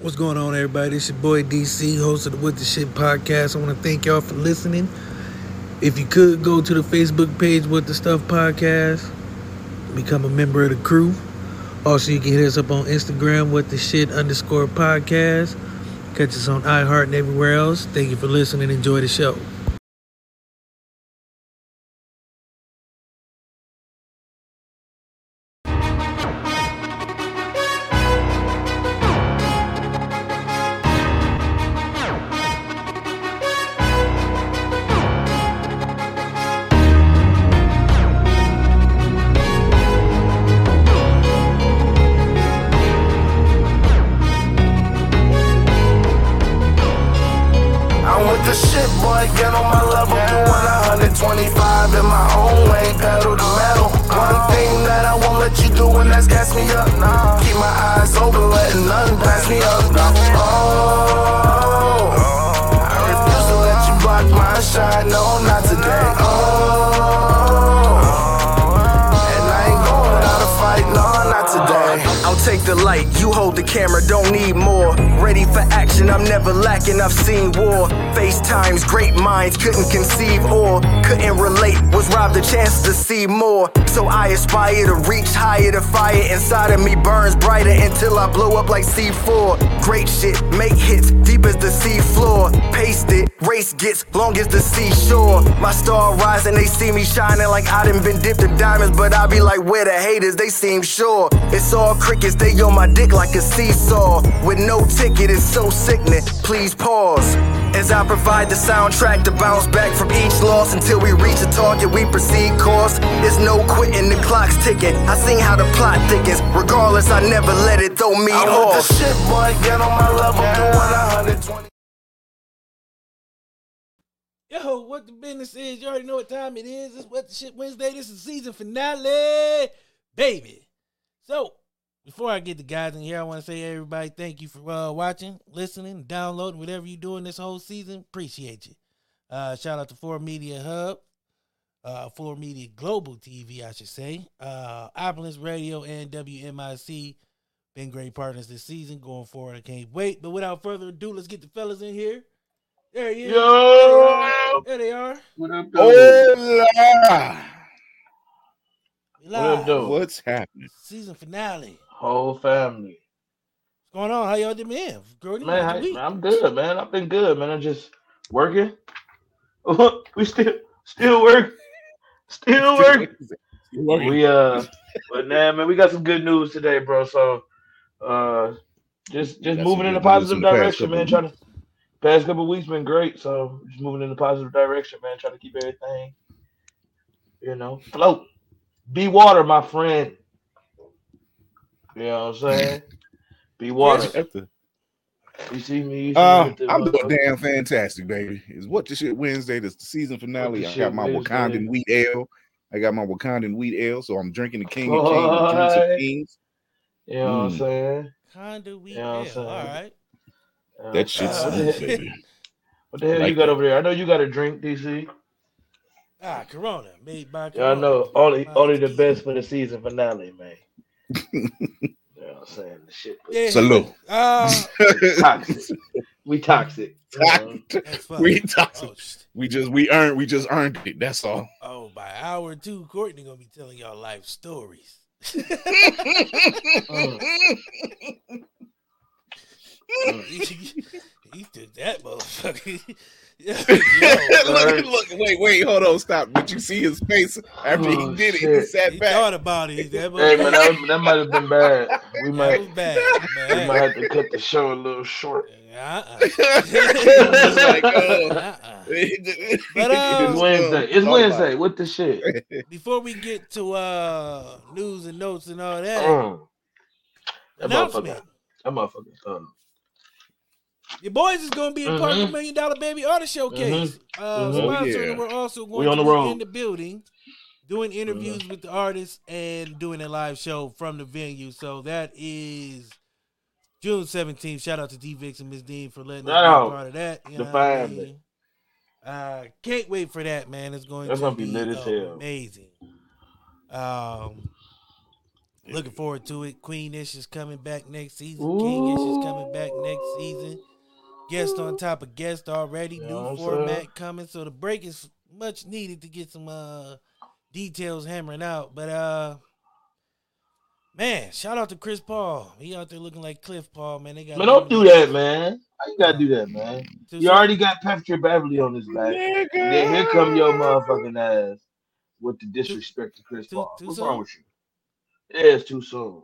What's going on, everybody? It's your boy DC, host of the What the Shit podcast. I want to thank y'all for listening. If you could go to the Facebook page, What the Stuff podcast, become a member of the crew. Also, you can hit us up on Instagram, What the Shit underscore podcast. Catch us on iHeart and everywhere else. Thank you for listening. Enjoy the show. I done been dipped in diamonds, but I be like, where the haters, they seem sure. It's all crickets, they on my dick like a seesaw. With no ticket, it's so sickening. Please pause. As I provide the soundtrack to bounce back from each loss until we reach the target, we proceed course. There's no quitting, the clock's ticking. I seen how the plot thickens. Regardless, I never let it throw me I'm off. with the shit, boy, get on my level. Doing 120. Yo, what the business is? You already know what time it is. It's what the shit Wednesday. This is season finale, baby. So, before I get the guys in here, I want to say everybody thank you for uh, watching, listening, downloading, whatever you're doing this whole season. Appreciate you. Uh, shout out to Four Media Hub, uh, Four Media Global TV, I should say. Uh, Opulence Radio and WMIC been great partners this season. Going forward, I can't wait. But without further ado, let's get the fellas in here. There he is. Yo! There they are. What up, though? Hola! We What up, live. though? What's happening? Season finale. Whole family. What's going on? How y'all been? Man, Girl, Man, how's man, I'm good, man. I've been good, man. I'm just working. we still still work. Still work. You working? We uh but nah man, we got some good news today, bro. So uh just just Got moving in a positive in the past direction, man. of Trying to past couple of weeks been great. So just moving in a positive direction, man. Trying to keep everything, you know, float. Be water, my friend. You know what I'm saying? Be water. You see me? You see Uh, with the I'm doing motherfucker? damn fantastic, baby. It's what the shit Wednesday. This the season finale. the I got my Wednesday. Wakandan wheat ale. I got my Wakandan wheat ale, so I'm drinking the King of Kings, the Juice Boy. of Kings. You know what I'm Mm. saying? Kinda we Yeah, I'm yeah, saying. all right. Uh, That shit's uh, smooth, baby. What the hell Like you got that. over there? I know you got a drink, DC. Ah, Corona made by Yeah, I Corona. know. Only My only the best for the season finale, man. you know what I'm saying? The shit. Yeah. Salute. Uh, Toxic. We toxic. you know? that's fun. we toxic. Oh, We just we earned we just earned it. That's all. oh, by hour two, Courtney gonna be telling y'all life stories. he, he took that motherfucker. Yo, look, look, wait, wait, hold on, stop. Did you see his face after Oh, he did it? He shit. sat he back. thought about it. That, Hey man, that, that might have been bad. We that might was bad, we man. might have to cut the show a little short. Uh-uh. It's like, oh. Uh-uh. But, It's uh, Wednesday. It's Wednesday. What the shit? Before we get to uh news and notes and all that, Mm. That motherfucker. That motherfucker. Um, Your boys is gonna be a part of the Mhm. Million Dollar Baby Artist Showcase. Uh, Mhm. sponsoring, Oh, yeah. we're also We going on to the be road. in the building, doing interviews with the artists and doing a live show from the venue. So that is June seventeenth. Shout out to D Vix and Miss Dean for letting us be out. part of that. You The know what I mean? Uh, can't wait for that, man. It's going That's to gonna be lit as hell. amazing. Um, Looking forward to it. Queen Ish is coming back next season. King Ish is coming back next season. Guest on top of guest already. You New format saying? coming. So the break is much needed to get some uh details hammering out. But uh man, shout out to Chris Paul. He out there looking like Cliff Paul, man. They got Man, don't do that, man. How you gotta do that, man? Too You already got Patrick Beverley on his back. And then here come your motherfucking ass with the disrespect to Chris Too- Paul. too What's soon? wrong with you? Yeah, it's too soon.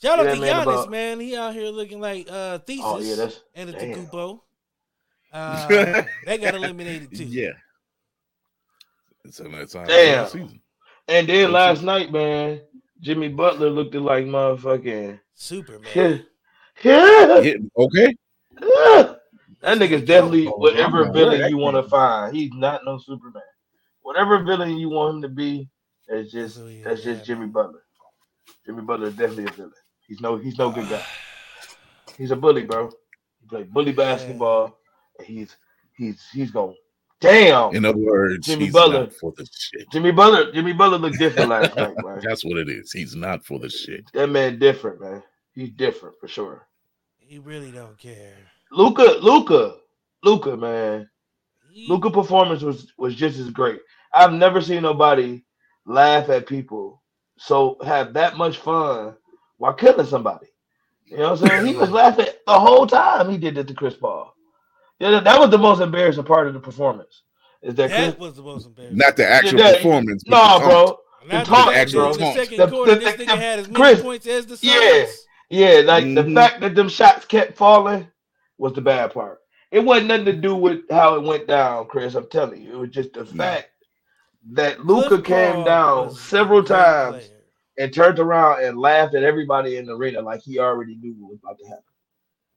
Shout out Yeah, to man, Giannis, about- man. He out here looking like uh Thesis Oh yeah, that's and a damn. Tacuppo. Uh, they got eliminated too. Yeah. So that's how Damn. season. And then Too last soon. night, man, Jimmy Butler looked like motherfucking Superman. yeah, yeah, Yeah, okay. yeah. That nigga's definitely Oh, whatever I'm villain you want to find. He's not no Superman. Whatever villain you want him to be, that's just That's who that's is, just. Jimmy Butler. Jimmy Butler is definitely a villain. He's no he's no good guy. He's a bully, bro. He played bully basketball. And he's he's he's going. Damn, In other words, Jimmy he's Butler. not for the shit. Jimmy Butler. Jimmy Butler looked different last night, man. That's what it is. He's not for the shit. That man different, man. He's different for sure. He really don't care. Luka, Luka, Luka, man. Luka performance was was just as great. I've never seen nobody laugh at people so have that much fun while killing somebody. You know what I'm saying? He was laughing the whole time he did it to Chris Paul. Yeah, that, that was the most embarrassing part of the performance. Is that, Chris? that was the most embarrassing. Not the actual that- performance. but No, the bro. Not the taunt, the actual the second The- quarter, the- this nigga had as many Chris, points as the yeah. Suns. Yeah, like the Mhm. fact that them shots kept falling was the bad part. It wasn't nothing to do with how it went down, Chris. I'm telling you, it was just the fact that Luka came down several times player. And turned around and laughed at everybody in the arena like he already knew what was about to happen.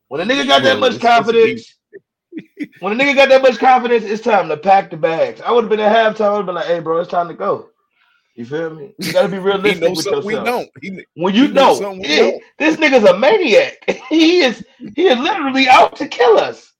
When a nigga got that much confidence, when a nigga got that much confidence, it's time to pack the bags. I would have been at halftime. I would have been like, "Hey, bro, it's time to go." You feel me? You got to be realistic with something we don't. He, When you know, something yeah, don't. this nigga's a maniac. he is he is literally out to kill us.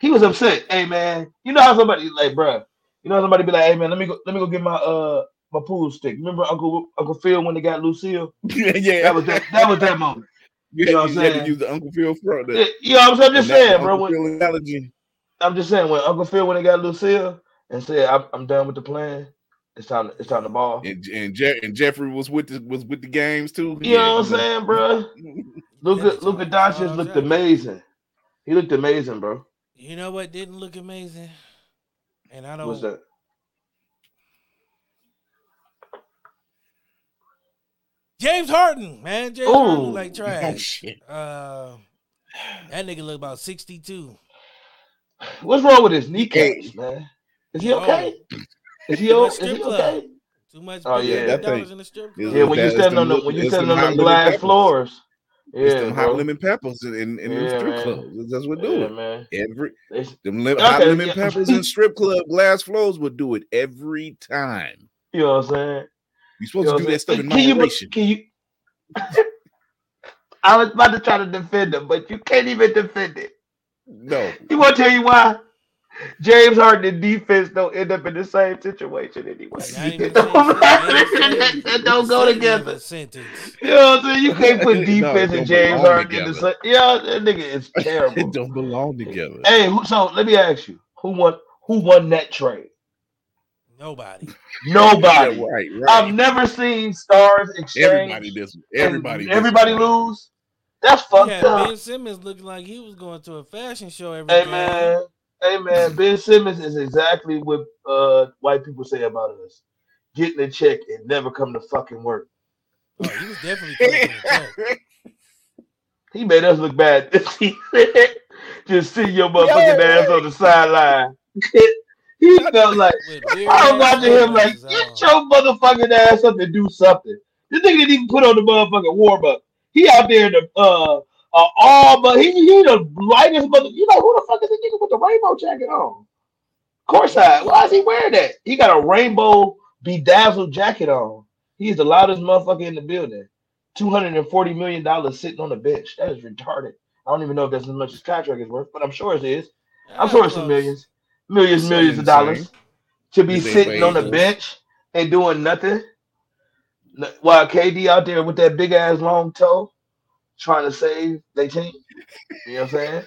He was upset. Hey man, you know how somebody like, bruh, you know how somebody be like, hey man, let me go, let me go get my uh my pool stick. Remember Uncle Uncle Phil when they got Lucille? yeah, yeah. That was that that was that moment. you, you know what I'm had to saying? use the Uncle Phil front. Yeah, you know what I'm? I'm just saying, bro. When, Phil analogy. I'm just saying when Uncle Phil when they got Lucille and said, I'm, I'm done with the plan. It's time. It's time to ball. And and, Je- and Jeffrey was with the was with the games too. You know what I'm saying, bro? Luka That's Luka Doncic looked amazing. He looked amazing, bro. You know what didn't look amazing? And I don't. What's that? James Harden, man. James Harden Ooh. look like Oh trash. shit! Uh, that nigga look about 62. What's wrong with his kneecaps, man? Is he okay? Is he, Too is he okay? Too much Oh, billion yeah. That dollars thing- in the strip club. Yeah, when you That's stand on the when you little- stand it's on the hot lemon glass peppers. floors. it's Yeah, them hot lemon peppers in, in, in Yeah, strip man. clubs. That's what do Yeah, it. man. Every them li- Okay, hot lemon yeah. peppers in strip club glass floors would do it every time. You know what I'm saying? You're supposed You know to do that stuff in Can you? moderation. Can you? I was about to try to defend him, but you can't even defend it. No, You want to tell you why? James Harden defense don't end up in the same situation anyway. Like, It don't, say- I ain't gonna say- that don't go together. of Sentence. You know what I'm saying? You can't put defense don't and James belong Harden in the same. Yeah, that nigga is terrible. it don't belong together. hey, so let me ask you, who won? Who won that trade? Nobody. Nobody. Yeah, right, right. I've never seen stars exchange. everybody does. and Everybody. everybody does. lose. That's fucked Yeah, up. Ben Simmons looked like he was going to a fashion show every Hey day. man, hey man, Ben Simmons is exactly what uh, white people say about us: getting a check and never come to fucking work. Oh, he was definitely taking a check. He made us look bad. Just see your motherfucking Yeah, ass on the sideline. he felt like I was ass watching him like, get your motherfucking ass up and do something. This nigga didn't even put on the motherfucking warm up. He out there in the uh, uh all but he he the lightest mother. You know who the fuck is the nigga with the rainbow jacket on? Courtside. Why is he wearing that? He got a rainbow bedazzled jacket on. He's the loudest motherfucker in the building. Two hundred and forty million dollars sitting on the bench. That is retarded. I don't even know if that's as much as contract is worth, but I'm sure it is. I'm sure it's some millions, millions, It's millions of dollars to be If sitting on the paid bench and doing nothing. While KD out there with that big ass long toe, trying to save their team. You know what I'm saying?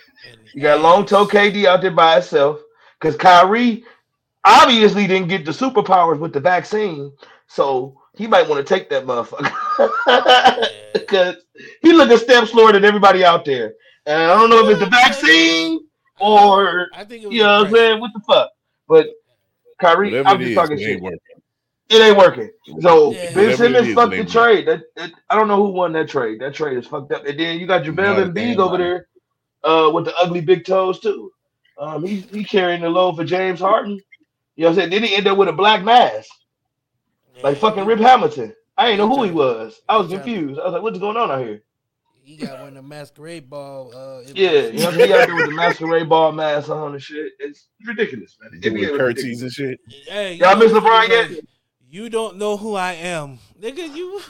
You got long toe KD out there by itself because Kyrie obviously didn't get the superpowers with the vaccine, so he might want to take that motherfucker because he look a step slower than everybody out there. And I don't know if it's the vaccine or I think it was you know what I'm saying. What the fuck? But Kyrie, Whatever I'm just is, talking it shit. ain't working. It ain't working. So Yeah. Ben Whatever it Simmons is, fucked the ain't trade. That, that I don't know who won that trade. That trade is fucked up. And then you got Not JaVale a Embiid over there uh, with the ugly big toes too. Um, he he carrying the load for James Harden. You know what I'm saying? Then he ended up with a black mask, like fucking Rip Hamilton. I ain't know who he He was. I was confused. I was like, what's going on out here? He got one of the masquerade ball. Uh, Yeah, was- you know what I'm saying? He out there with the masquerade ball mask on and shit. It's ridiculous, man. The Doing NBA was curtsies ridiculous. and shit. Hey, Y'all you miss LeBron it's yet? You don't know who I am, nigga. You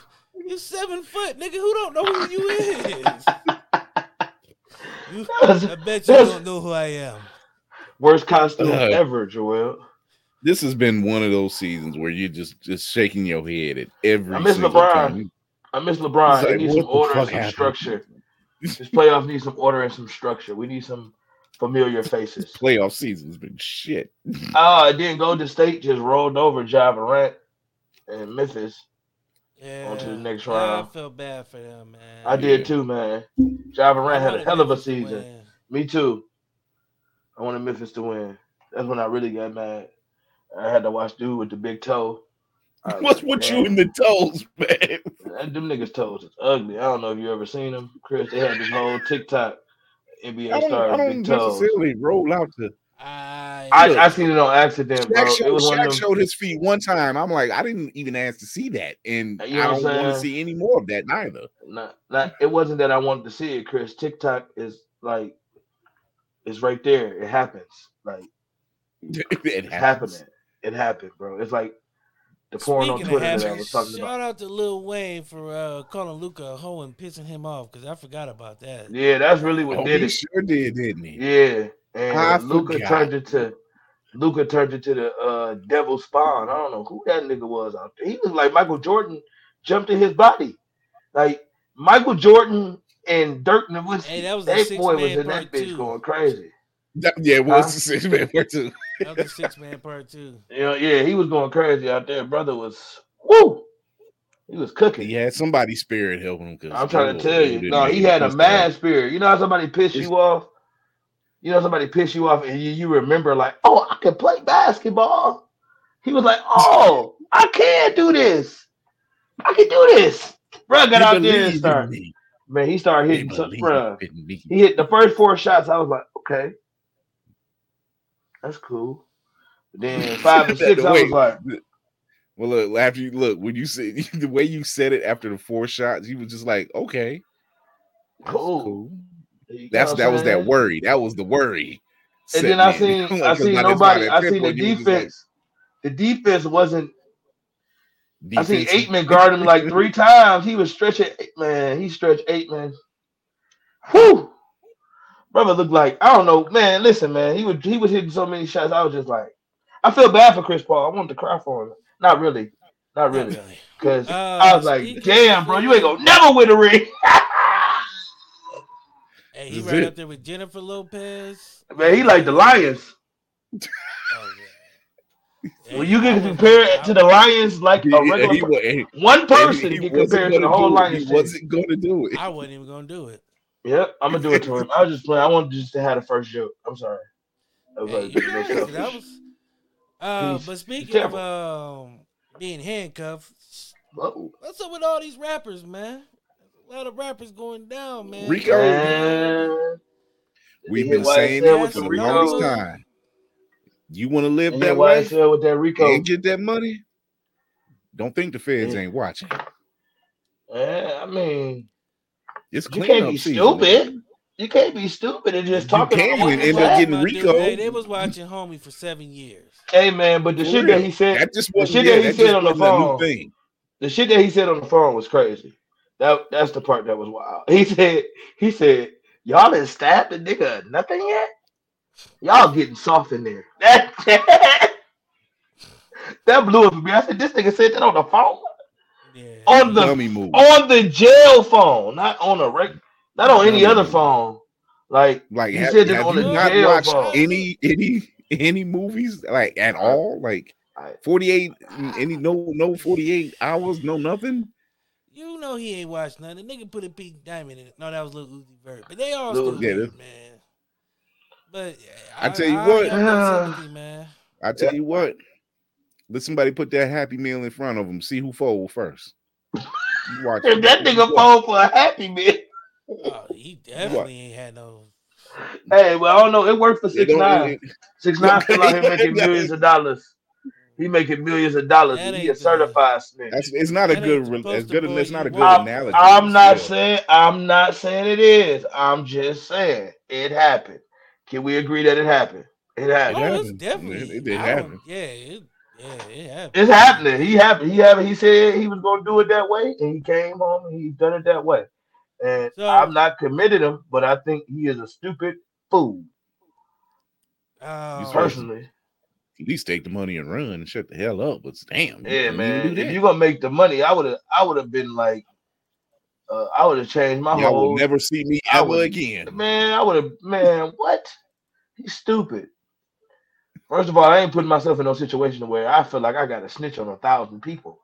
you seven foot, nigga. Who don't know who you is? You, I bet you don't know who I am. Worst costume Uh, ever, Joel. This has been one of those seasons where you're just just shaking your head at every. I miss LeBron. time. I miss LeBron. It's He needs some order and some happened? structure. This playoff needs some order and some structure. We need some familiar faces. Playoff season's been shit. Oh, and then Golden State just rolled over Ja Morant and Memphis. Yeah, On to the next yeah, round. I feel bad for them, man. I did too, man. Ja Morant had a hell of a Memphis to season. Me too. I wanted Memphis to win. That's when I really got mad. I had to watch dude with the big toe. What's with you in the toes, man? That- Them niggas' toes is ugly. I don't know if you ever seen them, Chris. They had this whole TikTok NBA I don't, stars I don't big toes. necessarily roll out to. I, I, I seen it on accident, bro. Shaq, It showed, was one Shaq of them. showed his feet one time. I'm like, I didn't even ask to see that, and You know I don't want to see any more of that neither. Not, not. It wasn't that I wanted to see it, Chris. TikTok is like, it's right there. It happens. Like it it's happens. happening. It happened, bro. It's like the porn on Speaking of Twitter that I having, was talking about. shout out to Lil Wayne for uh, calling Luka a hoe and pissing him off because I forgot about that. Yeah, that's really what Oh, did he it. sure did, didn't he? Yeah, and I Luka forgot. turned into Luka turned into the uh, devil spawn. I don't know who that nigga was out there. He was like Michael Jordan jumped in his body, like Michael Jordan and Dirk Nowitzki. Hey, that was that boy was in that bitch two. going crazy. That- yeah, it was Huh? the six man part two. That was the six man part two. You know, yeah, he was going crazy out there. Brother was woo. He was cooking. He had somebody's spirit helping him. I'm trying to tell you. No, he had a mad off. spirit. You know how somebody piss It's- you off? You know somebody piss you off and you, you remember like, oh, I can play basketball. He was like, oh, I can do this. I can do this. Bro got out there and started. Man, he started hitting some believed bro. in me. He hit the first four shots. I was like, okay. That's cool. But then five and six, I was like, Well, look, after you look, when you said the way you said it after the four shots, you was just like, okay, cool. cool. That's that was that worry. That was the worry. And then I seen I seen by the time nobody. I seen the one, you was just like, defense. The defense wasn't. I seen. Aitman guard him like three times. He was stretching man. He stretched Aitman. Whew. Brother looked like I don't know, man. Listen, man. He was he was hitting so many shots. I was just like, I feel bad for Chris Paul. I wanted to cry for him. Not really, not Not really, really. because Uh, I was like, speaking damn, bro, you ain't gonna never win a ring. Hey, he That's right it. up there with Jennifer Lopez. man, he like the Lions. Oh, yeah. When you I get was- compared it to the Lions, like a regular he, he- one person he get wasn't compared to the whole do. Lions. He wasn't going to do it. I wasn't even gonna do it. Yep, I'm gonna do it to him. I was just playing. I wanted just to have the first joke. I'm sorry. I was like, you being know, selfish. that was. Uh, He's- but speaking of um, being handcuffed, Whoa. what's up with all these rappers, man? A lot of rappers going down, man. Rico. Man. We've been saying that for the Rico? longest time. You want to live And that then way YSL with that Rico. and get that money? Don't think the feds Yeah. ain't watching. Yeah, I mean, It's you can't be season. stupid. You can't be stupid and just You talking. can about end up getting My dude, Rico. Hey, they was watching homie for seven years. Hey man, but the For shit real. that he said, That just the wasn't, shit yeah, that he that said on the wasn't a new phone. thing. the shit that he said on the phone was crazy. That that's the part that was wild. He said, he said, y'all didn't stab the nigga nothing yet. Y'all getting soft in there. That that blew it for me. I said, this nigga said that on the phone. Yeah. on the Dummy movie. on the jail phone, not on a reg, not on any other movie. phone. Like Like, he have, said that have on you the not jail watched phone. any any any movies like at all? Like 48 any no no 48 hours, no nothing. You know he ain't watched nothing. The nigga put a pink diamond in it. No, that was Lil Uzi Vert. But they all Lil- still Yeah, good, man. But yeah, I tell you I what. got no sympathy, man. I tell you what, let somebody put that happy meal in front of them. See who fold first. You watch if that nigga fall for a happy meal, Oh, he definitely ain't had no. hey, well I don't know. It worked for six don't- nine. it- Six nine still out here making millions of dollars. He making millions of dollars. That He a certified snitch. That's it's not a That good ain't as good. boy It's not a good. I'm, analogy. I'm not still. saying I'm not saying it is. I'm just saying it happened. Can we agree that it happened? It Oh, happened. it's definitely. It- it did I don't- happen. Yeah, it, yeah, it happened. It's happening. He happened. He happened. He said he was going to do it that way, and he came home and he's done it that way. And So- I'm not committed him, but I think he is a stupid fool Oh, personally. At least take the money and run and shut the hell up. But damn, Yeah, man. If you're gonna make the money, I would have. I would have been like, uh, I would have changed my Y'all whole. will never see me I ever would- again. Man, I would have. Man, what? He's stupid. First of all, I ain't putting myself in no situation where I feel like I got to snitch on a thousand people.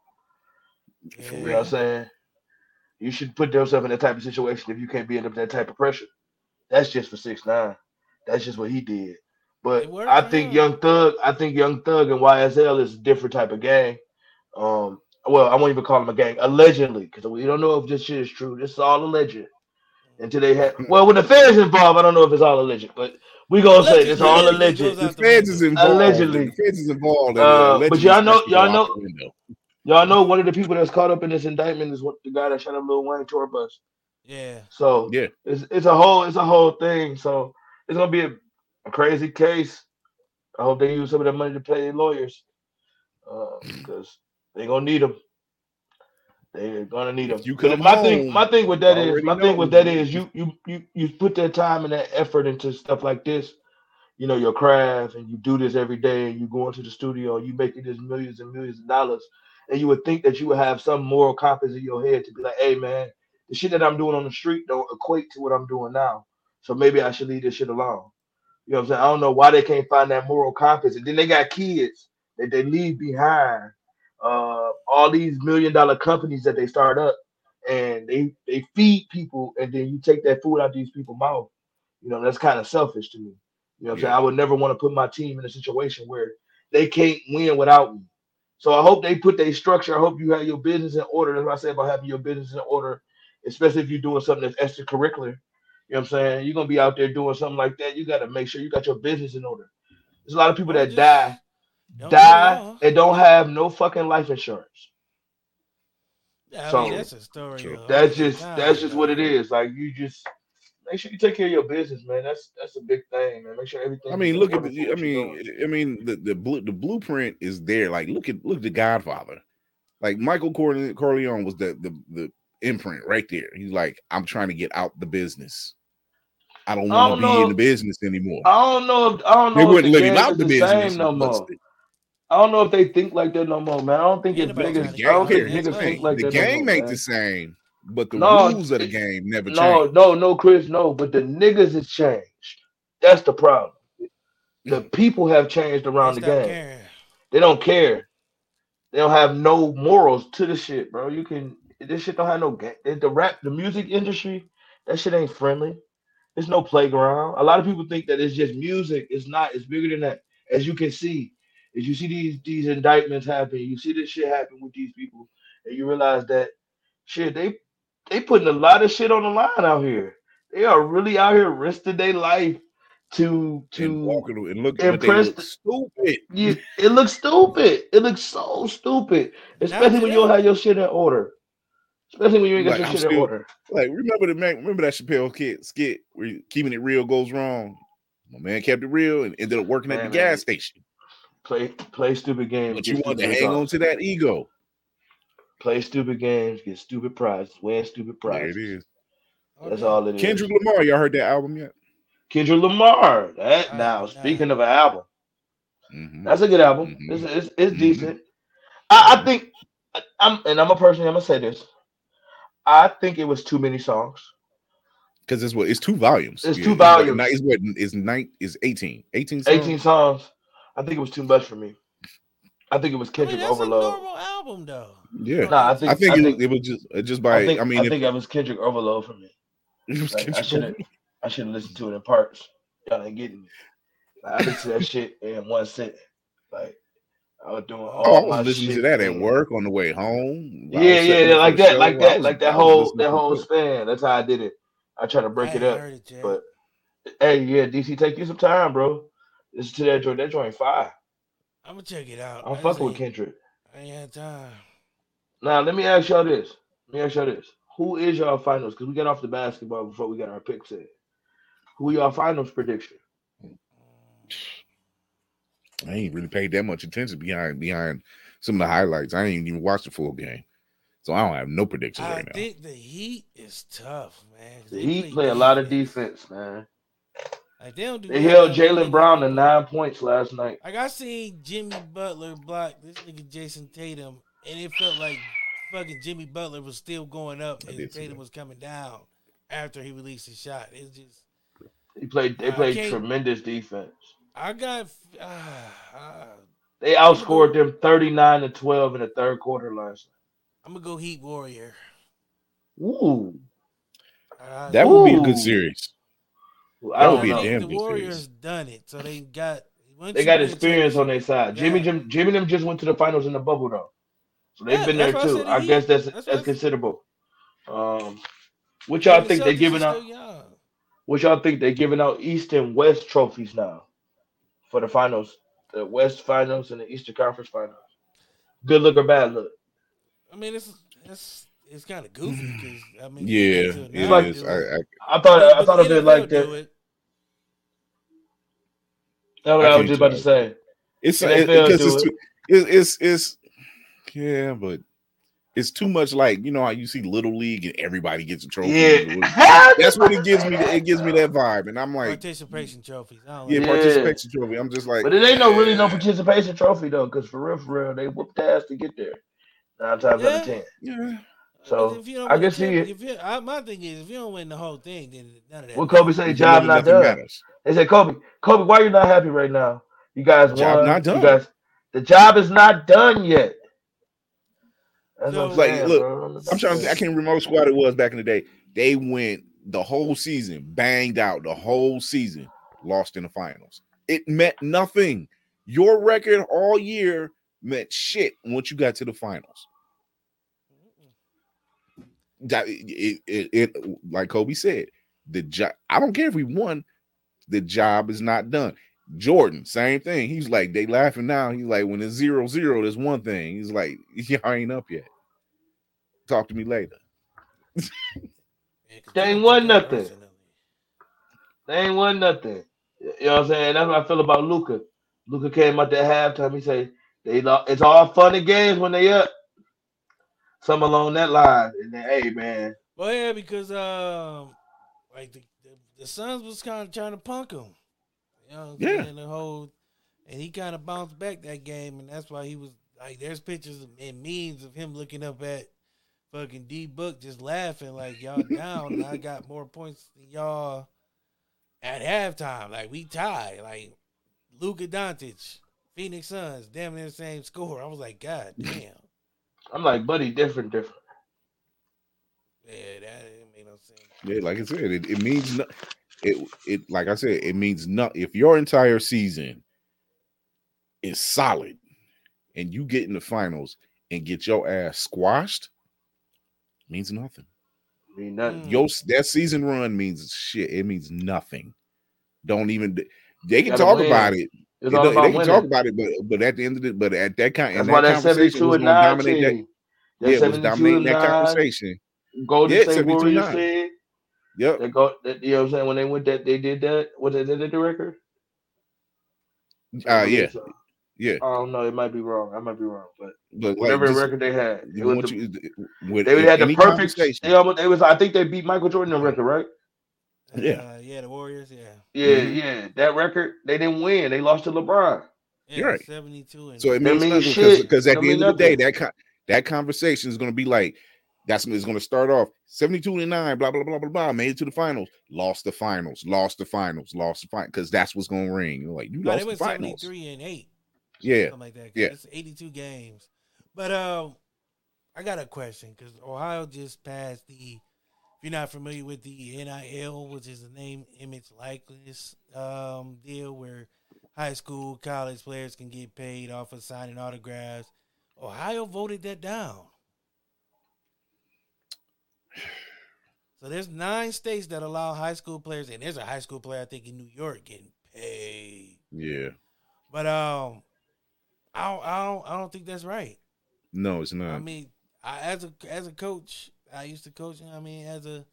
You know what. I'm saying? You should put yourself in that type of situation if you can't be under that type of pressure. That's just for six nine. That's just what he did. But I think him. Young Thug, I think Young Thug and YSL is a different type of gang. Um, well, I won't even call them a gang, allegedly, because we don't know if this shit is true. This is all alleged. Until they had, well, when the feds involved, I don't know if it's all alleged, but we gonna say it's all Allegedly, alleged. goes The out feds is involved. Allegedly. The feds is involved. Uh, but y'all know- y'all know- out the window. Y'all know one of the people that's caught up in this indictment is what the guy that shot up Lil Wayne tour bus. Yeah. So Yeah. it's it's a whole it's a whole thing. So it's gonna be a, a crazy case. I hope they use some of that money to pay their lawyers, because they're gonna need them. They're gonna need them. If you come my thing, my thing with that is, my thing with that is, you you you you put that time and that effort into stuff like this. You know your craft, and you do this every day, and you go into the studio, and you making this millions and millions of dollars, and you would think that you would have some moral compass in your head to be like, hey man, the shit that I'm doing on the street don't equate to what I'm doing now. So maybe I should leave this shit alone. You know what I'm saying? I don't know why they can't find that moral compass. And then they got kids that they leave behind. Uh, all these million dollar companies that they start up and they they feed people and then you take that food out these people's mouth. You know, that's kind of selfish to me. You know what I'm saying? I would never want to put my team in a situation where they can't win without me. So I hope they put their structure. I hope you have your business in order. That's what I say about having your business in order, especially if you're doing something that's extracurricular. You know what I'm saying? You're gonna be out there doing something like that. You got to make sure you got your business in order. There's a lot of people that die, don't die, all. and don't have no fucking life insurance. I So, mean, that's a story. True. That's just time, that's just what it is. Like you just make sure you take care of your business, man. That's that's a big thing, man. Make sure everything. I mean, look at the. I mean, doing. I mean, the the blue, the blueprint is there. Like, look at look at the Godfather. Like Michael Corle- Corleone was the the the imprint right there. He's like, I'm trying to get out the business. I don't want to be in the business anymore. I don't know if I don't know if wouldn't the let him out the the business. same no but more. I don't know if they think like that no more, man. I don't think Ain't if nobody niggas, I don't get think niggas That's think like the that game no more, ain't man. the same, but the No, rules of the game never No, change. no, no, no, Chris, no. But the niggas has changed. That's the problem. The mm. people have changed around They the game. caring. They don't care. They don't have no morals to the shit, bro. You can this shit don't have no ga- the rap, the music industry. That shit ain't friendly. There's no playground. A lot of people think that it's just music. It's not. It's bigger than that. As you can see, as you see these these indictments happen, you see this shit happen with these people, and you realize that shit they they putting a lot of shit on the line out here. They are really out here risking their life to and to walking and look, but they impress look the- stupid. you, it looks stupid. It looks so stupid, especially when you don't have your shit in order. Especially when you ain't got Like, your I'm shit in order. Like, remember the man, remember that Chappelle kid skit where you- keeping it real goes wrong. My man kept it real and ended up working at the man. gas station. Play play stupid games. But you want to stupid hang on to that ego. Play stupid games, get stupid prizes, win stupid There prizes. it is. That's all it is. Kendrick Lamar, y'all heard that album yet? Kendrick Lamar. That Uh, now nah. speaking of an album, Mhm. that's a good album. Mhm. It's it's, it's Mhm. decent. I, I think I'm and I'm a person. I'm gonna say this. I think it was too many songs. Because it's what it's two volumes. It's Yeah, two volumes. It's what is nine is 18. 18 songs? 18 songs. I think it was too much for me. I think it was I mean, Kendrick a overload. normal album though. Yeah. Nah, I think I think, I it, think, it was just just by I think, I mean I if- think that was Kendrick overload for me. it was Like, I should have I should have listened to it in parts. Y'all ain't getting it. Like, I listened to that shit in one sit. Like I was doing oh, all Oh, I my was listening to shit that at work on the way home. Yeah, yeah, yeah, like that, show. like I that, like that whole that whole span. That's how I did it. I try to break I it up. it. But hey, yeah, DC, take you some time, bro. Listen to that joint. That joint fire. I'm gonna check it out. I'm I fucking with Kendrick. I ain't had time. Now let me ask y'all this. Let me ask y'all this. Who is y'all finals? Because we got off the basketball before we got our picks in. Who y'all finals prediction? I ain't really paid that much attention behind behind some of the highlights. I ain't even watched the full game, so I don't have no predictions I right now. I think the Heat is tough, man. The they Heat play a lot of defense, man. Like they don't do They nothing held Jaylen Brown to nine points last night. Like I seen Jimmy Butler block this nigga Jayson Tatum, and it felt like fucking Jimmy Butler was still going up and did Tatum was coming down after he released his shot. It's just He played. They I played tremendous defense. I got uh, uh, They outscored them thirty nine to twelve in the third quarter last night. I'm gonna go Heat Warrior. Ooh, I, That would be a good series. I That would don't be a know. damn the good Warriors series. done it, so they got. They got experience on their championship- side. Jimmy, Jim, Jimmy, them just went to the finals in the bubble though, so they've Yeah, been there that's why I too. I guess that's That's that's, why I said- considerable. Um, what y'all the think they Celtics giving out? still young. What y'all think they're giving out East and West trophies now for the finals, the West finals and the Eastern Conference finals? Good look or bad look? I mean, it's it's it's kind of goofy because I mean, Yeah, it is. get to it now is. do I. I, I thought But- I thought of it like do that. It. That's what I I, was just about to say. it's NFL it, because it's, it. too, it's it's it's yeah, but it's too much. Like you know how you see little league and everybody gets a trophy. Yeah, That's what it gives me. It gives me that vibe, and I'm like, participation trophies. I don't yeah, Yeah. participation trophy. I'm just like, But it ain't no really no participation trophy though, because for real, for real, they whooped ass to get there. Nine times out of ten. Yeah, So, if you don't I win the can see it. If you, I, my thing is, if you don't win the whole thing, then none of that. What Kobe matters. say? Then Job not done. matters. They said, Kobe, Kobe, why are you not happy right now? You guys Job won. not done. You guys, the job is not done yet. So- Like, saying, look, bro. I'm trying to. Think, I can't remember what squad it was back in the day. They went the whole season, banged out the whole season, lost in the finals. It meant nothing. Your record all year meant shit once you got to the finals. That it, it, it like Kobe said, the job. I don't care if we won. The job is not done. Jordan, same thing. He's like, they laughing now. He's like, when it's zero zero, there's one thing. He's like, y'all ain't up yet. Talk to me later. They ain't don't won nothing. They ain't won nothing. You know what I'm saying? That's what I feel about Luka. Luka came out that halftime. He said, "They lo- it's all fun and games when they up." Some along that line, and then, hey man, Well, yeah, because um, like the the, the Suns was kind of trying to punk him. You know, what I'm Yeah. saying? the whole, and he kind of bounced back that game, and that's why he was like, there's pictures and memes of him looking up at fucking D Book just laughing like y'all down, and I got more points than y'all at halftime. Like we tied, like Luka Doncic, Phoenix Suns, damn near the same score. I was like, God damn, I'm like, buddy, different, different. yeah, that didn't make no sense. Yeah, like I said, it, it means no, it it like I said, it means not if your entire season is solid and you get in the finals and get your ass squashed, means nothing. I mean, nothing. Mm. Your that season run means shit. It means nothing. Don't even they can talk win. about it. It's They all about they can winning. talk about it, but but at the end of it, but at that kind, That's and why that that conversation 72 was and 9 dominate that. team, that Yeah, it was dominating that conversation. Golden Yeah, State 72 Warriors nine. said Yep. they go. That, you know what I'm saying? When they went that, they did that. What they did the record? I Uh, yeah, so. yeah. I don't know. It might be wrong. I might be wrong, but But whatever just- record they had, it you was want the, you with they had the perfect. conversation- They almost. It was. I think they beat Michael Jordan the record, right? Yeah. uh, yeah, the Warriors, yeah. Yeah, Mhm. yeah. That record, they didn't win. They lost to LeBron. Yeah, You're right. 72 and So it That means means nothing shit. because at the mean end of the day, that con- that conversation is going to be like, that's it's going to start off 72 and 9, blah, blah, blah, blah, blah. Made it to the finals, lost the finals, lost the finals, lost the finals, because that's what's going to ring. You're like, you No, lost they the went finals. 73 and 8. Yeah. Something like that. yeah. It's 82 games. But um, I got a question because Ohio just passed the, if you're not familiar with the NIL, which is the name, image, likeness um, deal where high school, college players can get paid off of signing autographs. Ohio voted that down. So there's nine states that allow high school players, and there's a high school player I think in New York getting paid. Yeah. But um, I don't, I don't, I don't think that's right. No, it's not. I mean, I, as a as a coach, I used to coach. I mean, as a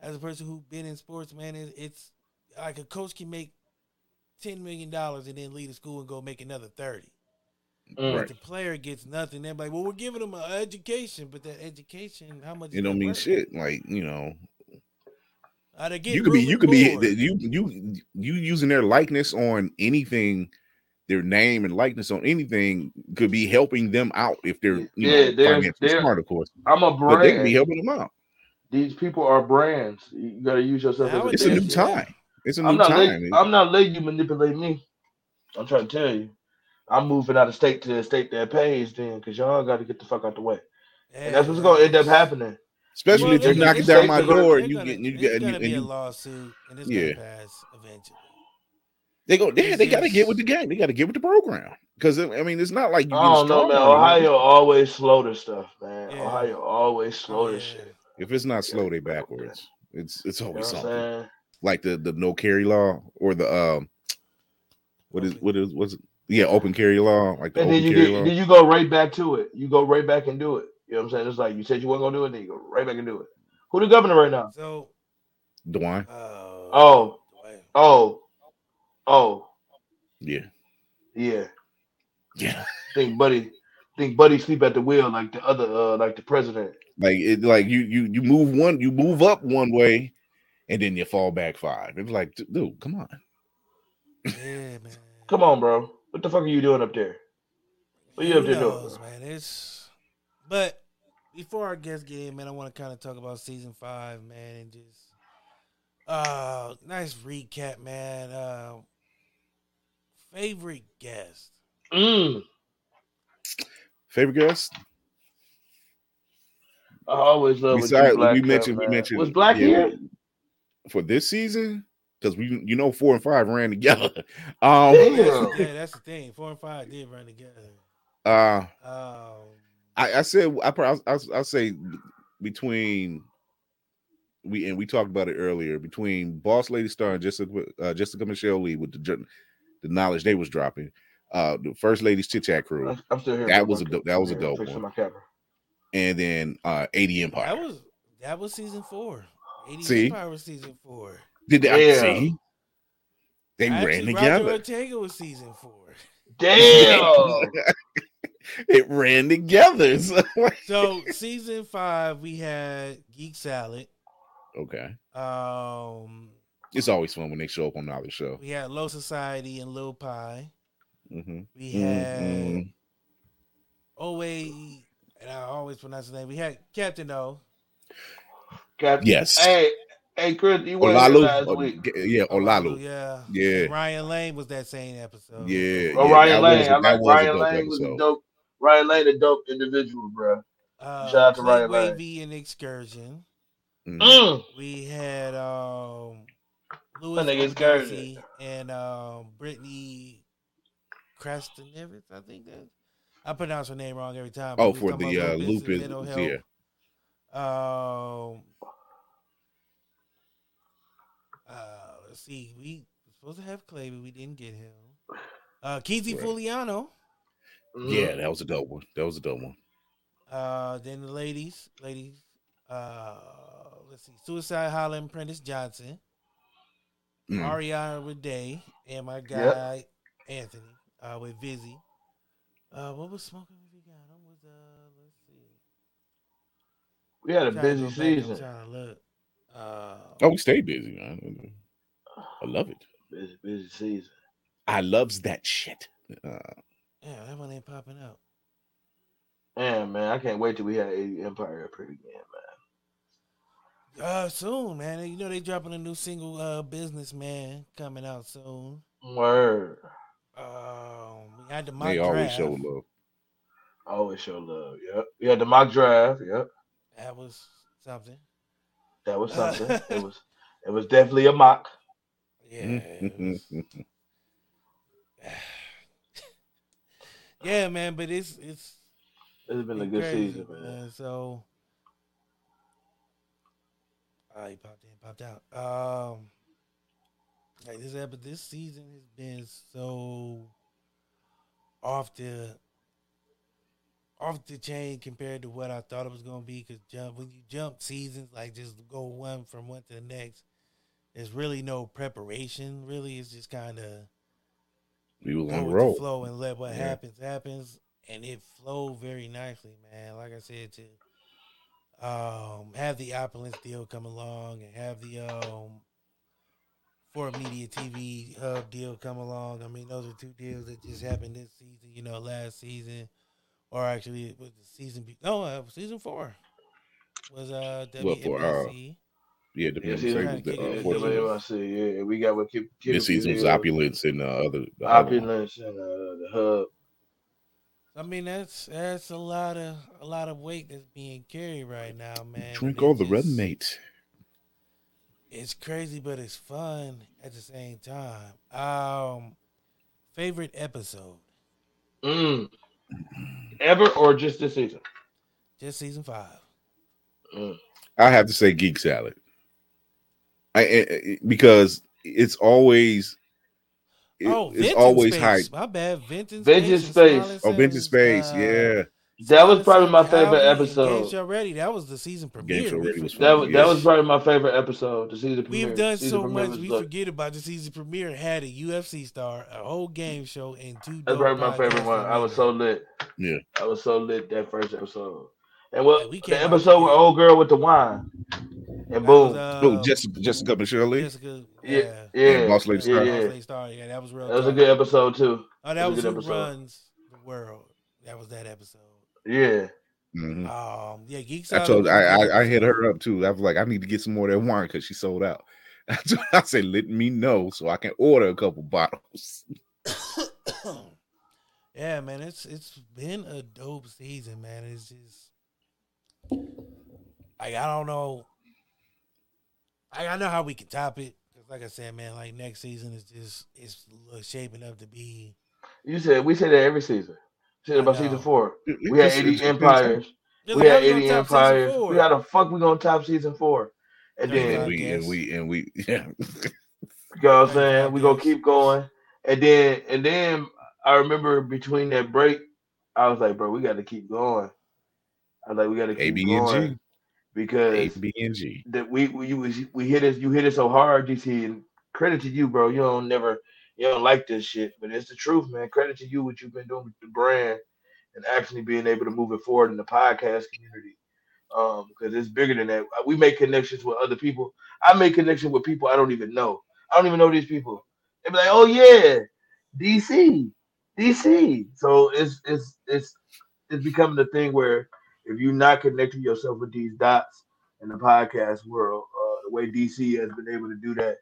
as a person who's been in sports, man, it, it's like a coach can make ten million dollars and then leave the school and go make another thirty. Mm. Right. The player gets nothing. They're like, well, we're giving them an education, but that education, how much? is it don't mean worth? shit. Like, you know, you could be you and could be you you you using their likeness on anything their name and likeness on anything could be helping them out if they're you Yeah, know, they're- they're- smart of course I'm a but they could be helping them out These people are brands. You gotta use yourself as a it's a new yeah. time it's a I'm new not time letting I'm not letting you manipulate me. I'm trying to tell you. I'm moving out of state to the state that pays then because y'all got to get the fuck out the way. And that's what's going to end up happening. especially Well, if you're it's- knocking down my door They're and you get you get and gonna and be a you lawsuit, and it's Yeah. gonna pass eventually. they go yeah they got to get with the game they got to get with the program because I mean it's not like you I get a don't know, strong man. arm. Ohio always slow to stuff, man. Yeah. Ohio always slow to Yeah. shit. if it's not slow they backwards it's it's You know always what something like the the no carry law or the um what is what is what's it? Yeah open carry law like the And open then you carry get, law then you go right back to it. You go right back and do it. You know what I'm saying? It's like you said you weren't gonna do it, then you go right back and do it. Who the governor right now? So, Dwayne uh, Oh. Dwayne. Oh, oh, yeah yeah. yeah Think Buddy, think Buddy sleep at the wheel like the other, uh, like the president. like it like you you you move one you move up one way and then you fall back five it's like dude come on Yeah, man. Come on, bro. What the fuck are you doing up there? What are you up Who there doing? man? It's but before our guests get in, man, I want to kind of talk about season five, man, and just uh nice recap, man. Uh favorite guest. Mm. favorite guest I always love what Besides, you black we cut, mentioned we mentioned was Black yeah, here? for this season because we you know four and five ran together um That's, yeah, that's the thing. Four and five did run together. uh Um, I, I said I probably I'll, I'll say between we and we talked about it earlier between Boss Lady Star and Jessica uh, Jessica Michelle Lee with the the knowledge they was dropping. Uh, the First lady's Chit Chat Crew, I'm- I'm still here. That was a I'm dope- that was a dope one. and then uh, eighty Empire. that was that was season four. 80 See? Empire was season four. Did they Yeah. see? They ran Actually, Roger together. Ortega was season four. Damn. it ran together. So, So season five, we had Geek Salad. okay, Um, it's always fun when they show up on the other show. we had Low Society and Lil Pie. Mm-hmm. We had Mhm. OA, and I always pronounce his name. We had Captain O. Captain. Yes, Hey, hey, Chris, you were here Olalu. last oh, week. yeah, Olalu. Yeah. Yeah. Ryan Lane was that same episode. Yeah, Oh, yeah, Ryan Lane. was a- I that like Ryan dope Lane was a dope. Ryan Lane, a dope individual, bro. Uh, Shout out to Clint Ryan Lane. Wavy and Excursion. Mhm. Mm. We had um Louis That nigga Excursion. Fonsi and um Brittany Krastenevitz, I think that I pronounce her name wrong every time. Oh, for the about uh, lupus, yeah. health. Um uh let's see, we were supposed to have Clay, but we didn't get him. Uh Keezy Right. Fuliano. Mm. Yeah, that was a dope one. That was a dope one. Uh, then the ladies, ladies. Uh, let's see, Suicide Holland, Prentice Johnson, Mm. Ariana with Day, and my guy Anthony uh, with Vizzy. Uh, what was smoking with you got? I was uh, let's see. We had a busy go back, I'm season. Trying to look. Uh, Oh, we stay busy, man. I love it. Busy, busy season. I loves that shit. Uh, yeah, that one ain't popping out. Man, man, I can't wait till we have Empire up here again, man. Uh, soon, man. You know they dropping a new single, uh, "Businessman" coming out soon. Word. Um, we had the They mock always draft. show love. Always show love. Yep. We had the mock draft. Yep. That was something. That was something. it was it was definitely a mock. Yeah. yeah, man. But it's it's It's been a good crazy, season, man. So, oh, he popped in, popped out. Um, like this episode, this season has been so off the off the chain compared to what I thought it was gonna be. Because jump when you jump seasons, like just go one from one to the next, there's really no preparation. Really, it's just kind of We was go on the with road. the flow and let what Yeah. happens happens, and it flowed very nicely, man. Like I said, to um, have the opulence deal come along and have the um, Media TV Hub deal come along. I mean, those are two deals that just happened this season. You know, last season, or actually it was the season. Be- no, uh, season four was uh What for, uh, Yeah, the Yeah, BMC was the kick it uh, in Yeah, fourth fourth season. season. I see. Yeah, we got what keep, keep This season was opulence and uh, other the other opulence and uh, the hub. I mean, that's that's a lot of a lot of weight that's being carried right now, man. Drink and all the red mate. It's crazy, but it's fun at the same time. Um, favorite episode, Mm. Ever or just this season? just season five. Mm. I have to say Geek Salad. I, I- I- because it's always it- oh, it's always Space. hype. My bad, Vintage Vintage Space. and Space. Oh, Vintage Space, uh, yeah. That was probably my favorite episode. Game Show Ready. That was the season premiere. Show We Ready was That was yes. that was probably my favorite episode. The season premiere. We've done Season so much, we like- forget about the season premiere. Had a UFC star, a whole game show, and two. That's probably my favorite one. I was so lit. Yeah. I was so lit that first episode. And what Yeah, we the episode with old girl with the wine. And boom. was, uh, oh, Jessica, Jessica and Shirley. Jessica, yeah, yeah, yeah, And Boss Lady yeah, Star. yeah. Boss Lady Star, yeah, that was real. That was a good episode too. Oh, that That was was who good episode. runs the world. That was that episode. Yeah. Mhm. Um, yeah, Geeks. I told was I, a good I I hit her up too. I was like, I need to get some more of that wine because she sold out. I said, let me know so I can order a couple bottles. yeah, man, it's it's been a dope season, man. It's just like I don't know. I I know how we can top it. 'Cause like I said, man, like next season is just it's shaping up to be. You said we say that every season. We said about season four. We had 80 it's- it's been empires. We had 80 empires. We how the fuck we gonna top season four? And then And we and we and we yeah. You know what I'm saying? We gonna keep going. And then and then I remember between that break, I was like, bro, we gotta keep going. I was like, we gotta keep B going and because B and G. that we we you was we hit it you hit it so hard, DC, and credit to you, bro. You don't never you don't like this shit, but it's the truth, man. Credit to you what you've been doing with the brand and actually being able to move it forward in the podcast community. Um, because it's bigger than that. We make connections with other people. I make connections with people I don't even know. I don't even know these people. They be like, oh yeah, DC, DC. So it's it's it's it's becoming the thing where if you're not connecting yourself with these dots in the podcast world, uh, the way DC has been able to do that,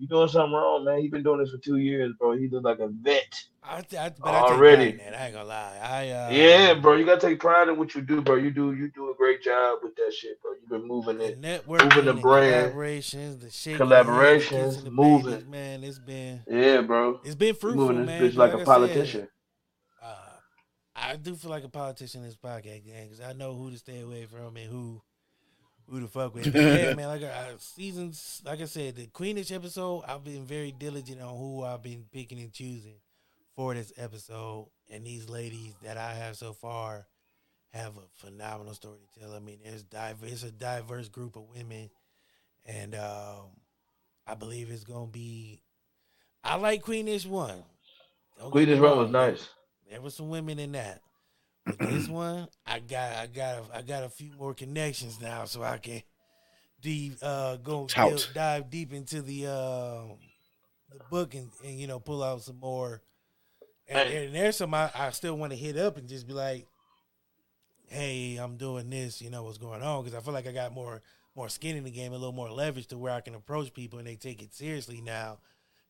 you're doing something wrong, man. He's been doing this for two years, bro. He looks like a vet. I, I, but Already. I pride in that. I ain't gonna lie. I uh, yeah, bro. You gotta take pride in what you do, bro. You do you do a great job with that shit, bro. You've been moving it. networking, moving the brand. collaborations, the shit, Collaborations, the moving. babies, man. It's been Yeah, bro. it's been You fruitful, moving man. this bitch like I a said, politician. uh, I do feel like a politician in this podcast because I know who to stay away from and who who to fuck with. But yeah, man. Like uh, seasons, like I said, the Queenish episode, I've been very diligent on who I've been picking and choosing for this episode, and these ladies that I have so far have a phenomenal story to tell. I mean, there's diverse, it's a diverse group of women, and um, I believe it's gonna be. I like Queenish one. Don't get me was nice. There were some women in that. But this one, I got, I got, a, I got a few more connections now, so I can deep, uh, go Tout. deep- dive deep into the, um the book and, and you know pull out some more. And, Hey. and there's some I, I still want to hit up and just be like, hey, I'm doing this, you know what's going on? Because I feel like I got more more skin in the game, a little more leverage to where I can approach people and they take it seriously now.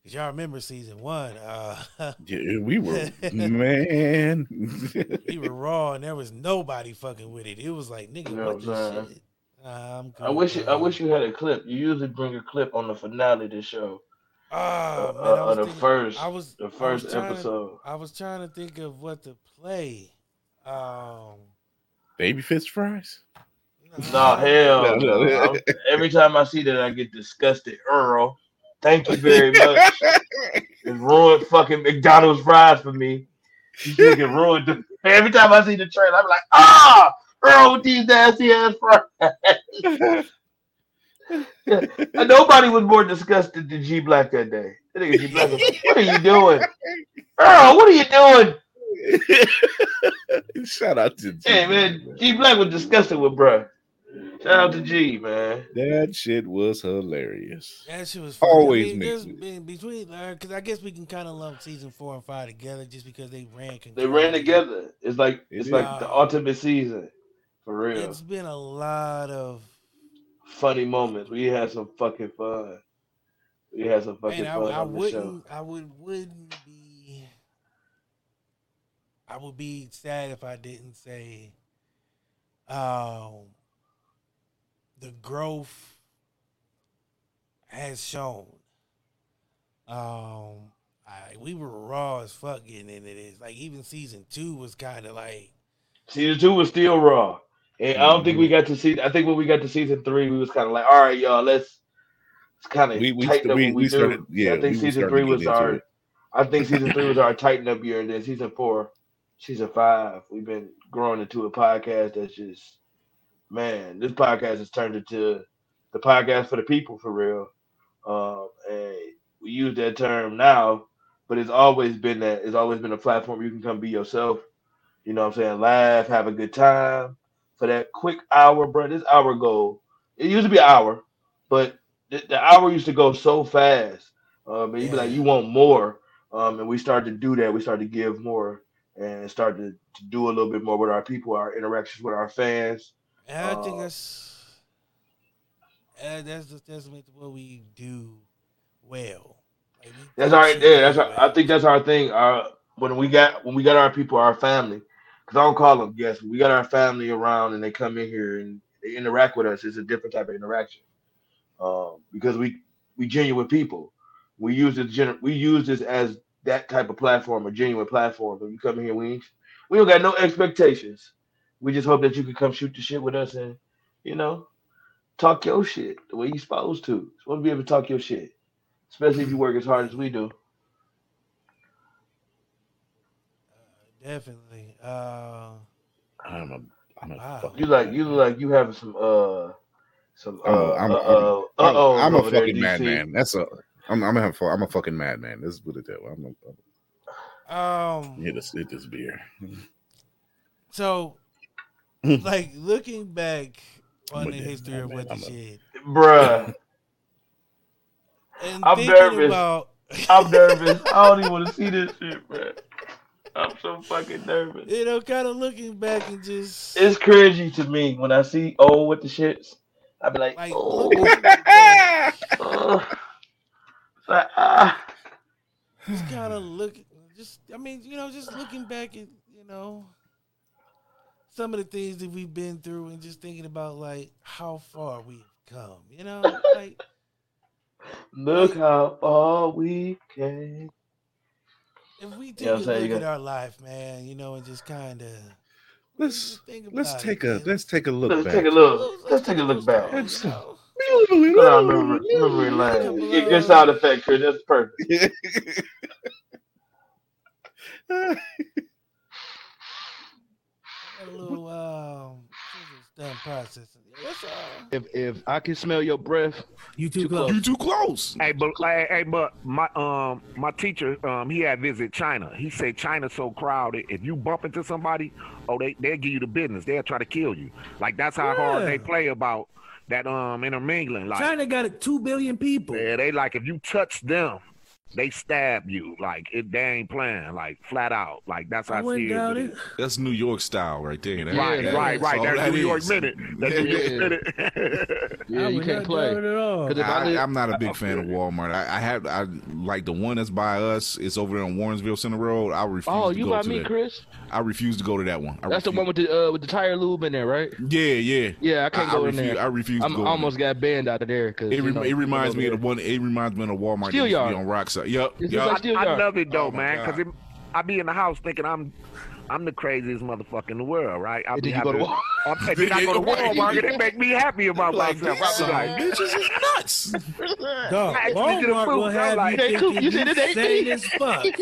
Cause y'all remember season one, uh, Yeah, we were man. we were raw and there was nobody fucking with it. It was like, nigga, You know what what I'm the shit? Nah, I'm I wish you, I wish you had a clip. You usually bring a clip on the finale of the show, Ah, uh, man, I uh, was the thinking- first, I was the I was first trying to- episode. I was trying to think of what to play. Um, Baby fish fries. No, hell No, no. no. Every time I see that, I get disgusted. Earl, thank you very much. It ruined fucking McDonald's fries for me. You ruined the, every time I see the trailer, I'm like, ah, Earl with these nasty ass fries. And nobody was more disgusted than G Black that day. That nigga G Black was what are you doing? Earl, what are you doing? Shout out to G, Hey man, G Black was disgusted with bruh. Shout out to G, man. That shit was hilarious. that shit was funny. Always I mean, makes there's me- between because I guess we can kind of lump season four and five together just because they ran. They ran together. It's like It it's is. like the ultimate season. For real. It's been a lot of Funny moments. We had some fucking fun. We had some fucking man. I, fun I on the show. wouldn't. I would wouldn't be. I would be sad if I didn't say, um, the growth has shown. Um, I, we were raw as fuck getting into this. Like even season two was kind of like, Season two was still raw. And I don't think Mm-hmm. we got to see I think when we got to season three, we was kind of like, all right, y'all, let's let's kind of We- we tighten st- up we- what we, we do. started- yeah, I think were season three was our it. I think season three was our tighten up year, and then season four, season five, we've been growing into a podcast that's just man, this podcast has turned into the podcast for the people for real. Um, and we use that term now, but it's always been that it's always been a platform where you can come be yourself. You know what I'm saying? Laugh, have a good time. For that quick hour, bro, this hour go. It used to be an hour, but the, the hour used to go so fast. Um, and you'd be like, you want more. Um, and we started to do that. We started to give more and started to do a little bit more with our people, our interactions with our fans. And I think Uh, that's, uh, that's just testament to what we do well. Like, we That's do our yeah. That's really our, I think that's our thing. Our when we got when we got our people, our family. Because I don't call them guests. We got our family around, and they come in here and they interact with us. It's a different type of interaction. Um, because we we genuine people. We use this gener- we use this as that type of platform, a genuine platform. When you come in here, we ain't, we don't got no expectations. We just hope that you can come shoot the shit with us and you know talk your shit the way you're supposed to. Supposed to be able to talk your shit, especially if you work as hard as we do. Definitely. Uh, I'm a, I'm a Wow. You like you look like you have some uh some uh Oh, I'm- uh I'm- oh I'm, uh I'm a fucking madman. That's a. I'm. I'm a. I'm a fucking madman. Let's put it that way. I'm. A, um, hit this. Hit this beer. so like looking back on the history of what the I'm shit Bruh, and I'm thinking nervous. about I'm nervous. I don't even want to see this shit, bruh. I'm so fucking nervous. you know, kind of looking back and just It's cringy to me when I see oh with the shits. I'd be like, like oh, looking back, uh, like, ah. just kind of looking, just I mean, you know, just looking back at you know some of the things that we've been through and just thinking about like how far we've come. You know, like Look how far we came. if we take Yeah, a look you at our life, man, you know, and just kind of Let's think about let's it, take a man. let's take a look Let's back. take a look. Let's take a look back. Let's- You know? Go down memory, memory lane. Get good sound effect, Chris. That's perfect. Got a little um, just done processing. What's uh? If if I can smell your breath, You too close. you too close. Hey, but hey, hey, but my um my teacher um he had visit China. He said China's so crowded. If you bump into somebody, oh they they'll give you the business. They'll try to kill you. Like that's how hard they play about that um intermingling. Like China got two billion people. yeah, they like if you touch them, they stab you. Like it, they ain't playing. Like flat out. Like that's how I wouldn't serious it it. is. That's New York style right there. That- Right, that- right, that's right. That's that New York is. minute. That's Yeah. New York Yeah. minute. Yeah, you can't play. it at all. 'Cause if I I, live- I'm not a big I fan of. Walmart. I, I have I like the one that's by us. It's over there on Warrensville Center Road. I refuse Oh, to you go by to me, that. Chris? I refuse to go to that one. I That's the one with the uh, with the tire lube in there, right? Yeah, yeah. Yeah, I can't I, go I in refuse, there. I refuse I'm to go. almost got banned out of there because It, re- it reminds me of the one. It reminds me of Walmart Steel that used Yard. on Rockside. Yep, yep. I, Steel I love it though, Oh, man, because I be in the house thinking I'm I'm the craziest motherfucker in the world, right? I And be then you go Walmart. I'm- and then I go to Right. Walmart and it make me happy about like myself. this I be son like, of a bitch is nuts. Dog, Actually, to the Walmart food, will I'm have like, you Hey, Coop, you said you it ain't as fuck.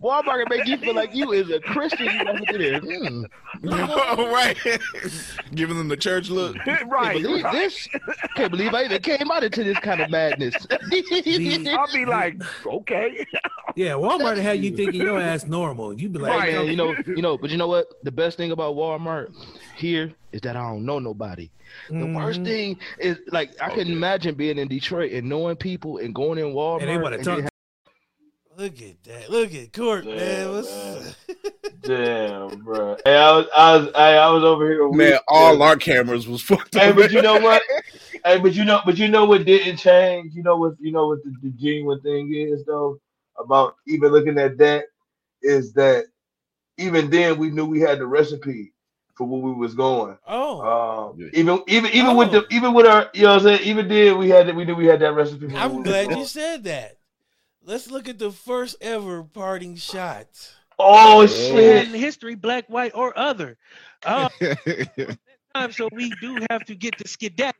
Walmart can make you feel like you is a Christian. You walk into there. Hmm. right. Giving them the church look. right. Can't right. believe this. Can't believe I even came out into this kind of madness. I'll be like, okay. Yeah, Walmart will have you thinking your ass normal. You'd be like, Right, "Hey, man, you know, you know, but you know what? The best thing about Walmart here is that I don't know nobody. The worst mhm. thing is like I can imagine being in Detroit and knowing people and going in Walmart And they want to talk. just Look at that. Look at Court, Yeah, man. What's. Damn, bro. Hey, I was, I was, hey, I was over here. a Man, all ago. our cameras was fucked Hey, but you know what? hey, but you know, but you know what didn't change? You know what? You know what the, the genuine thing is though about even looking at that is that even then we knew we had the recipe for where we was going. oh, Um, Yeah. even even even with the Oh. even with our you know what I'm saying even then we had we knew we had that recipe. For I'm was glad you said that. Let's look at the first ever parting shot. Oh shit! in history, black, white, or other. Uh, time, so we do have to get the skedaddle.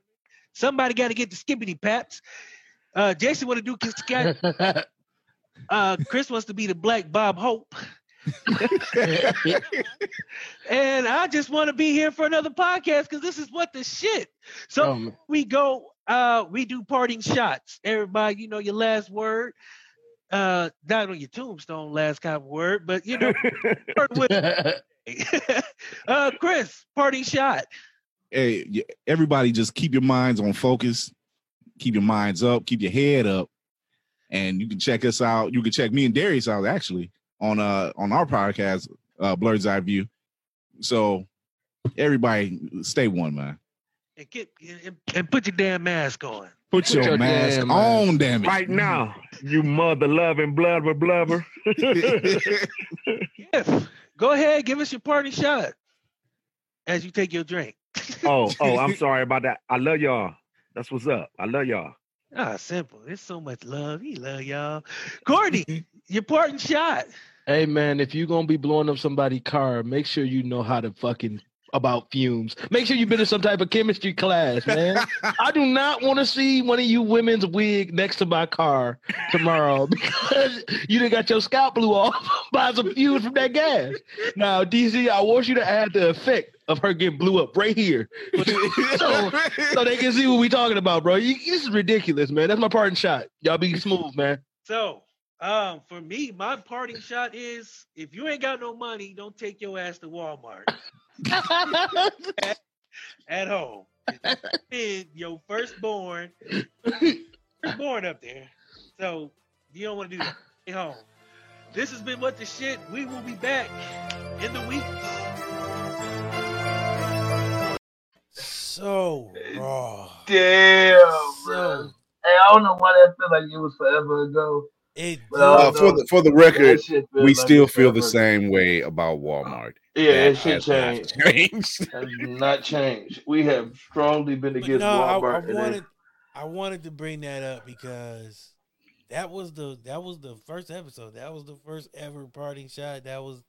Somebody got to get the skippity paps. Uh, Jason want to do scat. Uh, Chris wants to be the black Bob Hope, and I just want to be here for another podcast because this is what the shit. So um, we go. Uh, we do parting shots. Everybody, you know your last word. Uh, not on your tombstone, last kind of word, but you know. with- uh, Chris, parting shot. hey, everybody, just keep your minds on focus. Keep your minds up. Keep your head up. And you can check us out. You can check me and Darius out actually on uh on our podcast, uh Blurred's Eye View. So everybody, stay one, man. and get and, and put your damn mask on. Put, Put your, your mask damn on, damn it. right now, you mother loving blubber blubber. Yes. Go ahead, give us your party shot as you take your drink. oh, oh, I'm sorry about that. I love y'all. That's what's up. I love y'all. Ah, simple. It's so much love. He love y'all. Courtney, your parting shot. hey man, if you're gonna be blowing up somebody's car, make sure you know how to fucking about fumes. Make sure you've been in some type of chemistry class, man. I do not want to see one of you women's wig next to my car tomorrow because you done got your scalp blew off by some fumes from that gas. Now, DC, I want you to add the effect of her getting blew up right here. so, so they can see what we talking about, bro. You, this is ridiculous, man. That's my parting shot. Y'all be smooth, man. So, um, for me, my parting shot is if you ain't got no money, don't take your ass to Walmart at home. And your firstborn, firstborn up there. So you don't want to do that. Stay home. This has been what the shit. We will be back in the week. So raw. Damn, bro. Hey, I don't know why that feel like it was forever ago. It Well, Uh, does- for the for the record, That shit feel we like still feel the same way about Walmart. Yeah, that That shit has not changed. changed. Has not changed. We have strongly been But against no, I, I Walmart. wanted I wanted to bring that up because that was the that was the first episode. That was the first ever parting shot. That was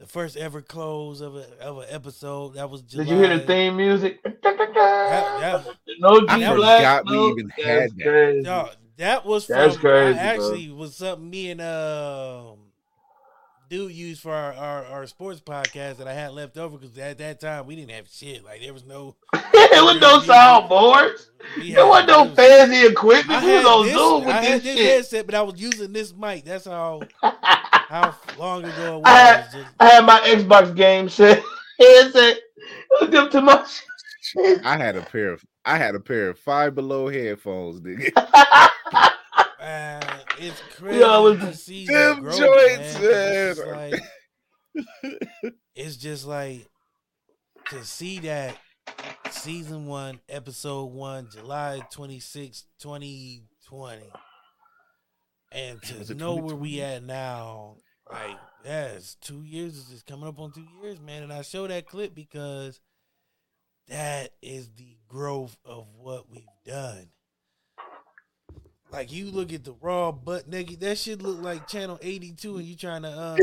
the first ever close of a of an episode. That was July. Did you hear the theme music? that- no I G that was- Black. forgot we no. even had that. crazy. Dog, that was from That's crazy, I bro. actually was something me and um dude used for our, our, our sports podcast that I had left over because at that time we didn't have shit. Like there was no it was no soundboards. we There wasn't no was- fancy equipment. We was had on this, Zoom with I had this this shit. headset, but I was using this mic. That's how how long ago it was. I had- Just- I had my Xbox game set. Headset hooked up to my shit. I had a pair of I had a pair of five below headphones, nigga. Uh, it's crazy Yeah, it was- to see the Them growth, joints, man. It's just like it's just like to see that season one, episode one, July 26, 2020. And to know where we at now, like, yeah, it's two years. It's just coming up on two years, man. And I show that clip because that is the growth of what we've done. Like you look at the raw butt naked, that shit look like channel eighty two, and you trying to um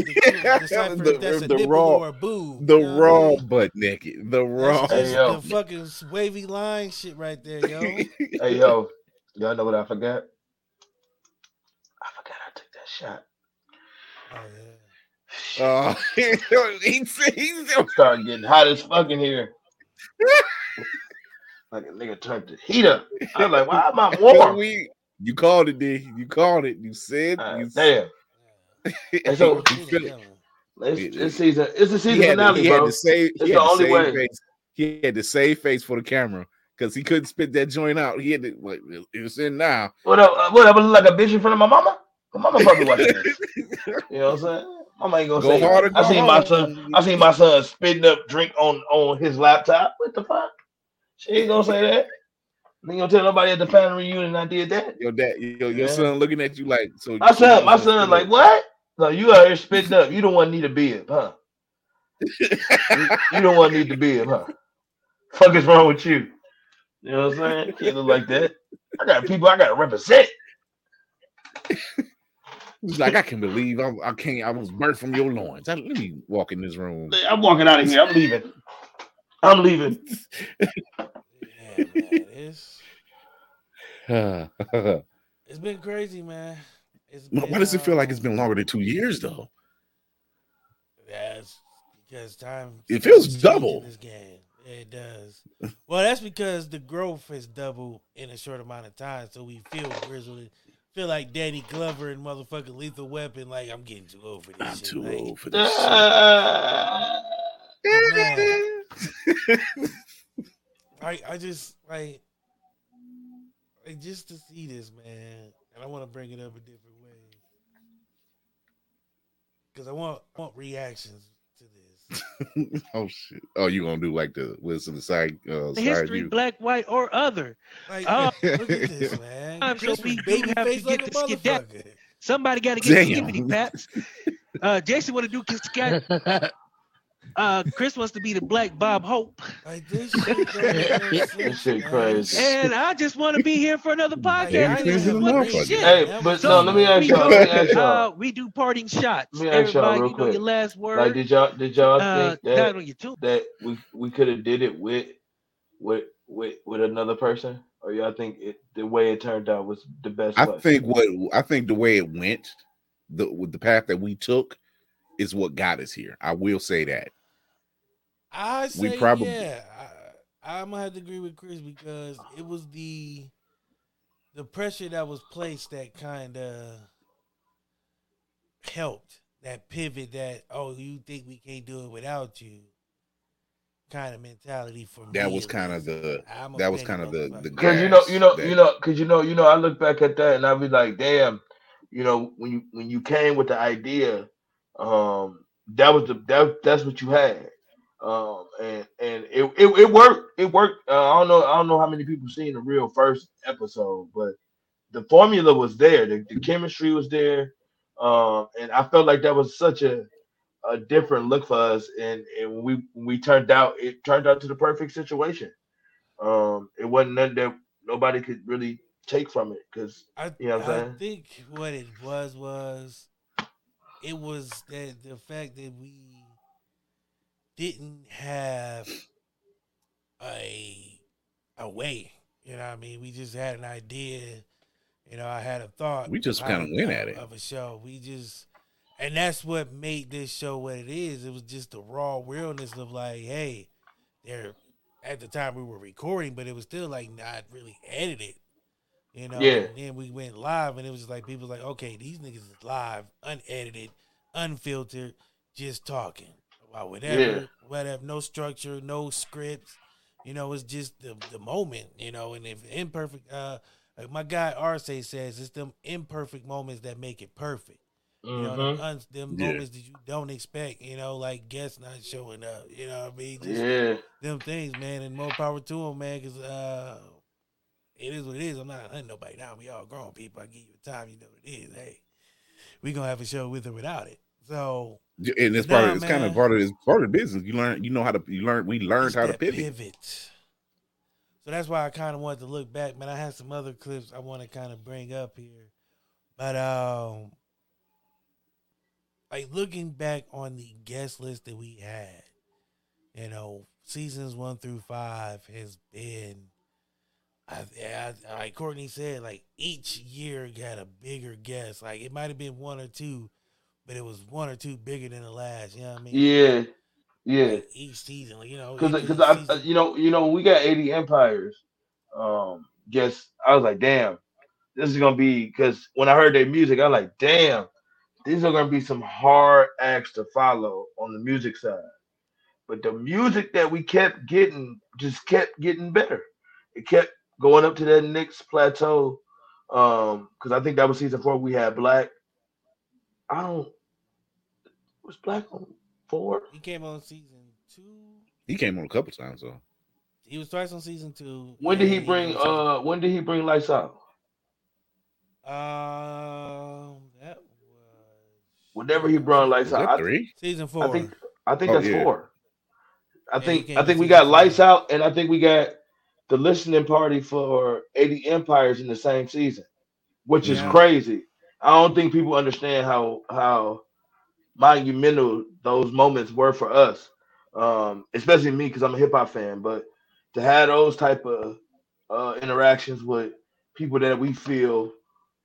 decipher The- if that's a the nipple raw- or a boob. The you know what I raw mean? butt naked. The raw. That's Hey, just yo. the fucking wavy line shit right there, yo. Hey yo, y'all know what I forgot? I forgot I took that shot. Oh yeah. Oh, he's, he's, starting getting hot as fuck in here. like a nigga turned the heat up. I was like, why am I warm? we, you called it, D. You called it. You said. Ah, you damn. And so you feel it. it's, it's season. It's the He season had, to, finale, he had bro. to save. It's He the had to only save way. face. He had to save face for the camera because he couldn't spit that joint out. He had to. Like, it's in now. What up? uh, What up? I look like a bitch in front of my mama? My mama probably watching this. You know what I'm saying? Mama ain't gonna Go say. hard or I go seen my son. I seen my son spitting up drink on on his laptop. What the fuck? She ain't gonna say that. Ain't gonna tell nobody at the family reunion I did that. Your dad, your, your Yeah. son looking at you like so. My son, my so- son, like what? No, you out here spitting up. You don't want to need a bib, huh? you, you don't want to need the bib, huh? Fuck is wrong with you? You know what I'm saying? Can't look like that. I got people I gotta represent. He's like, I can believe I, I can't. I was burnt from your loins. I, let me walk in this room. I'm walking out of here. I'm leaving. I'm leaving. Man. It's it's been crazy, man. It's been, does it feel like it's been um longer than two years though? That's because time. It feels double. This game, it does. well, that's because the growth is double in a short amount of time, so we feel grizzled. Feel like Danny Glover and motherfucking Lethal Weapon. Like I'm getting too old for this I'm shit. too like, old for this. shit. Oh, Man. I I just like like just to see this man, and I want to bring it up a different way because I want I want reactions to this. oh shit! Oh, you gonna do like the Wilson the side uh, The side history, view? black, white, or other. Like, Oh. look at this man. I'm sure we was do have to like get the skedaddle. Somebody got to get the Damn. skippity paps. Uh, Jason want to do kiss cat. Uh, Chris wants to be the black Bob Hope, Like this shit. don't make no This shit crazy. and I just want to be here for another podcast. I ain't Everything's even in what the the motherfucker. shit, Hey, but So, no, let me ask we y'all. go- Let me ask uh, y'all. we do parting shots. Let me ask y'all real you know your last word. Like, did y'all did y'all uh, think not that on your tune. that we we could have did it with with with with another person, or y'all think it, the way it turned out was the best? I way? think what I think the way it went, the with the path that we took, is what got us here. I will say that. I We say probably- yeah. I, I'm gonna have to agree with Chris because it was the the pressure that was placed that kind of helped that pivot. That oh, you think we can't do it without you? Kind of mentality for me. That was kind of the I'm that was kind of the the Cause you know, you know, that- you know, cause you know, you know, I look back at that and I be like, damn, you know, when you when you came with the idea, um, that was the that that's what you had, um, and and it it, it worked, it worked. Uh, I don't know, I don't know how many people seen the real first episode, but the formula was there, the, the chemistry was there, um, and I felt like that was such a a different look for us, and and when we when we turned out, it turned out to the perfect situation. Um, it wasn't nothing that nobody could really take from it because I, You know what I'm I think what it was was it was that the fact that we didn't have a a way. You know what I mean? We just had an idea. You know, I had a thought. We just kinda went at it. of a show. We just and that's what made this show what it is. It was just the raw realness of like, hey, there at the time we were recording, but it was still like not really edited. You know, Yeah. and then we went live and it was just like people was like, okay, these niggas is live, unedited, unfiltered, just talking about whatever, Yeah. whatever, no structure, no scripts. You know, it's just the the moment, you know, and if imperfect uh Like my guy Arce says, it's them imperfect moments that make it perfect. You know, Mhm. them, uns- them Yeah. moments that you don't expect. You know, like guests not showing up. You know what I mean? Just Yeah. them things, man, and more power to them, man. Because uh, it is what it is. I'm not hunting nobody down. We all grown people. I give you time. You know what it is. Hey, we gonna have a show with or without it. So and it's part Nah, of it's kind of part of it's part of the business. You learn, you know how to you learn. We learned it's how to that pivot. So that's why I kind of wanted to look back, man. I had some other clips I want to kind of bring up here, but um, like looking back on the guest list that we had, you know, seasons one through five has been, I, I like Courtney said, like each year got a bigger guest. Like it might have been one or two, but it was one or two bigger than the last. You know what I mean? Yeah. Yeah. Like, each season, like, you know, Because because I season- you know you know we got 80 empires. Um, just I was like, damn, this is gonna be because when I heard their music, I was like, damn, these are gonna be some hard acts to follow on the music side. But the music that we kept getting just kept getting better. It kept going up to that next plateau. Um, because I think that was season four. We had Black. I don't. Was Black on four? He came on season two. He came on a couple times though. He was twice on season two. When did he and bring? Uh, when did he bring Lights Out? Um, that was Whenever he brought Lights Was Out, that I, three? season four. I think I think Oh, that's yeah. four. I Yeah, think I think we season got four. Lights Out, and I think we got the listening party for 80 Empires in the same season, which is crazy. I don't think people understand how how monumental those moments were for us, um, especially me because I'm a hip hop fan. But to have those type of uh, interactions with people that we feel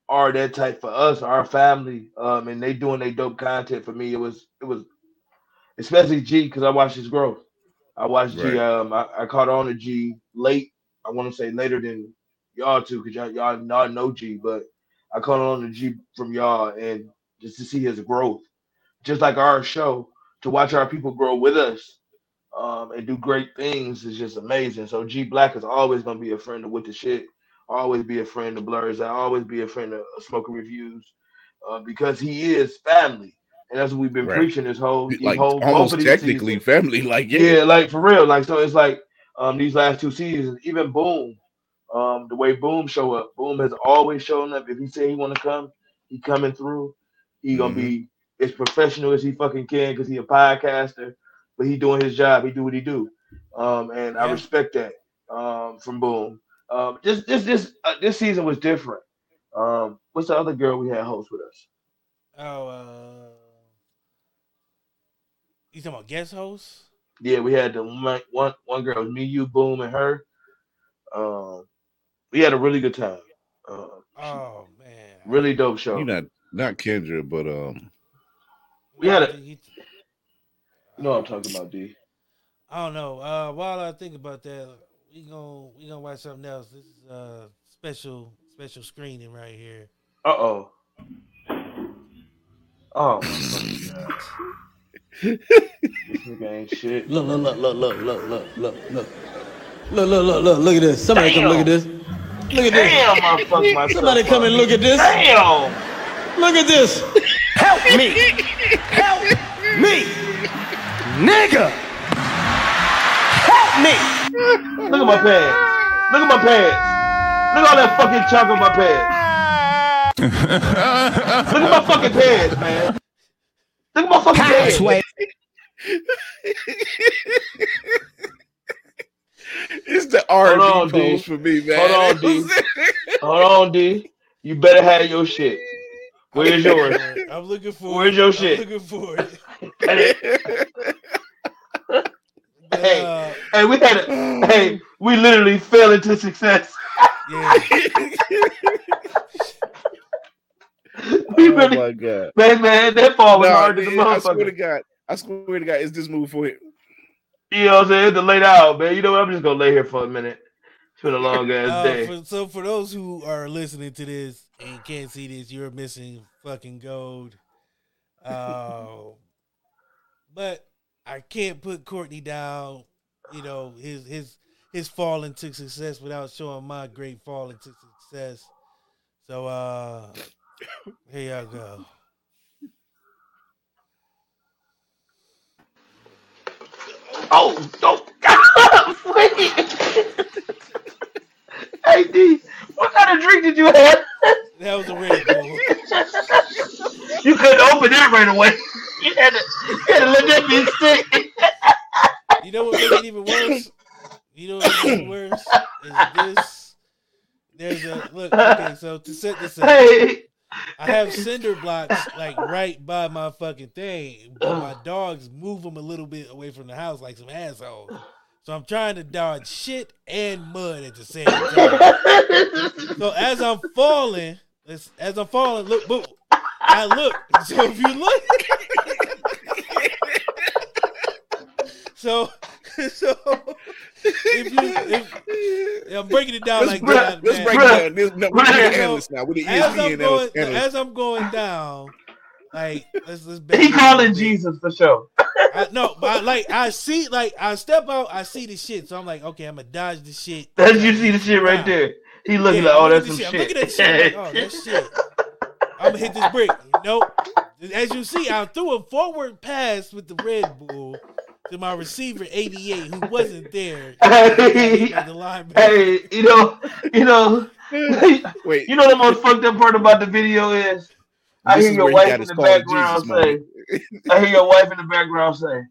are that type for us, our family, um, and they doing their dope content for me, it was it was especially G because I watched his growth. I watched G. Um, I, I caught on to G late. I want to say later than y'all too, because y'all, y'all y'all know G, but I caught on to G from y'all, and just to see his growth, just like our show, to watch our people grow with us, um, and do great things is just amazing. So G Black is always gonna be a friend of with the shit, always be a friend of Blurs, I always be a friend of Smoking Reviews, uh, because he is family, and that's what we've been Right. preaching this whole these Like whole almost technically seasons. family. Like yeah, Yeah, like for real. Like so, it's like um these last two seasons, even Boom, um the way Boom show up, Boom has always shown up. If he say he want to come, he coming through. He gonna be as professional as he fucking can because he a podcaster, but he doing his job. He do what he do, um and I respect that um from Boom. Um this this this uh, this season was different. Um, what's the other girl we had host with us? Oh, uh, you talking about guest host? Yeah, we had the one one one girl, it was me, you, Boom, and her. Um, we had a really good time. Uh, Oh man, really dope show. you not not Kendra, but um, we had a, You- you know what I'm talking about, D. I don't know. Uh, while I think about that, we gonna we gonna watch something else. This is uh special special screening right here. Uh oh. Oh my fucking god. this nigga ain't shit. Look, look, look, look, look, look, look, look, look. Look, look, look, look, look at this. Somebody come look at this. Look at this. Damn, I fucked myself. Somebody come up. and look at this. Damn. Look at this. Help me. Help me. Nigga. Help me. Look at my pants. Look at my pants. Look at all that fucking chunk on my pants. Look at my fucking pants, man. Look at my fucking pants. it's the R on, and B D. for me, man. Hold on, D. Hold on, D. You better have your shit. Where's yours? I'm looking for. Where's it. your I'm shit? looking for it. But, Hey, uh, hey, we had a, hey, we literally fell into success. yeah. we oh really, my god! man, man, that fall was Nah, hard to the man, I swear to motherfucker. God, I swear to God, it's this move for him. You know what I'm saying? To lay out, man. You know what? I'm just gonna lay here for a minute. It's been a long ass Uh, day. for, so for those who are listening to this and can't see this, you're missing fucking gold. Uh, but I can't put Courtney down. You know his his his fall into success without showing my great fall into success. So uh here y'all go. Oh, oh, wait. Hey, D, what kind of drink did you have? That was a Red Bull. you couldn't open that right away. You had to, you had to let that be stick. You know what makes it even worse? You know what makes it even worse? Is this there's a look, okay, so to set this up, Hey, I have cinder blocks like right by my fucking thing, but my uh. dogs move them a little bit away from the house like some assholes. So I'm trying to dodge shit and mud at the same time. So as I'm falling, as, as I'm falling, look, boom, I look. So if you look, so so if you if, I'm breaking it down Let's, like break, that, let's man. break it down. We're the analysts now. We're the ESPN analysts. as I'm going down, like let's let's. he calling Jesus for sure. I, no, but I, like I see, like I step out, I see the shit, so I'm like, okay, I'm gonna dodge the shit. That's you see the shit right Wow. there. He looking Yeah, like, oh, that's some shit. this shit. I'm looking at this shit. like, oh, that's shit. I'm gonna hit this brick. Nope. As you see, I threw a forward pass with the Red Bull to my receiver 88 who wasn't there. Hey, the linebacker. hey, you know, you know, Wait, you know the most fucked up part about the video is I hear your wife in the background Jesus say, moment. I hear your wife in the background say,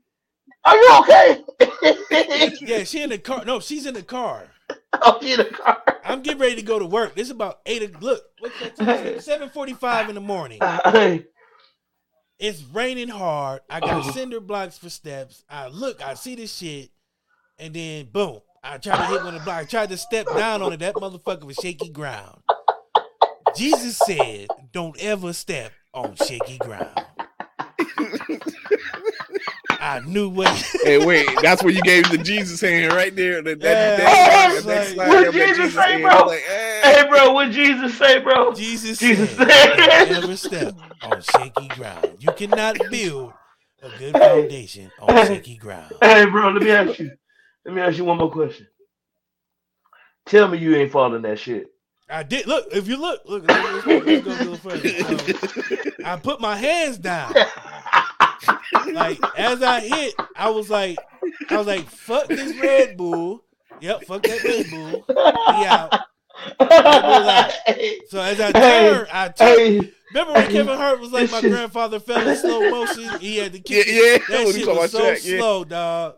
"Are you okay?" Yeah, she in the car. No, she's in the car. oh, she in the car. I'm getting ready to go to work. This is about eight. o- Look, what's that? Seven forty-five in the morning. Uh, hey, It's raining hard. I got Oh. cinder blocks for steps. I look, I see this shit, and then boom, I tried to hit one of the blocks. I tried to step down on it. That motherfucker was shaky ground. Jesus said, "Don't ever step on shaky ground." I knew what. hey, wait, that's where you gave the Jesus hand right there. That, that, Yeah, that, it's that, like- slide What there, Jesus Jesus say, hand. bro? Like, eh. hey, bro, what Jesus say, bro? Jesus, Jesus said, said- "Don't ever step on shaky ground. You cannot build a good foundation on shaky ground." Hey, bro, let me ask you. Let me ask you one more question. Tell me you ain't falling that shit. I did look. If you look, look. Let's go, let's go a little further. Um, so, I put my hands down. Like as I hit, I was like, I was like, "Fuck this Red Bull." Yep, fuck that Red Bull. He out. So as I turned, I turned. Remember when Kevin Hart was like, "My grandfather fell in slow motion." He had to kick. Yeah, yeah, that shit was so yeah. slow, dog.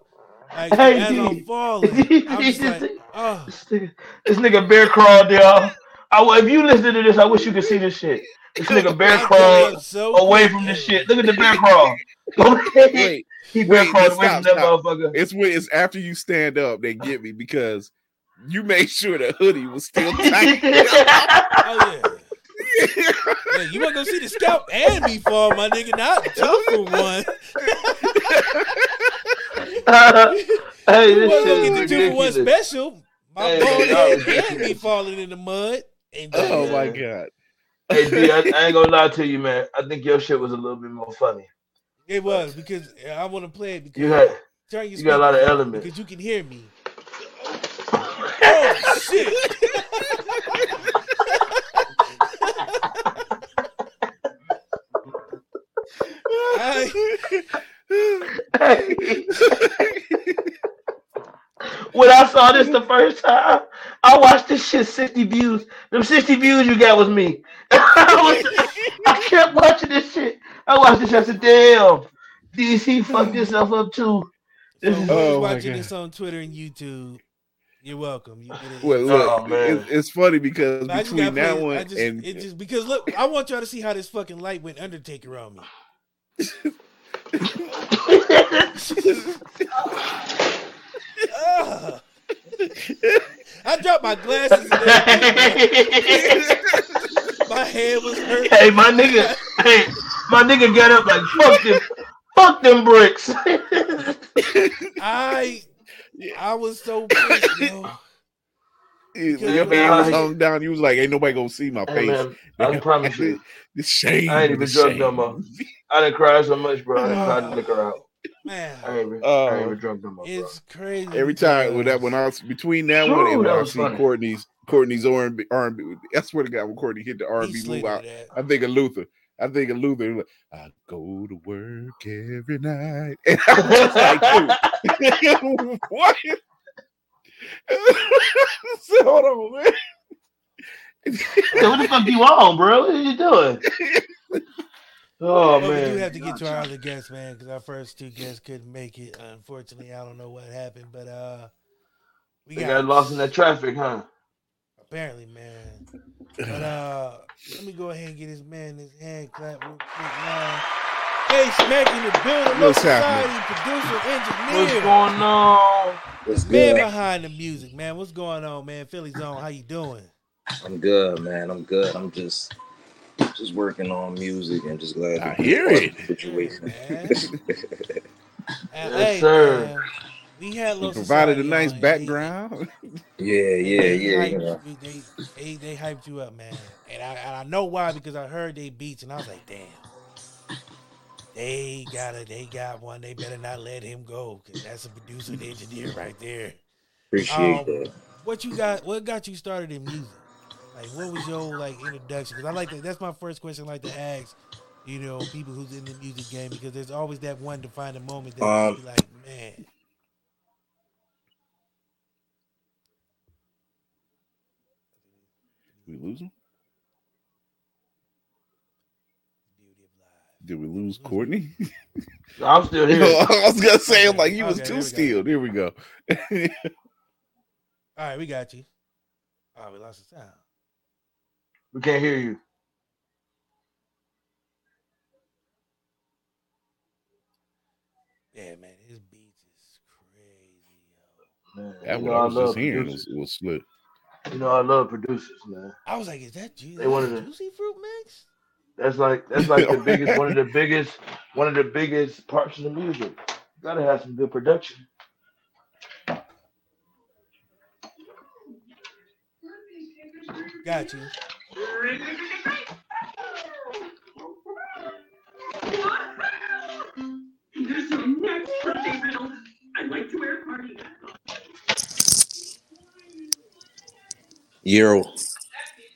Like as. I'm falling, I'm just like, "Oh." this nigga, this nigga bear crawled, y'all. I, w- if you listen to this, I wish you could see this shit. This nigga bear I got crawled so away quick. from this shit. Look at the bear crawl. Wait, he bear wait, crawled now away from stop, that stop. motherfucker. It's when it's after you stand up they get me because you made sure the hoodie was still tight. Oh yeah. Yeah, you want to go see the scalp and me fall, my nigga? Not two for one. hey, You this want to go get the two for one special? My Hey, bald y'all head and me falling in the mud. And oh Yeah. my god. Hey, D, I, I ain't gonna lie to you, man. I think your shit was a little bit more funny. it was because I want to play it because You had, turn your you got a lot of elements. because you can hear me. Oh shit! I, when I saw this the first time, I watched this shit 60 views. Them 60 views you got was me. I, was, I kept watching this shit. I watched this. I said, damn, DC fucked himself up too. so is, Oh, my watching God. this on Twitter and YouTube? You're welcome. You get it. Well, oh, look, Oh, man. it's, it's funny because I between that play- one I just, and it just because look, I want y'all to see how this fucking light went Undertaker on me. Ugh. I dropped my glasses. My head was hurt. hey, my nigga, hey, my nigga got up like, fuck them, fuck them bricks. I I was so pissed, yo. your man was hung down, you was like, "Ain't nobody gonna see my Hey, face." man, I can promise you. the shame. I ain't even the drunk no more. I didn't cry so much, bro. I didn't cry the liquor out. Man, I ain't even, I Uh, ain't even drunk no more. Bro. it's crazy. Every time when that because- when I was between that True, one and when I see. Courtney's Courtney's R and B R and B. I swear to God, when Courtney hit the R and B move out. I think of Luther. I think of Luther. like, I go to work every night, and I was like, dude, what? so, hold on, man. Yeah, what the fuck you on, bro? What are you doing? Oh But we do have to get to our other guests, man, because our first two guests couldn't make it. Unfortunately, I don't know what happened, but uh, we got, got lost in that traffic, huh? apparently, man. But uh, let me go ahead and get this man his hand clap real quick, man. Hey, Smack in the building, Low What's Society happening? producer, engineer, What's going on? What's man good? behind the music, man. What's going on, man? Philly Zone, how you doing? I'm good, man. I'm good. I'm just just working on music and just glad I to be hear it. the situation. Man. Yes, hey, sir. man, we had You provided a nice on, and background. yeah, yeah, They yeah. hyped You know. you- They, they, they hyped you up, man. And I, and I know why because I heard they beats and I was like, damn. They got it. They got one. They better not let him go because that's a producer and engineer right there. Appreciate Um, that. What you got? What got you started in music? Like, what was your like introduction? Because I like that. That's my first question. I like to ask, you know, people who's in the music game because there's always that one defining moment that Um, you be like, man. we lose him? Beauty of life. Did we lose Courtney? I'm still here. I was gonna say, I'm like, you was too there we still. There we go. All right, we got you. Oh, we lost the sound. We can't hear you. Yeah, man, his beats is crazy, yo. Man, That you know, I I was love just hearing producers. was, was split. You know, I love producers, man. I was like, is that Ju- They wanted that's to- Juicy Fruit Mix? That's like that's like the biggest one of the biggest one of the biggest parts of the music. You gotta have some good production. Got you. Here's your next birthday riddle. I'd like to wear a party. Euro.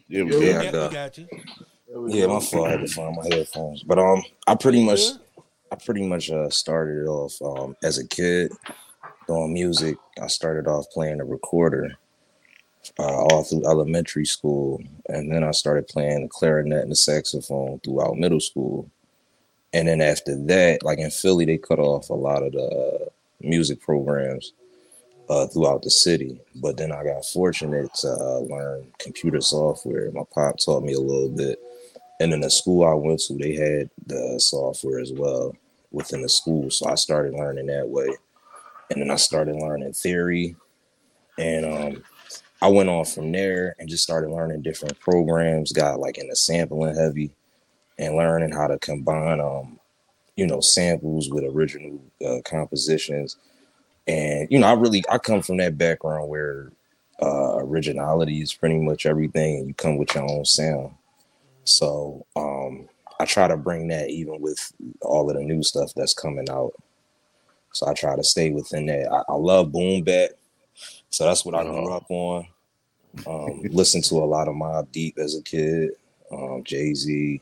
Yeah, Yeah. yeah. Got. got you. Yeah, my fault. I had to find my headphones. But um, I pretty much, I pretty much uh started off um as a kid doing music. I started off playing the recorder uh, all through elementary school, and then I started playing the clarinet and the saxophone throughout middle school. And then after that, like in Philly, they cut off a lot of the uh, music programs uh, throughout the city. But then I got fortunate to uh, learn computer software. My pop taught me a little bit. And then the school I went to, they had the software as well within the school. So I started learning that way. And then I started learning theory. And um, I went on from there and just started learning different programs, got like into sampling heavy and learning how to combine um, you know, samples with original uh, compositions. And you know, I really I come from that background where uh originality is pretty much everything and you come with your own sound. So um I try to bring that even with all of the new stuff that's coming out. So I try to stay within that. I, I love boom bap. So that's what I grew Oh. up on. Um listened to a lot of Mobb Deep as a kid, um, Jay-Z.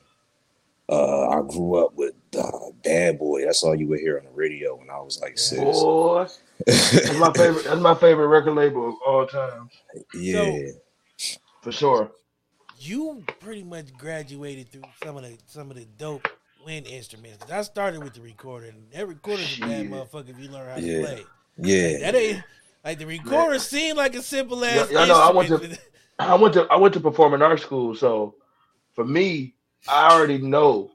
Uh I grew up with uh, Bad Boy. That's all you would hear on the radio when I was like six. Boy, that's my favorite. That's my favorite record label of all time, yeah. for sure. You pretty much graduated through some of the some of the dope wind instruments. 'Cause I started with the recorder, and that recorder's a bad Shit. mother if you learn how Yeah. to play. Yeah. That ain't like the recorder seemed like a simple ass. Yeah, I know, I went instrument. I went to I went to performing arts school, so for me, I already know.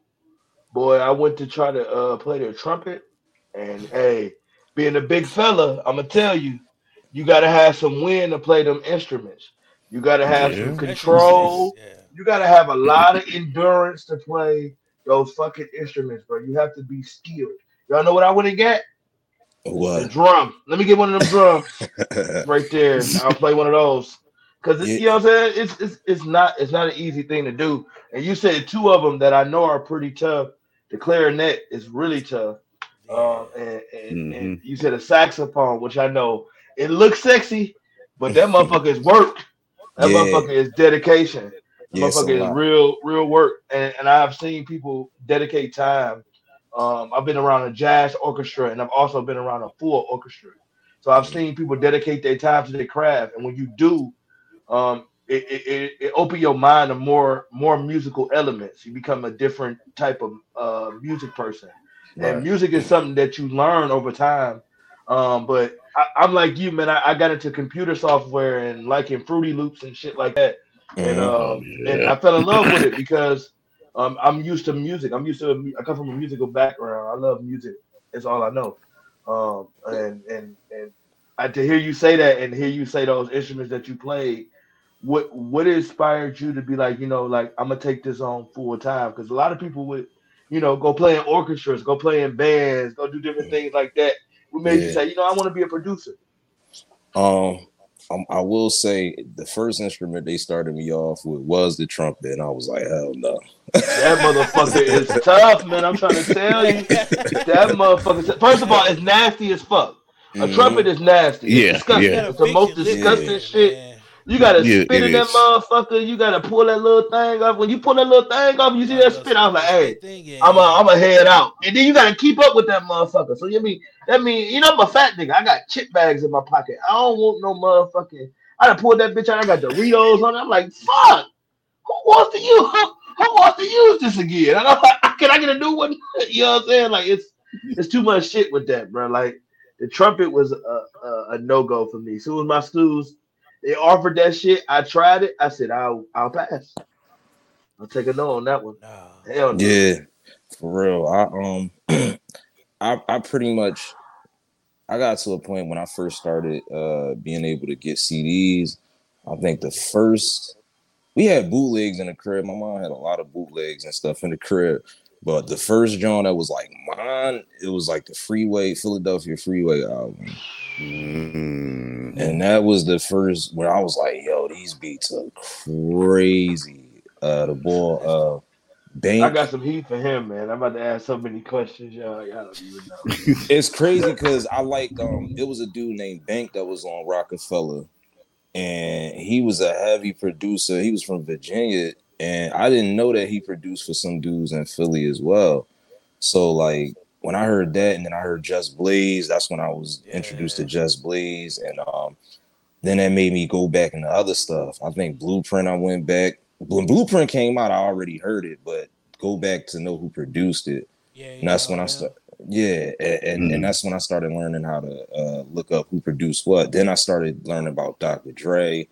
Boy, I went to try to uh, play the trumpet, and hey, being a big fella, I'm gonna tell you, you gotta have some wind to play them instruments. You gotta have Yeah. some control. Yeah. You gotta have a lot of endurance to play those fucking instruments, bro. You have to be skilled. Y'all know what I would have got? The What? drum. Let me get one of them drums right there. I'll play one of those. Cause Yeah. you know what I'm saying? It's, it's it's not it's not an easy thing to do. And you said two of them that I know are pretty tough. The clarinet is really tough. Um, and, and, and Mm-hmm. you said a saxophone, which I know it looks sexy, but that motherfucker is work. That Yeah. motherfucker is dedication. That Yeah, motherfucker is lot. real, real work. And, and I've seen people dedicate time. Um, I've been around a jazz orchestra and I've also been around a full orchestra. So I've seen people dedicate their time to their craft. And when you do, um, it, it, it, it open your mind to more more musical elements. You become a different type of uh, music person. Right. And music is something that you learn over time. Um, but I, I'm like you, man. I, I got into computer software and liking Fruity Loops and shit like that. And um, and I fell in love with it because um, I'm used to music. I'm used to. I come from a musical background. I love music. It's all I know. Um, and and and I, to hear you say that and hear you say those instruments that you played, what what inspired you to be like, you know, like I'm gonna take this on full time? Because a lot of people would, you know, go play in orchestras, go play in bands, go do different things like that. What made you say, you know, I want to be a producer? Um, um, I will say the first instrument they started me off with was the trumpet, and I was like, hell no. That motherfucker is tough, man. I'm trying to tell you, that motherfucker. First of all, it's nasty as fuck. A Mhm. trumpet is nasty. It's Yeah, disgusting. yeah. It's the most disgusting yeah. shit. You gotta Yeah, spit it in that is. motherfucker. You gotta pull that little thing off. When you pull that little thing off, you see that spit. I was like, hey, I'm a, I'm a head out. And then you gotta keep up with that motherfucker. So you mean that mean you know I'm a fat nigga. I got chip bags in my pocket. I don't want no motherfucking. I done pulled that bitch out. I got Doritos on it. I'm like, fuck. Who wants to use? Who, who wants to use this again? And I'm like, can I get a new one? you know what I'm saying? Like it's it's too much shit with that, bro. Like the trumpet was a, a, a no go for me. soon as my schools they offered that shit, I tried it. I said I'll I'll pass. I'll take a no on that one. Hell no. Yeah, for real. I um, I I pretty much, I got to a point when I first started uh being able to get CDs. I think the first we had bootlegs in the crib. My mom had a lot of bootlegs and stuff in the crib. But the first John that was like mine, it was like the Freeway, Philadelphia Freeway album. Mm. And that was the first where I was like, yo, these beats are crazy. Uh the boy uh Bink. I got some heat for him, man. I'm about to ask so many questions, y'all. I don't even know. it's crazy because I like um it was a dude named Bink that was on Roc-A-Fella and he was a heavy producer. He was from Virginia and I didn't know that he produced for some dudes in Philly as well. So like when I heard that and then I heard Just Blaze, that's when I was introduced to Just Blaze and um then that made me go back into other stuff. I think Blueprint I went back. When Blueprint came out, I already heard it, but go back to know who produced it. Yeah, and that's when I started. Yeah, and, and, and that's when I started learning how to uh, look up who produced what. Then I started learning about Dr. Dre,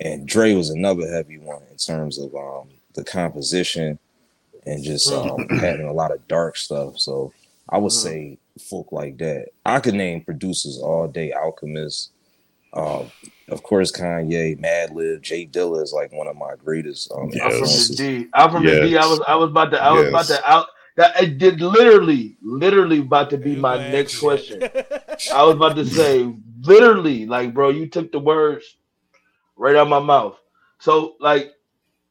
and Dre was another heavy one in terms of um, the composition and just um, having a lot of dark stuff. So I would say folk like that. I could name producers all day. Alchemist, um, of course, Kanye, Madlib, J Dilla is like one of my greatest. Um, I'm from the influences. D. I'm from the D. I was I was about to I was about to out that it did literally, literally about to be my next question. I was about to say literally, like, bro, you took the words right out of my mouth. So, like,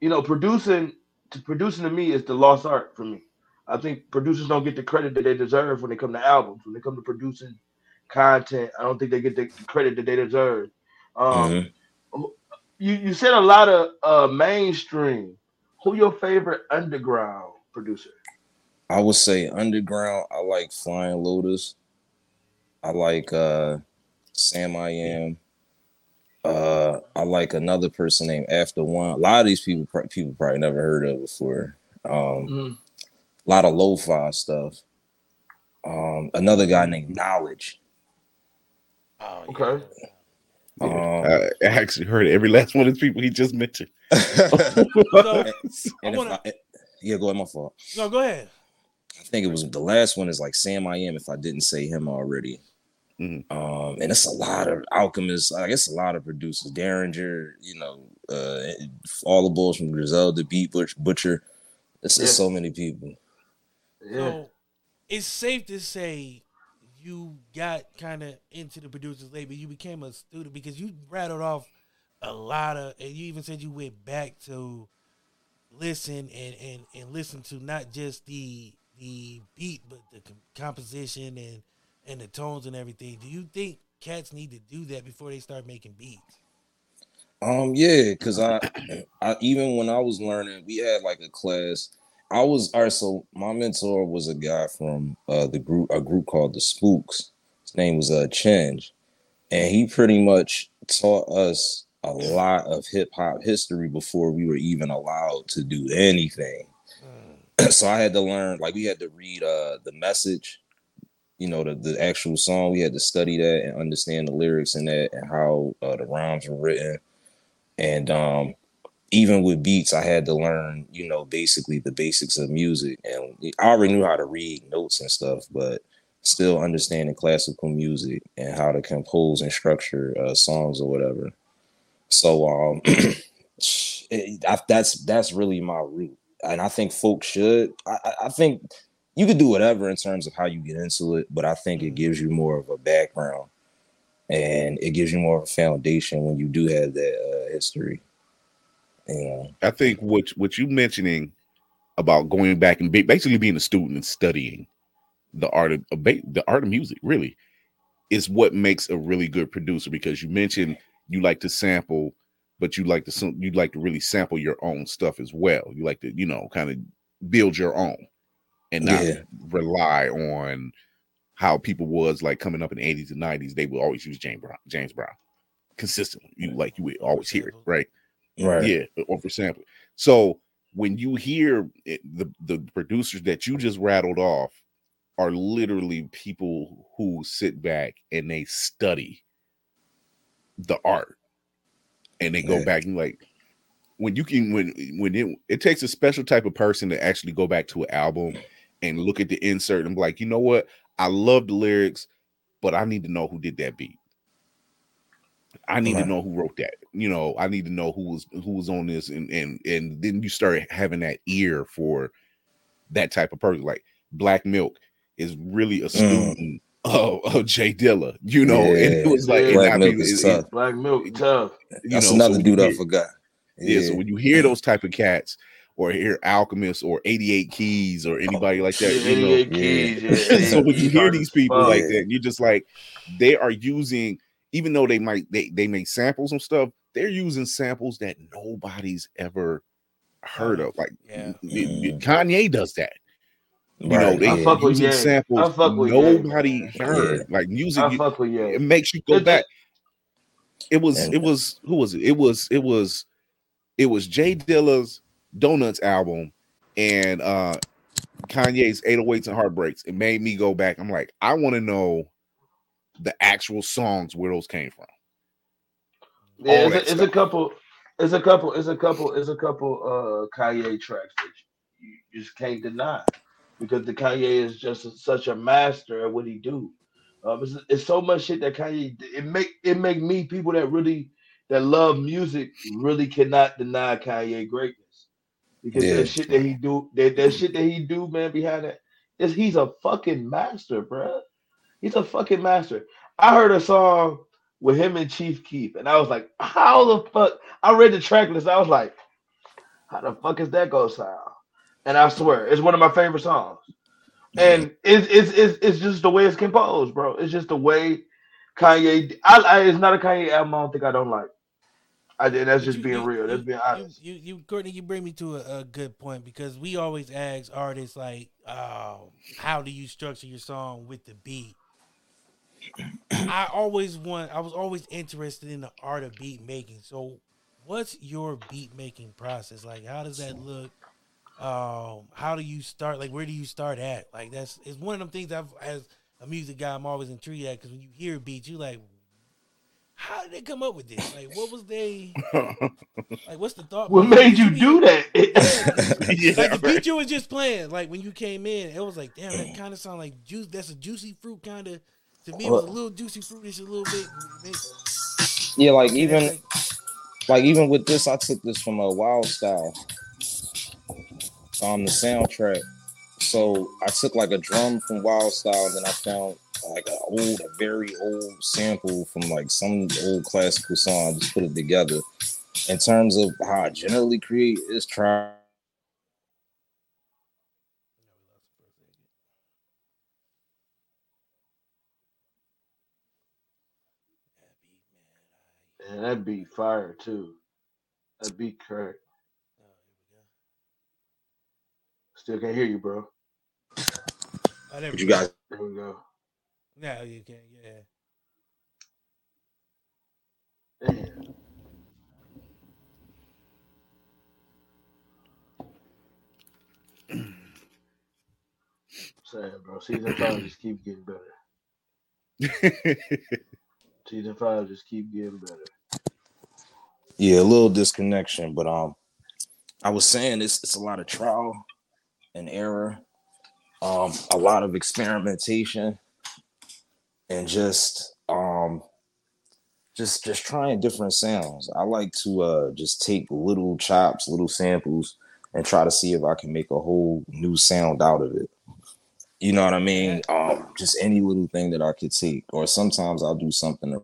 you know, producing to producing to me is the lost art for me. I think producers don't get the credit that they deserve when they come to albums. When they come to producing content, I don't think they get the credit that they deserve. Um, you you said a lot of uh mainstream. Who your favorite underground producer? I would say underground. I like Flying Lotus. I like uh Sam I Am. Uh, I like another person named After One. A lot of these people people probably never heard of before. Um, Mhm. A lot of lo-fi stuff. Um, another guy named Knxwledge. Okay. Um, I I actually heard every last one of the people he just mentioned. and if I- yeah, go ahead. My fault. No, go ahead. I think it was the last one is like Sam I Am, if I didn't say him already. Um, and it's a lot of alchemists. I guess a lot of producers. Daringer, you know, uh, all the bulls from Griselda, Beat Butch, Butcha. It's just Yeah. so many people. So it's safe to say you got kind of into the producers label. You became a student because you rattled off a lot of, and you even said you went back to listen and and and listen to not just the the beat, but the com- composition and and the tones and everything. Do you think cats need to do that before they start making beats? Um, yeah, because I, I even when I was learning, we had like a class. I was all right. So my mentor was a guy from uh the group, a group called the Spooks. His name was uh Chinge, and he pretty much taught us a lot of hip hop history before we were even allowed to do anything. so I had to learn, like we had to read uh the message, you know, the, the actual song. We had to study that and understand the lyrics in that and how uh, the rhymes were written. And um even with beats, I had to learn, you know, basically the basics of music. And I already knew how to read notes and stuff, but still understanding classical music and how to compose and structure uh, songs or whatever. So um, it, I, that's that's really my route, and I think folks should. I, I- I think you could do whatever in terms of how you get into it, but I think it gives you more of a background, and it gives you more of a foundation when you do have that uh, history. I think what what you mentioning about going back and ba- basically being a student and studying the art of the art of music really is what makes a really good producer because you mentioned you like to sample but you like to you like to really sample your own stuff as well. You like to you know kind of build your own and not Yeah. rely on how people was like coming up in the 80s and 90s they would always use James Brown James Brown consistently. You like you would always hear it right Right. yeah or for sample so when you hear it, the the producers that you just rattled off are literally people who sit back and they study the art and they go Yeah. back and like when you can when when it it takes a special type of person to actually go back to an album and look at the insert and be like you know what i love the lyrics but i need to know who did that beat i need to know who wrote that you know i need to know who was who was on this and and and then you start having that ear for that type of person like black milk is really a mm. student of, of jay dilla you know and it was like and Black I Milk mean, is it- it- tough. Black milk, tough. you That's know, another so dude you I forgot. yeah, so when you hear those type of cats or hear Alchemist or 88 Keys or oh, anybody like that, you know, keys. Yeah, so when you hear these people fuck. like that, you're just like, they are using, even though they might they they may sample some stuff, they're using samples that nobody's ever heard of. Like Yeah. Kanye does that. You know, they I fuck using Ye. I samples fuck with nobody man. heard. Like music, I you- fuck with it makes you go It- back. It was it was who was it? It was it was it was J Dilla's Donuts album and uh Kanye's 808s and Heartbreaks. It made me go back. I'm like, I want to know the actual songs where those came from. Yeah, it's, a, it's a couple. It's a couple. It's a couple. It's a couple. Uh, Kanye tracks that you, you just can't deny because the Kanye is just a- such a master at what he do. Um, it's, it's so much shit that Kanye. It make it make me people that really that love music really cannot deny Kanye greatness because Yeah. that shit that he do that, that shit that he do man behind that is he's a fucking master, bruh. He's a fucking master. I heard a song with him and Chief Keef, and I was like, how the fuck? I read the track list. I was like, how the fuck is that gonna sound? And I swear, it's one of my favorite songs. And it's it's it's, it's just the way it's composed, bro. It's just the way Kanye. I, I it's not a Kanye album. I don't think I don't like. I did. That's just you- being you- real. That's you- being honest. You, you, you, Courtney, you bring me to a, a good point because we always ask artists like, oh, "How do you structure your song with the beat?" I always want. I was always interested in the art of beat making. So, what's your beat making process like? How does that look? Um, how do you start? Like, where do you start at? Like, that's it's one of them things I've as a music guy, I'm always intrigued at because when you hear beats, you like, how did they come up with this? Like, what was they? Like, what's the thought? What made you do that? yeah, like the right. beat you was just playing, like when you came in, it was like, damn, that kind of sound like juice. That's a juicy fruit kind of. To me, it was a little juicy fruitish, a little bit. Yeah, like even like even with this, I took this from a Wild Style on the soundtrack. So I took like a drum from Wild Style, and then I found like a old, a very old sample from like some old classical song. I just put it together. In terms of how I generally create, is try And that beat fire too. That beat correct. Still can't hear you, bro. Oh, there you guys, There we go. Now you can, yeah. Damn. Sad, bro. Season five just keep getting better. Season five just keep getting better. Yeah, a little disconnection, but um, I was saying it's it's a lot of trial and error, um, a lot of experimentation, and just um, just just trying different sounds. I like to uh just take little chops, little samples, and try to see if I can make a whole new sound out of it. You know what I mean? Um, just any little thing that I could take, or sometimes I'll do something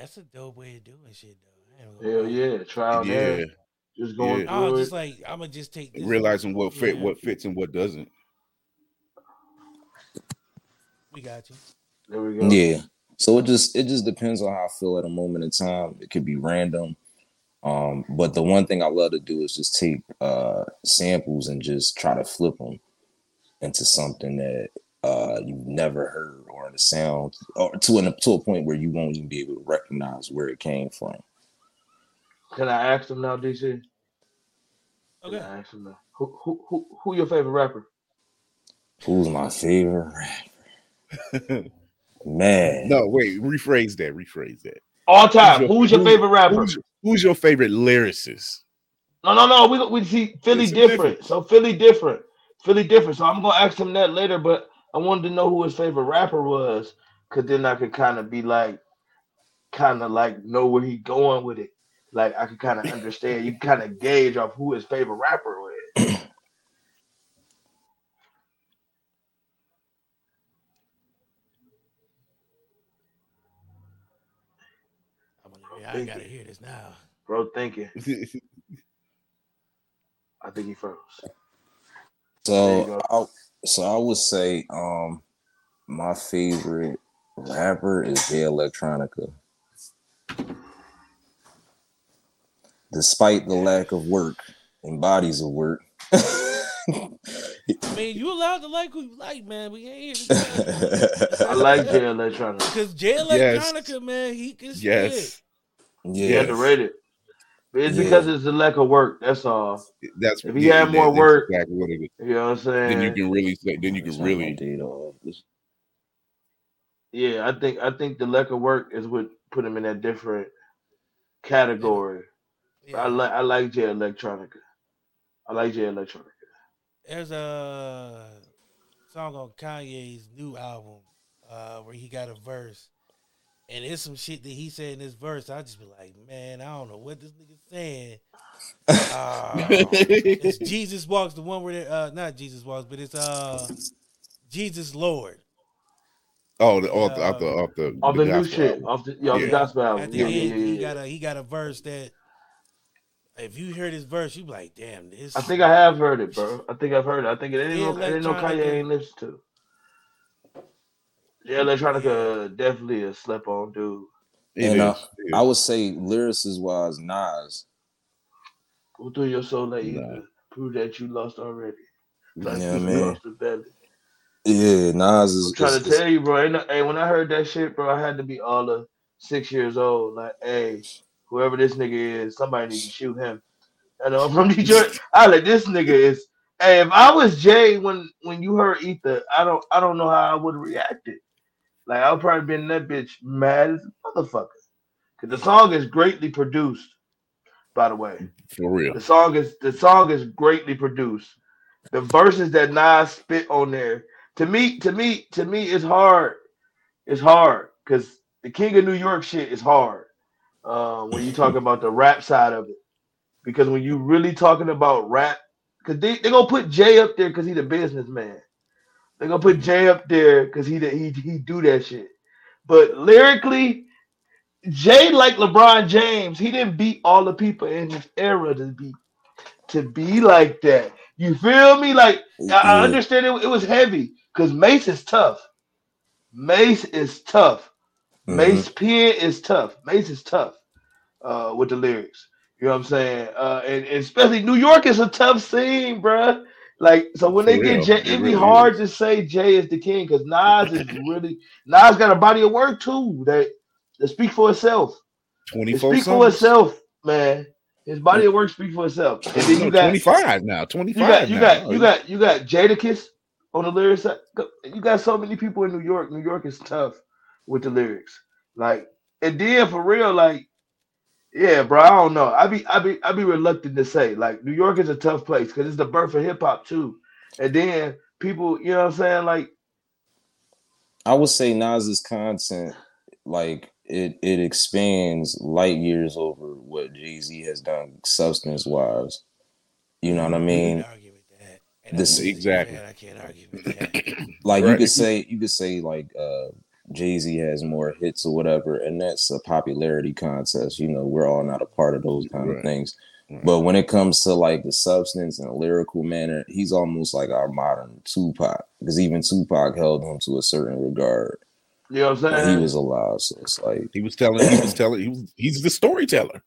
That's a dope way of doing shit, though. I ain't gonna Hell yeah, trial and yeah. error. Just going Yeah. I was just like, I'm gonna just take this. Realizing what fit, Yeah. what fits, and what doesn't. We got you. There we go. Yeah. So it just it just depends on how I feel at a moment in time. It could be random. Um, but the one thing I love to do is just take uh samples and just try to flip them into something that uh you've never heard or the sound or to an to a point where you won't even be able to recognize where it came from. Can I ask them now, DC? Can Okay. I ask them now? Who who who who your favorite rapper? Who's my favorite rapper? Man. No, wait. Rephrase that. Rephrase that. All time. Who's your favorite rapper? Who's, who's your favorite lyricist? No, no, no. We we see Philly different. different. So Philly different. Philly different. So I'm gonna ask him that later, but I wanted to know who his favorite rapper was, cause then I could kind of be like, kind of like know where he going with it. Like I could kind of understand. You kind of gauge off who his favorite rapper was. I'm gonna, I gotta hear this now. Bro, thinking. I think he froze. There you So. I so I would say um my favorite rapper is Jay Electronica. Despite the lack of work and bodies of work. I mean, you allowed to like who you like, man. We ain't here. I like Jay Electronica. Because Jay Yes. Electronica, man, he can spit. Yes. He yeah. underrated. But it's Yeah. because it's the lack of work. That's all. That's If he yeah, had more that- work, exactly what it is. You know what I'm saying? Then you can really say. Then you can not my really. date off. This- Yeah, I think I think the lack of work is what put him in that different category. I like I like Jay Electronica. I like Jay Electronica. There's a song on Kanye's new album uh, where he got a verse, and it's some shit that he said in this verse. I just be like, man, I don't know what this nigga's saying. Uh, it's Jesus walks, the one where they- uh, not Jesus walks, but it's uh, Jesus Lord. Oh, the, off the, off the, off the, Off the, new shit, album. off the yeah, off the Yeah. gospel I album. think Yeah, he, yeah, he yeah, got a he got a verse that if you hear this verse, you be like, damn, this. I think I have heard it, bro. I think I've heard it. I think it ain't Jay no, it ain't no Kanye ain't listened to. Yeah, Electronica definitely a slept on dude. It and uh, I would say lyricist wise, Nas. Go through your soul that you Nah. prove that you lost already. Like Yeah, man. lost the belly. Yeah, Nas is, I'm trying is- to is- tell you, bro. Ain't no, hey, when I heard that shit, bro, I had to be all of six years old. Like, hey, whoever this nigga is, somebody need to shoot him. I know I'm from Detroit. I like this nigga is. Hey, if I was Jay when when you heard Ether, I don't I don't know how I would have reacted. Like I would probably been that bitch mad as a motherfucker. Cause the song is greatly produced, by the way. for real. The song is the song is greatly produced. The verses that Nas spit on there, to me, to me, to me, it's hard. It's hard because the King of New York shit is hard. Uh, when you talk about the rap side of it, because when you really talking about rap, because they they gonna put Jay up there because he's a businessman. They gonna put Jay up there because he he he do that shit. But lyrically, Jay like LeBron James, he didn't beat all the people in his era to be to be like that. You feel me? Like I, I understand it, it was heavy because Mase is tough. Mase is tough. Mhm. Mase pen is tough. Mase is tough uh, with the lyrics. You know what I'm saying? Uh, and, and especially New York is a tough scene, bruh. Like so when For they real. get Jay, It it'd be hard to say Jay is the king because Nas is really Nas got a body of work too that that speak for itself. It 24 speak for itself, man. His body of work speak for itself. And then you got 25 now. Twenty five. you got you now. got you got you got Jadakiss on the lyrics. You got so many people in New York. New York is tough with the lyrics. Like and then for real, like yeah, bro. I don't know. I be I be I be reluctant to say like New York is a tough place because it's the birth of hip hop too. And then people, you know what I'm saying? Like I would say Nas's content, like it, it expands light years over what Jay Z has done substance wise. You know what I mean? argue with that. And This exactly. I can't argue with that. like you could say you could say like uh Jay Z has more hits or whatever, and that's a popularity contest. You know, we're all not a part of those kind Right. of things. Right. But when it comes to like the substance and lyrical manner, he's almost like our modern Tupac, because even Tupac held him to a certain regard you know what I'm saying? he saying? was alive. So it's like He was telling. He was telling. He was. He's the storyteller.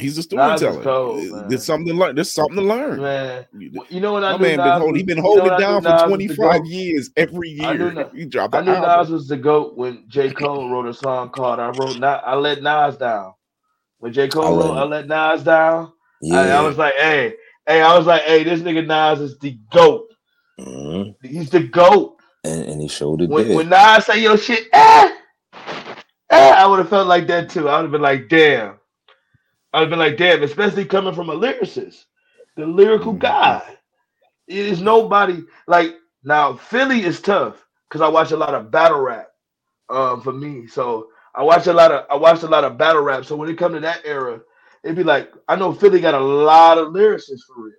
He's a storyteller. cold, There's- something to learn. There's something to learn. Man, You- you know what I My man been Nas holding. was- He been you know holding I it down for Nas was the 25 years. Every I knew year Na- he dropped I knew album. Nas was the goat when J. Cole wrote a song called "I Wrote Nas, I Let Nas Down." When J. Cole I let- wrote "I Let Nas Down," yeah. I, I was like, "Hey, hey," I was like, "Hey, this nigga Nas is the goat. Mhm. He's the goat." and, and he showed it When, when Nas say your shit, eh, eh, I would have felt like that too. I would have been like, "Damn." I would have been like, "Damn," especially coming from a lyricist, the lyrical Mhm. guy. It is nobody like now. Philly is tough because I watch a lot of battle rap. Um, for me, so I watch a lot of I watched a lot of battle rap. So when it come to that era, it'd be like I know Philly got a lot of lyricists for real.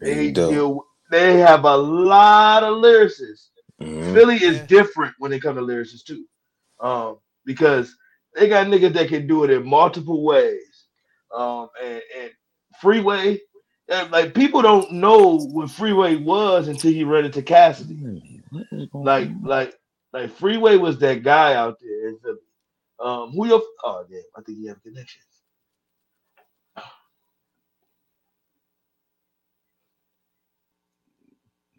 They They do. deal, they have a lot of lyricists. Mhm. Philly is different when it come to lyricists too, um, because they got niggas that can do it in multiple ways. Um, and, and Freeway, like people don't know what Freeway was until he ran into Cassidy. Like, like, like Freeway was that guy out there in Philly. Um, who your? Oh yeah, I think he have connections.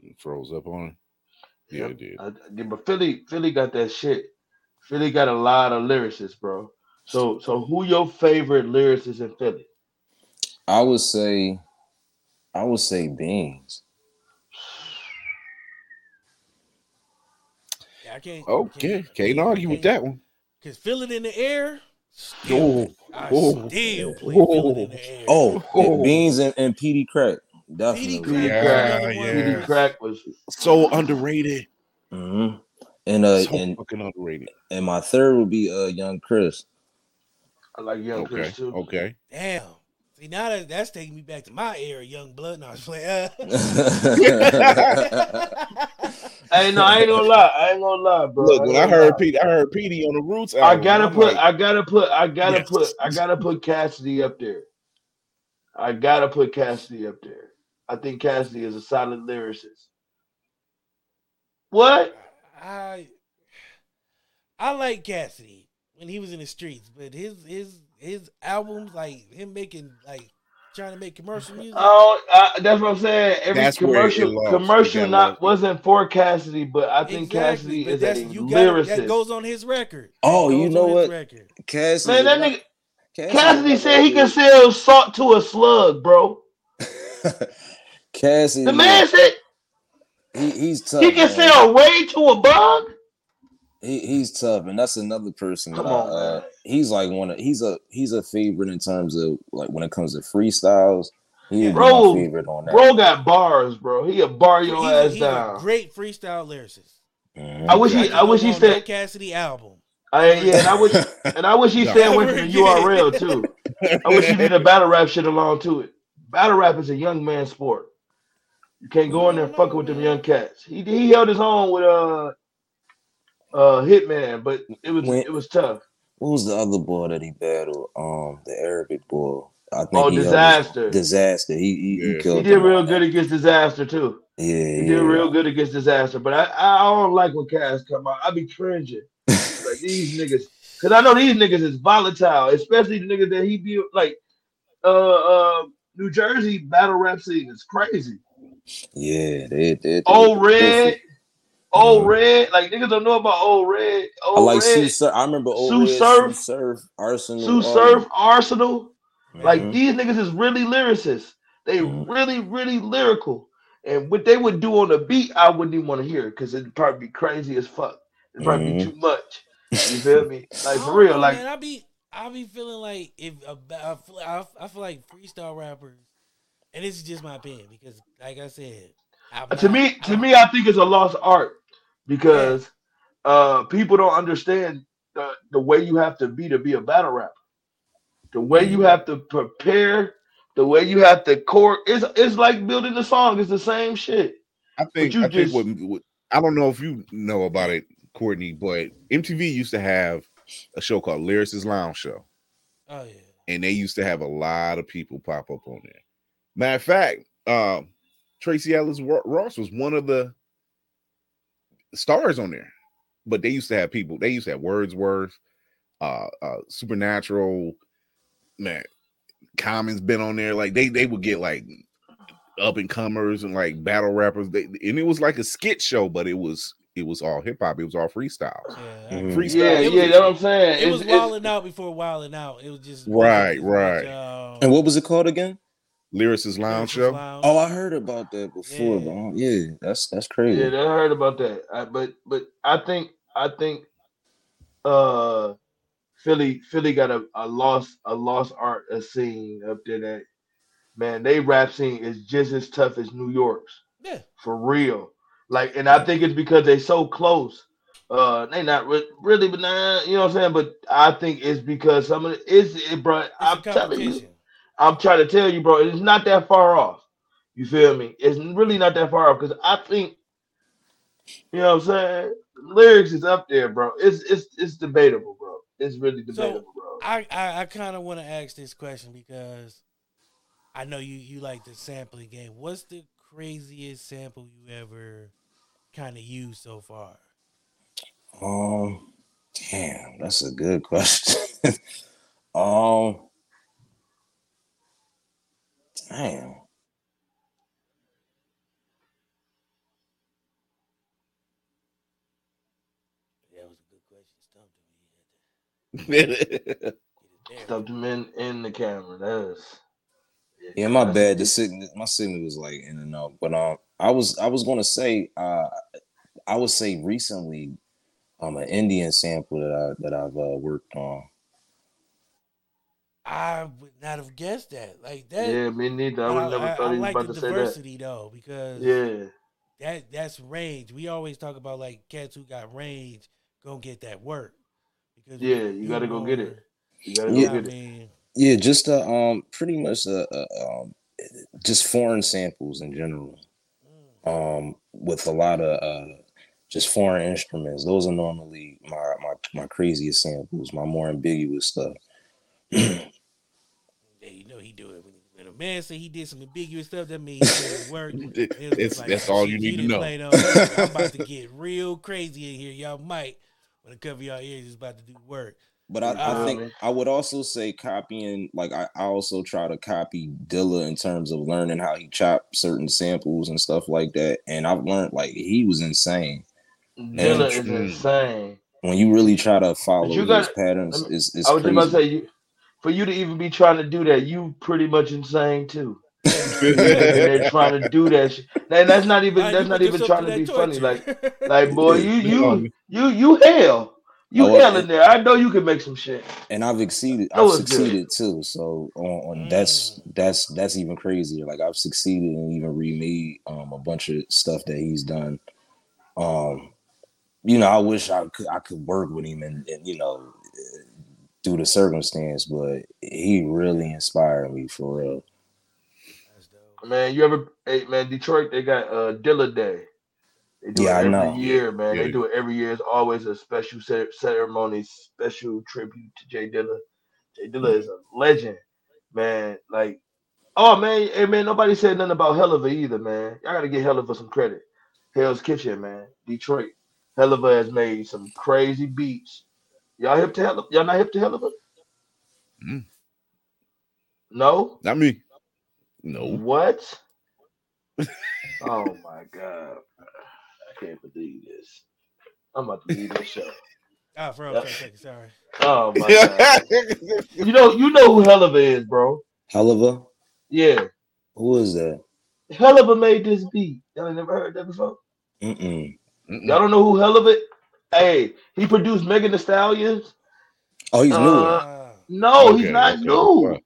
He froze up on him. Yeah, Yep. it did. I, but Philly, Philly got that shit. Philly got a lot of lyricists, bro. So, so who your favorite lyricist in Philly? I would say, I would say Beans. Yeah, I can't. Okay, can't argue with that one. Cause feel it in the air. Still, Oh, I oh, still play oh, feel it in the air. Oh, Oh. Beans and, and Peedi Crakk, definitely. Crack. Yeah, Crack, yeah. Peedi where- Crack was So underrated. hmm And uh, So and fucking underrated. and my third would be uh, Young Chris. I like Young Okay, Chris too. okay. Damn. See now that that's taking me back to my era, young blood. No, I was playing. Hey, no, I ain't gonna lie. I ain't gonna lie, bro. Look, ain't when I gonna heard lie. Pete, I heard Peedi on the Roots I gotta I'm put, like, I gotta put, I gotta Yes. put, I gotta put Cassidy up there. I gotta put Cassidy up there. I think Cassidy is a solid lyricist. What? I I like Cassidy when he was in the streets, but his his his albums, like him making like trying to make commercial music. Oh, uh, that's what I'm saying. Every That's commercial, lost. Commercial not lost. wasn't for Cassidy, but I think exactly, Cassidy but is that's a you got lyricist. that goes on his record. Oh, you know what? record. Cassidy. Man, that nigga Cassidy Cassidy said he that can sell salt to a slug, bro. Cassidy. The man said he, he's tough. he can man. sell ray to a bug. He, he's tough, and that's another person that Come I, on, uh, he's like one of he's a he's a favorite in terms of like when it comes to freestyles. He would Bro, my favorite on that. Bro got bars, bro. He a bar your He's, ass a, he's a down. great freestyle lyricist. Mhm. I wish he, just I wish he know no said, Cassidy album. I, yeah, and I wish, and I wish he No. stay away from the URL too. I wish he did a battle rap shit along to it. Battle rap is a young man sport. You can't go in there fucking with them young cats. He he held his own with uh uh Hitman, but it was When- it was tough. What was the other boy that he battled? Um, the Arabic boy. I think Oh, he held his- Dizaster. Dizaster. He he, he killed. He did real good against Dizaster too. Yeah, He yeah. did real good against Dizaster. But I, I don't like when cats come out. I be cringing. like these niggas. Cause I know these niggas is volatile, especially the niggas that he be like uh uh New Jersey battle rap scene is crazy. Yeah, they they. Old they- Red, Old Mhm. Red, like niggas don't know about Old Red. I like Sue Red, Surf. I remember old Sue Red, Surf. Sue Surf, Arsonal. Sue Surf. Arsonal. Like Mhm. these niggas is really lyricists. They Mhm. really, really lyrical. And what they would do on the beat, I wouldn't even want to hear because it'd probably be crazy as fuck. It'd probably be Mhm. too much. You feel me? Like for real. know, Like man, I be I be feeling like if a ba- I feel, I, I feel like freestyle rappers, and this is just my opinion because, like I said, I've to not- me, to me, I think it's a lost art because uh people don't understand the, the way you have to be to be a battle rapper. The way you have to prepare, the way you have to court. It's it's like building a song. It's the same shit. I think you I think what, what I don't know if you know about it, Courtney, but MTV used to have a show called Lyricist Lounge Show, Oh yeah. and they used to have a lot of people pop up on there. Matter of fact, um, Tracee Ellis Ross was one of the stars on there, but they used to have people. They used to have Wordsworth, uh, uh, Supernatural, man. Commons been on there. Like they they would get like up and comers and like battle rappers. They, and it was like a skit show, but it was it was all hip hop. It was all freestyles. Yeah, Mhm. Freestyle. Yeah, It yeah, was- that's what I'm saying. It was It's- it's- wilding out before wilding out. It was just Right, was right. much, um, And what was it called again? Lyricist Lounge Lyricist Show. Lounge. Oh, I heard about that before. Yeah. But yeah, that's that's crazy. Yeah, I heard about that. I, but but I think I think uh Philly Philly got a, a lost a lost art a scene up there that man they rap scene is just as tough as New York's Yeah. for real. Like and I think it's because they so close. Uh they not re- really but nah, you know what I'm saying? But I think it's because some of it is it bro It's I'm telling you competition. I'm trying to tell you, bro, it's not that far off. You feel me? It's really not that far off because I think, you know what I'm saying? Lyrics is up there, bro. It's it's it's debatable, bro. It's really So, debatable, bro. I I, I kind of want to ask this question because I know you you like the sampling game. What's the craziest sample you ever kind of used so far? Um, damn, that's a good question. um, damn. That was a good question. Stumped me. Get it. Stuffed them in in the camera. That's Yeah, my that's- bad. The signal, my signal was like in and out. But um, I was I was gonna say uh, I would say recently, um, an Indian sample that I that I've uh, worked on. I would not have guessed that. Like that. Yeah, me neither. I would have never I, thought I he was like about the to say that. diversity though because Yeah. that that's range. We always talk about like cats who got range gonna get that work. Because Yeah, you gotta go get it. You gotta you go get what I it. Yeah, just uh, um, pretty much uh, uh, um, just foreign samples in general. Um, with a lot of uh, just foreign instruments. Those are normally my my my craziest samples, my more ambiguous stuff. Yeah, you know he do it. When, when a man said he did some ambiguous stuff, that means he did work. It was That's- that's all you need to didn't know. no- I'm about to get real crazy in here. Y'all might when to cover y'all ears. Is about to do work. But I, I think I would also say copying, like I, I also try to copy Dilla in terms of learning how he chopped certain samples and stuff like that. And I've learned like he was insane. Dilla is Mm. insane. When you really try to follow you his patterns, let me- it's, it's I was just about crazy. to say you for you to even be trying to do that, you pretty much insane too. They're trying to do that shit. And that's not even that's not even trying through to that be funny. Like like boy, you you you you hell. You Oh, hell in there. I know you can make some shit. and I've exceeded I've was good. succeeded too. So on, on that's that's that's even crazier. Like I've succeeded and even remade um a bunch of stuff that he's done. Um you know, I wish I could I could work with him and, and you know through the circumstance, but he really inspired me for real. Man, you ever hey man, Detroit, they got uh Dilla Day. They do Yeah, it every year, man. Yeah. They do it every year. It's always a special ceremony, special tribute to J Dilla. J Dilla is a legend. man, like, oh man, hey man, nobody said nothing about Helluva either, man. Y'all gotta give Helluva some credit. Hell's Kitchen, man, Detroit. Helluva has made some crazy beats. Y'all hip to Helluva? Y'all not hip to Helluva? Mm. No. Not me. No. What? oh my god, I can't believe this. I'm about to leave this show. Ah, for real, for a sorry. Oh my god. you know, you know who Helluva is, bro. Helluva? Yeah. Who is that? Helluva made this beat. Y'all ain't never heard that before? Mm-mm. Y'all don't know who Helluva? Hey, he produced Megan The Stallions. Oh, he's new. Uh, no, he's not okay. new.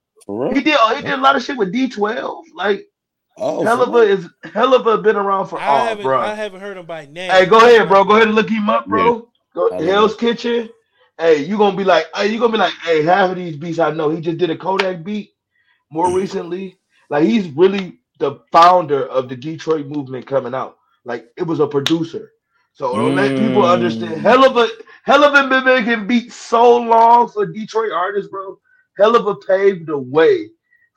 He did he did a lot of shit with D12. Like Oh, for Helluva real? is Helluva been around for I oh, haven't, bro. I haven't heard him by name. Hey, go ahead, bro. Go ahead and look him up, bro. Go Helluva. Hell's Kitchen. Hey, you gonna be like, hey, you gonna be like, hey, half of these beats I know. He just did a Kodak beat more recently. Like he's really the founder of the Detroit movement coming out. Like it was a producer. So don't let people understand. Mm. Helluva hell of a been making beats so long for Detroit artists, bro. Helluva paved the way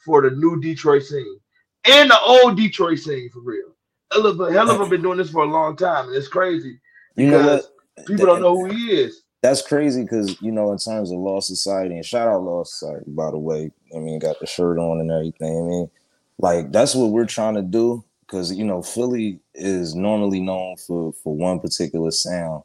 for the new Detroit scene and the old Detroit scene for real. Helluva hell of a been doing this for a long time, and it's crazy You know because what? people don't know who he is. That's crazy because you know, in terms of Law Society, and shout out Law Society, by the way. I mean, got the shirt on and everything. I mean, like that's what we're trying to do because you know, Philly is normally known for for one particular sound,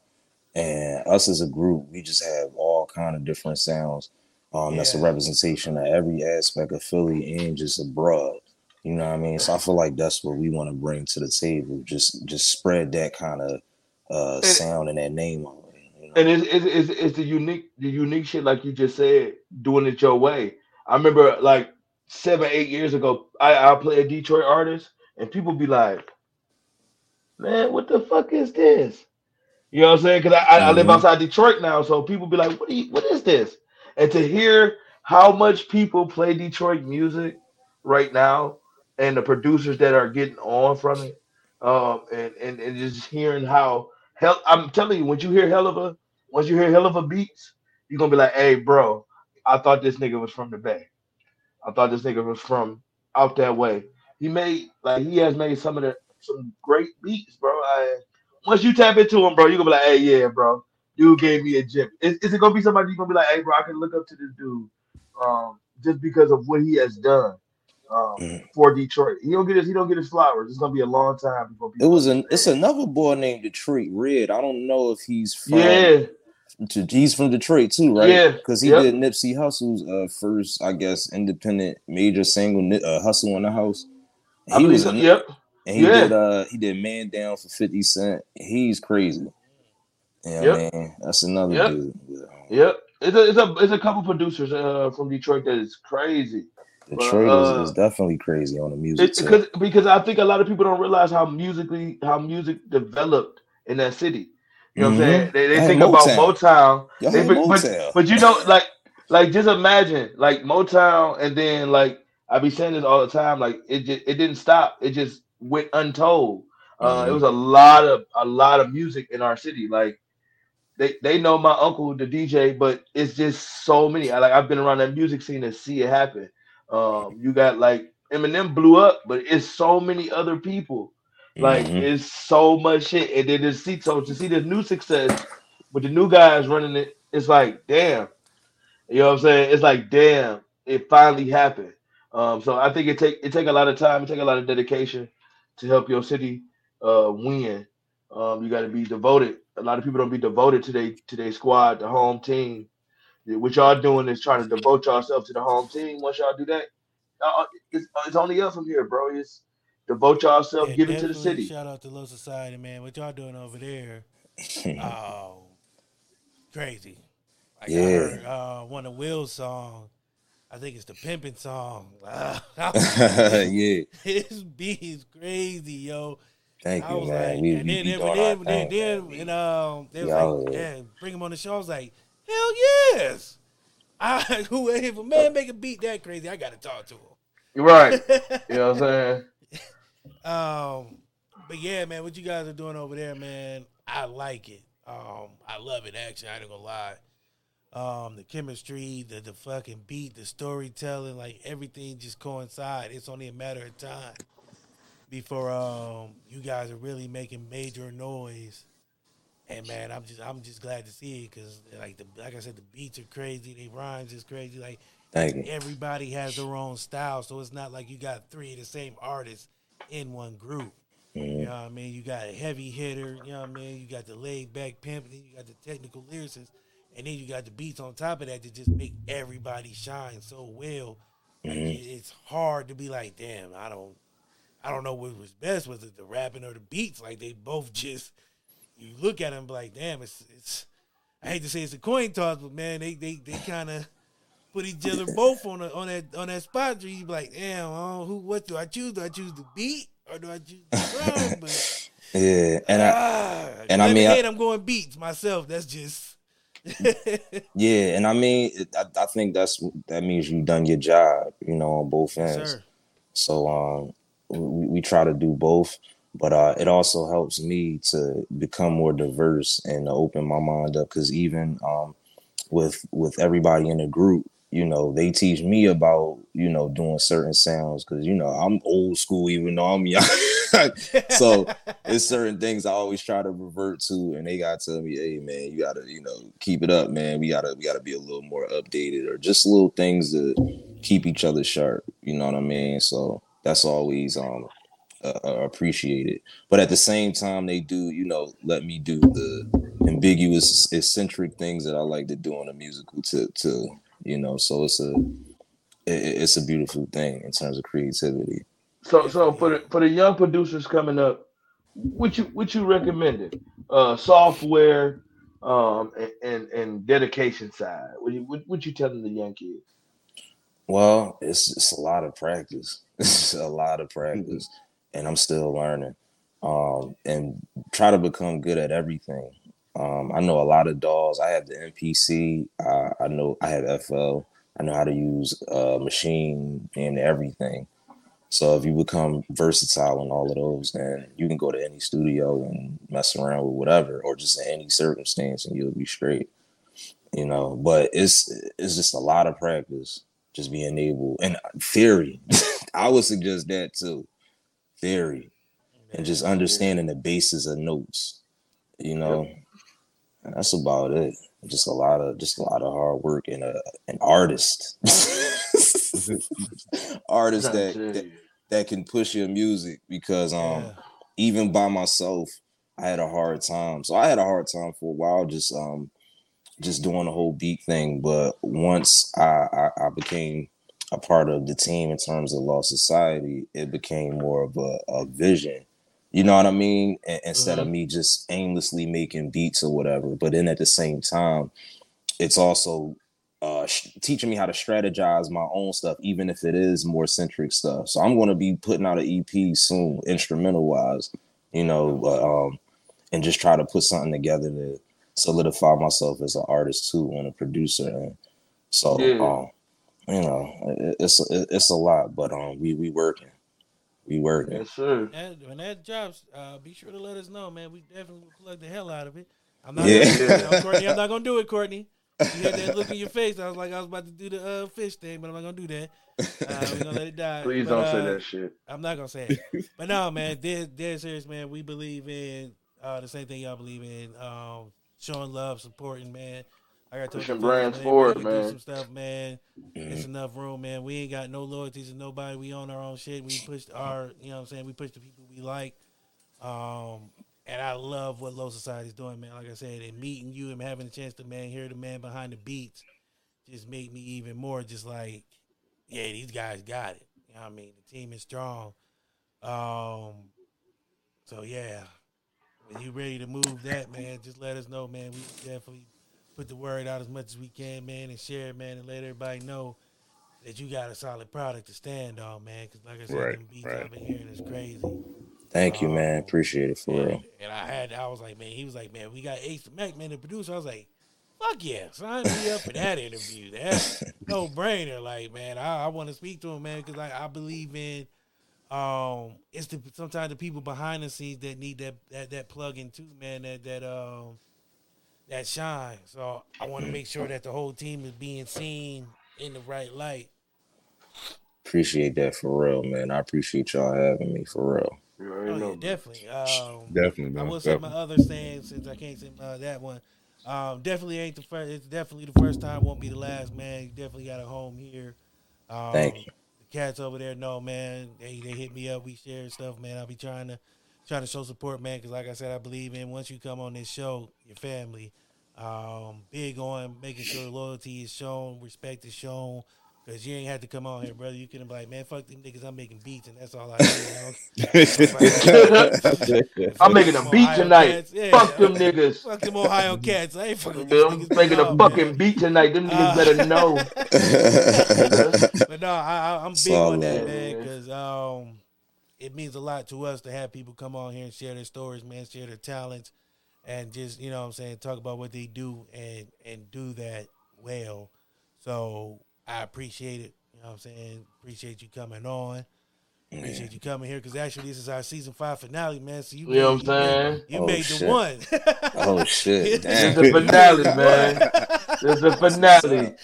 and us as a group, we just have all kind of different sounds. Um, that's a representation of every aspect of Philly and just abroad. You know what I mean? So I feel like that's what we want to bring to the table. Just just spread that kind of uh sound and that name on it. And it's, it's, it's, it's the unique the unique shit like you just said, doing it your way. I remember like seven, eight years ago, I, I played a Detroit artist and people be like, Man, what the fuck is this? You know what I'm saying? Because I, I, I live Mhm. outside Detroit now, so people be like, What you, what is this? And to hear how much people play Detroit music right now and the producers that are getting on from it, um, and, and, and just hearing how hell I'm telling you, once you hear Helluva once you hear Helluva beats, you're gonna be like, hey bro, I thought this nigga was from the Bay. I thought this nigga was from out that way. He made like he has made some of the some great beats, bro. I, once you tap into him, bro, you're gonna be like, hey, yeah, bro. Dude gave me a gem. Is, is it gonna be somebody you're gonna be like, hey, bro, I can look up to this dude, um, just because of what he has done um, Mm. for Detroit. He don't get his he don't get his flowers. It's gonna be a long time before It was an it's another boy named Detroit Red. I don't know if he's from Yeah. to- he's from Detroit too, right? Yeah, Because he yep. did Nipsey Hussle's uh, first, I guess, independent major single, uh, "Hussle in the House." I He was so, yep. and he Yeah. did uh he did "Man Down" for Fifty Cent. He's crazy. Yeah, Yep. man, that's another Yep. dude. But, um, Yep. It's a, it's a it's a couple producers uh, from Detroit that is crazy. But, Detroit uh, is, definitely crazy on the music It, because because I think a lot of people don't realize how musically how music developed in that city. You know what I'm saying? Mhm. They, they Hey, think about Motown. Motown. They be- but, Motown. but you know, like like just imagine like Motown and then like I be saying this all the time, like it just it didn't stop. It just went untold. Uh, it Mhm. was a lot of a lot of music in our city. Like they they know my uncle the DJ, but it's just so many. I like I've been around that music scene to see it happen. Um, you got like Eminem blew up, but it's so many other people. Like Mhm. it's so much shit, and then to see so to see this new success with the new guys running it, it's like damn. You know what I'm saying? It's like damn, it finally happened. Um, so I think it take it take a lot of time, it take a lot of dedication to help your city uh win. Um, you got to be devoted. A lot of people don't be devoted to their to their squad, the home team. What y'all doing is trying to devote yourself to the home team. Once y'all do that, uh, it's, it's only up from here, bro. It's devote yourself, Yeah, give it to the city. Shout out to Low Society, man. What y'all doing over there? Oh, crazy. Like I Yeah. heard uh, one of Will's songs. I think it's the pimping song. Yeah. His beat is crazy, yo. Thank I you, man. like, We- and we then, be then, doing then, then, then, and, um, they was Y'all- like, yeah, bring him on the show. I was like, hell yes. I, who, if a man make a beat that crazy, I got to talk to him. Right. You know what I'm saying? Um, but yeah, man, what you guys are doing over there, man, I like it. Um, I love it. Actually, I ain't gonna lie. Um, the chemistry, the the fucking beat, the storytelling, like everything just coincide. It's only a matter of time before um you guys are really making major noise. And man, I'm just I'm just glad to see it because like the like I said, the beats are crazy, the rhymes is crazy. Like everybody has their own style, so it's not like you got three of the same artists in one group. Mm-hmm. You know what I mean? You got a heavy hitter, you know what I mean? You got the laid back pimp, then you got the technical lyricist, and then you got the beats on top of that that just make everybody shine so well. Like, Mhm. it's hard to be like, damn, I don't I don't know what was best, was it the rapping or the beats? Like they both just you look at them like, damn, it's it's I hate to say it's a coin toss, but man, they they they kind of put each other both on a, on that on that spot. So you be like, damn, oh, who what do I choose? Do I choose the beat or do I choose the drum? But Yeah, and I ah, and I mean, I- I'm going beats myself. That's just yeah, and I mean, I, I think that's that means you've done your job, you know, on both ends. So um, we, we try to do both, but uh, it also helps me to become more diverse and open my mind up. Because even um, with with everybody in the group, you know, they teach me about you know doing certain sounds. Because you know, I'm old school, even though I'm young. so it's certain things I always try to revert to, and they gotta tell me, "Hey, man, you gotta, you know, keep it up, man. We gotta, we gotta be a little more updated, or just little things to keep each other sharp." You know what I mean? So that's always um uh, appreciated. But at the same time, they do, you know, let me do the ambiguous, eccentric things that I like to do on a musical to, to you know. So it's a, it, it's a beautiful thing in terms of creativity. So so for the for the young producers coming up, what you what you recommended? Uh, software, um, and, and and dedication side. What you what, what you telling the young kids? Well, it's it's a lot of practice. It's a lot of practice, and I'm still learning. Um, and try to become good at everything. Um, I know a lot of DAWs. I have the MPC. I, I know I have FL. I know how to use uh, Maschine and everything. So if you become versatile in all of those, then you can go to any studio and mess around with whatever, or just in any circumstance, and you'll be straight. You know, but it's it's just a lot of practice, just being able and theory. I would suggest that too, theory, and just understanding the basis of notes. You know, and that's about it. Just a lot of just a lot of hard work and a an artist, artist that, that that can push your music because um even by myself I had a hard time. So I had a hard time for a while just um just doing the whole beat thing. But once I, I, I became a part of the team in terms of Law Society, it became more of a, a vision. You know what I mean? Instead of me just aimlessly making beats or whatever. But then at the same time, it's also uh, sh- teaching me how to strategize my own stuff, even if it is more centric stuff. So I'm going to be putting out an EP soon, instrumental wise, you know, but, um, and just try to put something together to solidify myself as an artist too and a producer. And so, Yeah. um, you know, it, it's it, it's a lot, but um, we we working, we working. Yes, sir. That, when that drops, uh, be sure to let us know, man. We definitely will plug the hell out of it. I'm not Yeah. gonna, no, Courtney, I'm not gonna do it, Courtney. You had that look in your face. I was like, I was about to do the uh, fish thing, but I'm not gonna do that. Uh, we're gonna let it die. Please But, don't say uh, that shit. I'm not gonna say it. but no, man, dead, dead serious, man. We believe in uh, the same thing y'all believe in. Um, showing love, supporting, man. I got Pushing brands forward, we man. Do some stuff, man. It's enough room, man. We ain't got no loyalties to nobody. We own our own shit. We push our, you know what I'm saying? We push the people we like. Um, and I love what Low Society's doing, man. Like I said, and meeting you and having a chance to, man, hear the man behind the beats just made me even more just like, yeah, these guys got it. You know what I mean? The team is strong. Um, so yeah, when you ready to move that, man, just let us know, man. We definitely put the word out as much as we can, man, and share it, man, and let everybody know that you got a solid product to stand on, man. Because like I said, Right, them beats right. I've been hearing is crazy. Thank you, Um, man. Appreciate it for real. And I had, I was like, man, he was like, man, we got Ace Mac, man, the producer. I was like, fuck yeah, sign me up for that interview. That's no brainer. Like, man, I, I want to speak to him, man, because like I believe in. Um, it's the sometimes the people behind the scenes that need that that that plug in too, man. That that um that shine. So I want to make sure that the whole team is being seen in the right light. Appreciate that for real, man. I appreciate y'all having me for real. Oh yeah, definitely. Um, Definitely, I man. will say my other saying since I can't say uh, that one. Um, definitely ain't the first. It's definitely the first time. Won't be the last, man. You definitely got a home here. Um, Thank you. The cats over there know, man. They they hit me up. We share stuff, man. I'll be trying to trying to show support, man. Because like I said, I believe in once you come on this show, your family. Um, big on making sure loyalty is shown, respect is shown. Cause you ain't had to come on here, brother. You could have been like, man, fuck them niggas. I'm making beats, and that's all I do. I'm making a beat tonight. Fuck them niggas. Fuck them Ohio cats. I ain't fucking with these I'm making No, a man. fucking beat tonight. Them niggas Uh, better know. but no, I, I, I'm big on that, man, because um, it means a lot to us to have people come on here and share their stories, man, share their talents, and just you know what I'm saying, talk about what they do and and do that well. So I appreciate it. You know what I'm saying? Appreciate you coming on. Appreciate you coming here because actually this is our season five finale, man. So you, You know what I'm saying? You Oh, made the shit. one. Oh shit! This Damn. is the finale, man. This is the finale.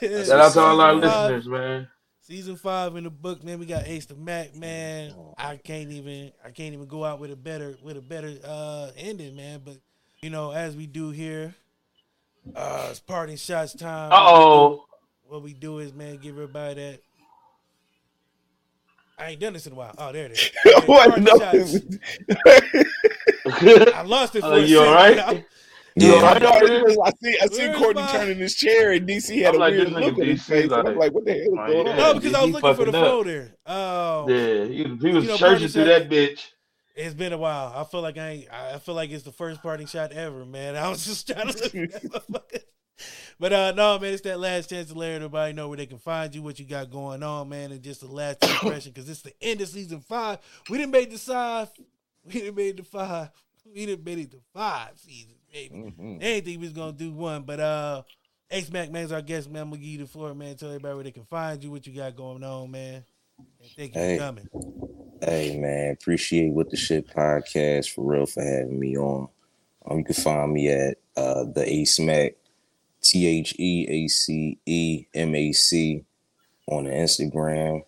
Shout out to all our Season five. listeners, man. Season five in the book, man. We got Ace the Mac, man. I can't even I can't even go out with a better with a better uh ending, man. But you know, as we do here, uh it's parting shots time. Uh oh. What we do is man, give everybody that I ain't done this in a while. Oh, there it is. Okay, What? No. I lost it for Uh, a you second. alright? Yeah, You I, alright out there? I see. I see Courtney my- turning his chair, and DC had I'm a like, weird look nigga on his face. like- I'm like, what the hell is Oh, going yeah. on? No, because I was looking for the fucking up. folder. Um, Yeah, he, he was You know, searching through that bitch. It's been a while. I feel like I ain't, I feel like it's the first parting shot ever, man. I was just trying to look at that motherfucker. But uh no, man, it's that last chance to let everybody know where they can find you, what you got going on, man, and just the last impression because it's the end of season five. We didn't make the five. We didn't make the five. We didn't make it to five seasons, baby. Mhm. Didn't think we was gonna do one, but uh Ace Mac man's our guest, man. I'm gonna give you the floor, man. Tell everybody where they can find you, what you got going on, man. And thank you Hey. for coming. Hey man, appreciate what the shit podcast for real for having me on. Um, you can find me at uh the Ace Mac, T H E A C E M A C on the Instagram.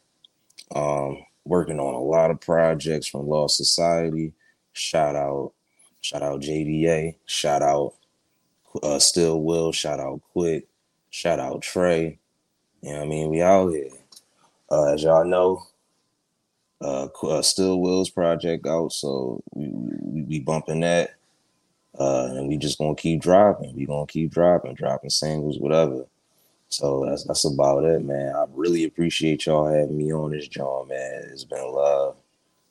Um, working on a lot of projects from Lost Society. Shout out, shout out JDA, shout out uh Still Will, shout out Quick. shout out Trey. You know what I mean? We out here. Uh, as y'all know, uh, uh Still Will's project out, so we, we we bumping that. Uh, and we just gonna keep dropping. We gonna keep dropping, dropping singles, whatever. So that's that's about it, man. I really appreciate y'all having me on this joint, man. It's been love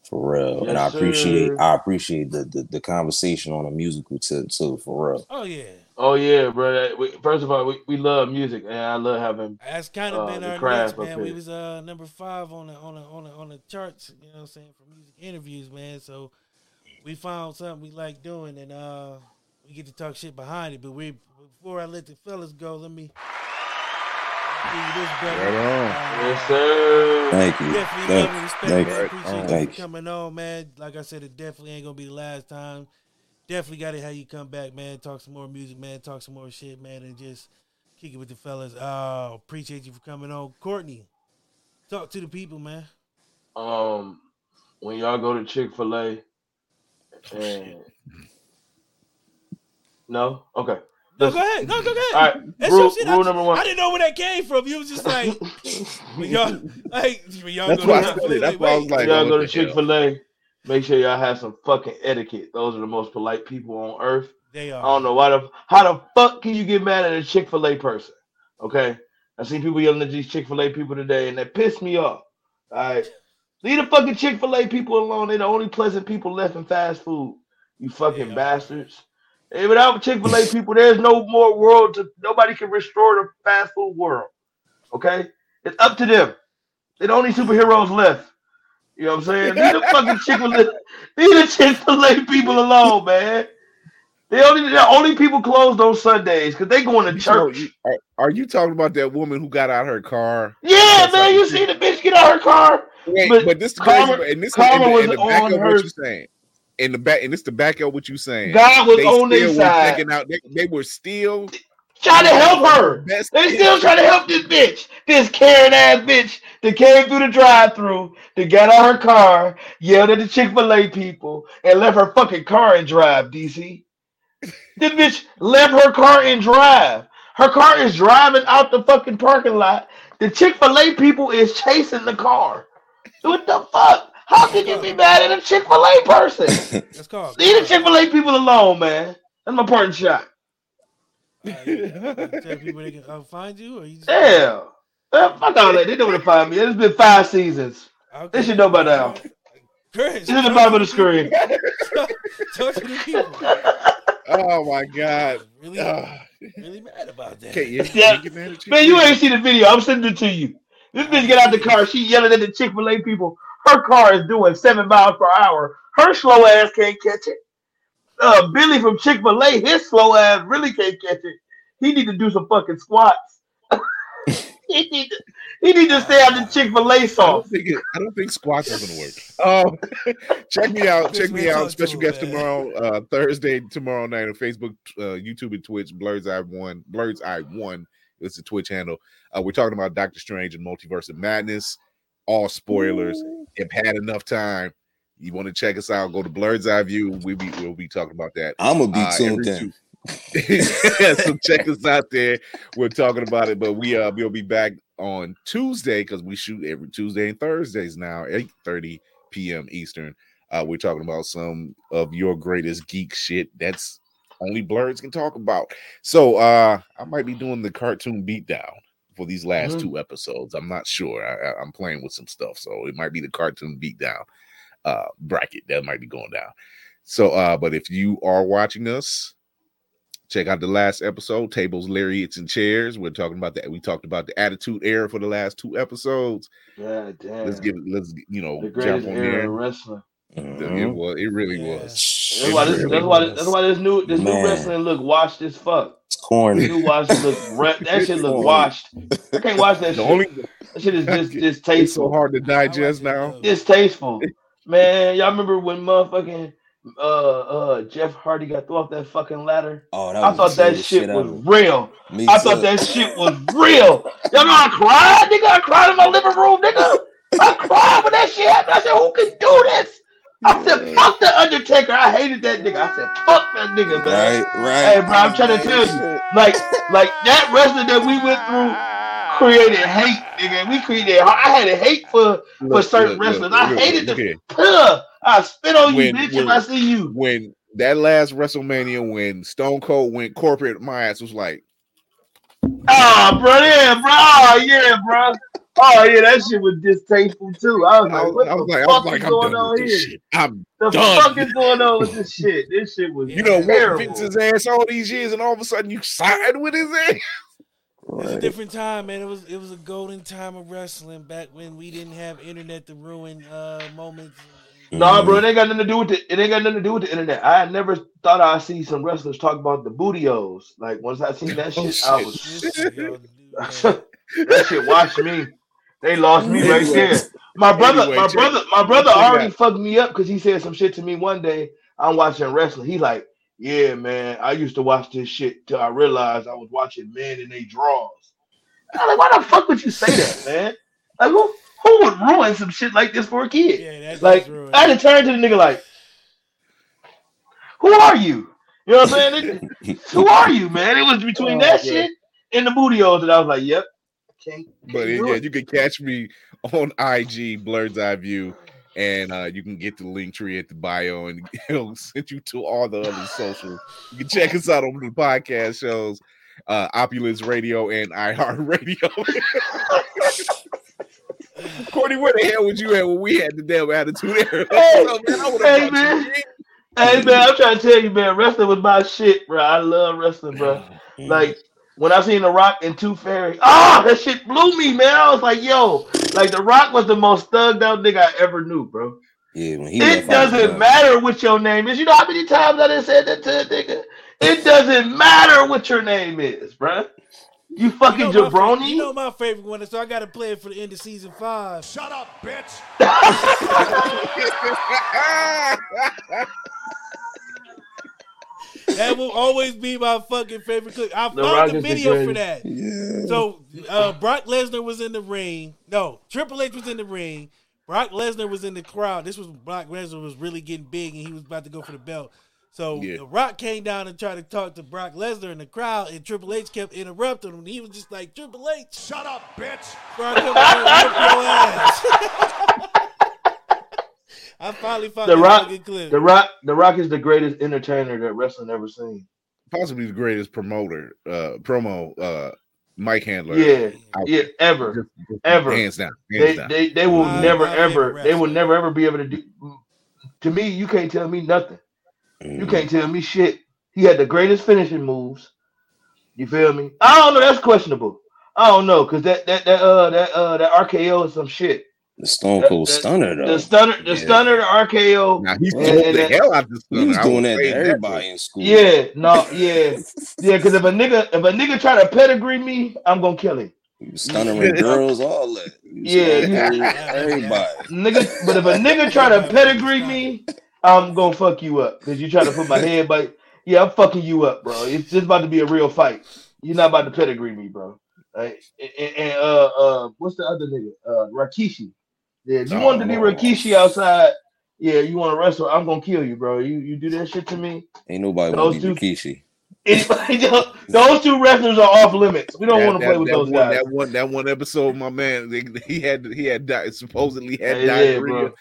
for real, and I appreciate sir. I appreciate the, the the conversation on a musical tip too, for real. Oh yeah. Oh yeah, bro. We, first of all, we, we love music, and I love having. That's kind of uh, been the our craft next man. We was uh number five on the on the on the on the charts, you know what I'm saying, for music interviews, man. So we found something we like doing and uh we get to talk shit behind it. But we before I let the fellas go, let me give this brother. Right on. Uh, Yes, sir. Thank you, Definitely thank, love and respect, thank man. Appreciate you thank you. coming on, man. Like I said, it definitely ain't gonna be the last time. Definitely got to have you come back, man. Talk some more music, man. Talk some more shit, man, and just kick it with the fellas. Uh, appreciate you for coming on, Courtney. Talk to the people, man. Um, when y'all go to Chick Fil A, and no, okay. No, go ahead. No, go ahead. All right, That's rule, your shit. I rule just- number one. I didn't know where that came from. You was just like, when y'all, like, when y'all That's go why I to said Chick-fil-A, it. That's like, why I was like, y'all go oh, to Chick Fil A, make sure y'all have some fucking etiquette. Those are the most polite people on earth. They are. I don't know why the how the fuck can you get mad at a Chick Fil A person? Okay, I seen people yelling at these Chick Fil A people today, and that pissed me off. All right, leave the fucking Chick Fil A people alone. They're the only pleasant people left in fast food. You fucking bastards. Without Chick Fil A people, there's no more world to. Nobody can restore the fast food world. Okay, it's up to them. They're the only superheroes left. You know what I'm saying? Leave the fucking Chick Fil A, leave the Chick Fil A people alone, man. They only the only people closed on Sundays because they going to You church. you- are, are you talking about that woman who got out her car? Yeah, That's man, you see the bitch get out her car. Wait, But but, this is Karma- crazy, and this Karma is in the, in the back on of her- what you're saying. In the back, and it's the back of what you saying. God was They on their side. out. They, they were still Trying to help her. They still trying to help this bitch. This Karen ass bitch that came through the drive through, that got out her car, yelled at the Chick fil A people, and left her fucking car and drive, DC. this bitch left her car and drive. Her car is driving out the fucking parking lot. The Chick fil A people is chasing the car. What the fuck? How can you be mad at a Chick fil A person? That's called. Leave the Chick fil A people alone, man. That's my parting shot. Tell people they can uh, find you, or you just Damn. Man, fuck all that. They know where to find me. It's been five seasons. Okay. They should know by now. Chris, It's in the bottom of the screen. Talk to the people. Oh my god. Really, really mad about that. okay, you, Yeah. you get mad at Man, you ain't seen the video. I'm sending it to you. This bitch get out the car. She yelling at the Chick fil A people. Her car is doing seven miles per hour. Her slow ass can't catch it. Uh, Billy from Chick fil A, his slow ass really can't catch it. He need to do some fucking squats. he need to, he need to stay out the Chick fil A I don't sauce. think it, I don't think squats is gonna work. Um, check me out. Check me out. Special guest tomorrow, uh, Thursday tomorrow night on Facebook, uh, YouTube, and Twitch. Blur's I One. Blur's I One. It's the Twitch handle. Uh, we're talking about Doctor Strange and Multiverse of Madness. All spoilers. If had enough time, you want to check us out, go to Blur's Eye View. We'll be we'll be talking about that. I'm gonna be Uh, tuned in. so check us out there. We're talking about it, but we uh we'll be back on Tuesday because we shoot every Tuesday and Thursdays now, 8 30 p.m. Eastern. Uh, we're talking about some of your greatest geek shit that's only blurs can talk about. So uh I might be doing the cartoon beatdown for these last Mhm. two episodes. I'm not sure. I, I'm playing with some stuff, so it might be the cartoon beatdown uh bracket that might be going down. So uh, but if you are watching us, check out the last episode, Tables, Lariats, and Chairs. We're talking about that. We talked about the attitude era for the last two episodes. Yeah, damn. Let's get let's you know the jump greatest on era there. of wrestling. It was it really Yeah. was. That's why this, really that's why was. that's why this new this Man. new wrestling look washed as fuck. It's corny. New watch look re- that shit look Corny. washed. I can't watch that The shit. only that shit is just it's so distasteful. hard to digest it, now. though. Distasteful. Man, y'all remember when motherfucking uh uh Jeff Hardy got thrown off that fucking ladder? Oh, that I was thought that silliest shit was real. Me I too. thought that shit was real. Y'all know I cried, nigga. I cried in my living room, nigga. I cried when that shit happened. I said, who can do this? I said, fuck the Undertaker. I hated that nigga. I said, fuck that nigga, man. Right, right. Hey, bro, I'm trying to tell you, like, like that wrestling that we went through created hate, nigga. We created. I had a hate for for certain look, look, wrestlers. I hated look the. Puh, I spit on you, bitch, when- if I see you. When that last WrestleMania, when Stone Cold went corporate, my ass was like, Oh, bro, yeah, bro. Oh, yeah, bro. Oh, yeah, that shit was distasteful too. I was I like, was, what I was the like, I fuck was is like, I'm going done on here? shit. I'm The done. fuck is going on with this shit? This shit was You know what terrible. Vince's ass all these years, and all of a sudden you side with his ass. It was a different time, man. It was it was a golden time of wrestling back when we didn't have internet to ruin uh moments. Nah, bro, it ain't got nothing to do with the. It ain't got nothing to do with the internet. I never thought I'd see some wrestlers talk about the bootios. Like once I seen that Oh, shit, I was This shit, y'all do, man. that shit watched me. They lost me right there. My brother, Anyway, my brother, my brother check it already out. fucked me up because he said some shit to me one day. I'm watching wrestling. He like, yeah, man. I used to watch this shit till I realized I was watching men in they drawers. I'm like, why the fuck would you say that, man? Like, who who would ruin some shit like this for a kid? Yeah, that Like, I had to turn to the nigga like, who are you? You know what I'm saying? Who are you, man? It was between Oh, that man. shit and the booty holes that I was like, yep. Can't, But can't yeah, it. you can catch me on IG, Blur's Eye View, and uh, you can get the link tree at the bio, and it'll send you to all the other socials. You can check us out on the podcast shows, uh, Opulence Radio and iHeart Radio. Courtney, where the hell was you at when we had the damn attitude era? Hey, So, man, I hey, man. hey, man, I'm trying to tell you, man, wrestling was my shit, bro. I love wrestling, bro. Like when I seen The Rock and Two Fairy, ah, that shit blew me, man. I was like, yo, like The Rock was the most thugged out nigga I ever knew, bro. Yeah, when he It left, I was doesn't done. matter what your name is. You know how many times I done said that to a nigga? It doesn't matter what your name is, bro. You fucking You know jabroni. favorite- you know my favorite one, so I got to play it for the end of season five. Shut up, bitch. That will always be my fucking favorite clip. I The found Rock the is the video for that. Yeah. So uh, Brock Lesnar was in the ring. No, Triple H was in the ring. Brock Lesnar was in the crowd. This was when Brock Lesnar was really getting big and he was about to go for the belt. So Yeah. The Rock came down and tried to talk to Brock Lesnar in the crowd, and Triple H kept interrupting him. He was just like, "Triple H, Shut up, bitch. bro, I come over here and whip your ass." I finally found The Rock, fucking clip. the Rock, the Rock is the greatest entertainer that wrestling ever seen. Possibly the greatest promoter, uh, promo, uh, mic Handler. Yeah, out yeah, ever, Just- just ever. hands down, hands They, down. they, they will My- never, my ever, they will never, ever be able to do. To me, you can't tell me nothing. You can't tell me shit. He had the greatest finishing moves. You feel me? I don't know. That's questionable. I don't know because that that that uh that uh that RKO is some shit. The Stone That- Cold that- Stunner though. The stunner, the Yeah. stunner, the RKO. Now he's and- sold and the that- hell out of this. He was doing that to everybody in school. Yeah, no, yeah, yeah. Because if a nigga, if a nigga try to pedigree me, I'm gonna kill him. He was stunnering girls, all that. He was Yeah, everybody. Nigga, but if a nigga try to pedigree me, I'm gonna fuck you up because you try to put my head. But yeah, I'm fucking you up, bro. It's just about to be a real fight. You're not about to pedigree me, bro. Right? And, and uh, uh, what's the other nigga? Uh, Rikishi. Yeah, if you wanted to be. Rikishi outside, yeah, you want to wrestle, I'm gonna kill you, bro. You you do that shit to me. Ain't nobody want to be Rikishi. Those two wrestlers are off limits. We don't That- want to that- play with that those one, guys. That one, that one episode, my man, they, he had he had supposedly had Yeah, yeah, diarrhea. bro.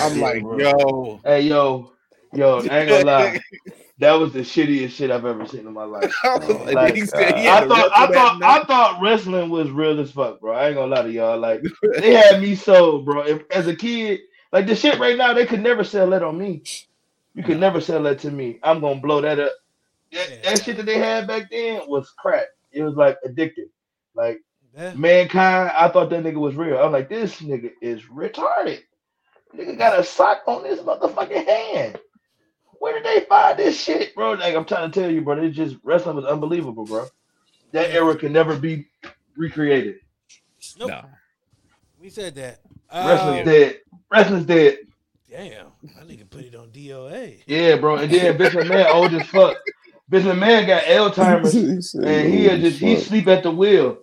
I'm Yeah, like, bro. yo, Hey, yo, yo, I ain't gonna lie. That was the shittiest shit I've ever seen in my life. I like, Like, he said he I thought, I thought, night. I thought wrestling was real as fuck, bro. I ain't gonna lie to y'all. Like, they had me sold, bro. If, as a kid, like the shit right now, they could never sell that on me. You could never sell that to me. I'm gonna blow that up. That, that shit that they had back then was crap. It was like addictive. Like Yeah. mankind, I thought that nigga was real. I'm like, this nigga is retarded. Nigga got a sock on his motherfucking hand. Where did they find this shit, bro? Like I'm trying to tell you, bro. It's just wrestling was unbelievable, bro. That era can never be recreated. Nope. No. We said that. Wrestling's Um, dead. Wrestling's dead. Damn, I nigga put it on DOA. Yeah, bro. And then Vince McMahon old as fuck. Vince McMahon got Alzheimer's, He and he "Oh, just he sleep at the wheel.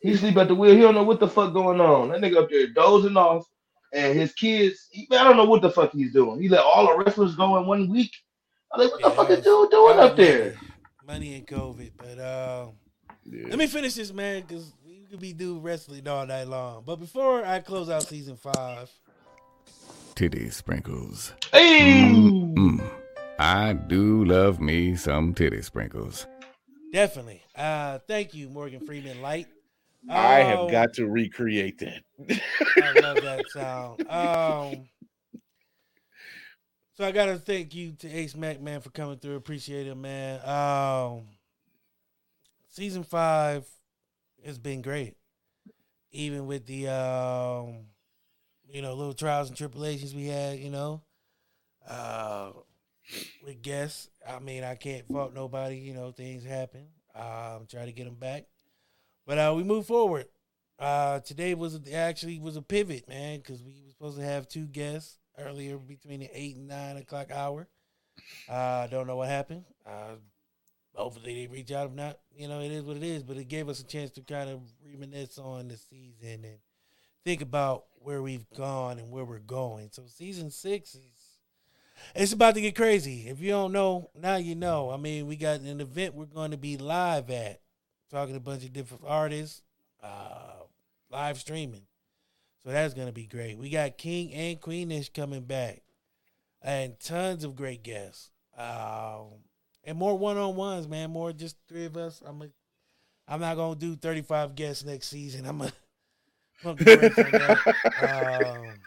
He sleep at the wheel. He don't know what the fuck going on. That nigga up there dozing off, and his kids. He, I don't know what the fuck he's doing. He let all the wrestlers go in one week. I'm like, what the fuck is dude doing was up there? Money and COVID, but um, Yeah. let me finish this, man, because we could be do wrestling all night long. But before I close out season five, Titty sprinkles. Hey, Mm. I do love me some titty sprinkles. definitely. Uh, thank you, Morgan Freeman Light. I have got to recreate that. I love that sound. Um, so I gotta thank you to Ace Mac man for coming through. Appreciate it, man. Um, season five has been great, even with the um, you know, little trials and tribulations we had. You know, uh, with guests. I mean, I can't fault nobody. You know, things happen. Um, try to get them back, but uh, we move forward. Uh, today was actually was a pivot, man, because we were supposed to have two guests earlier between the eight and nine o'clock hour. Uh, don't know what happened. Uh, hopefully they reach out. If not, you know, it is what it is. But it gave us a chance to kind of reminisce on the season and think about where we've gone and where we're going. So season six is it's about to get crazy. If you don't know, now you know. I mean, we got an event we're going to be live at, talking to a bunch of different artists, uh, live streaming. So that's going to be great. We got King and Queenish coming back, and tons of great guests, um, and more one on ones, man. More just three of us. I'm a, I'm not gonna do 35 guests next season. I'm a pump the brakes on that. Um,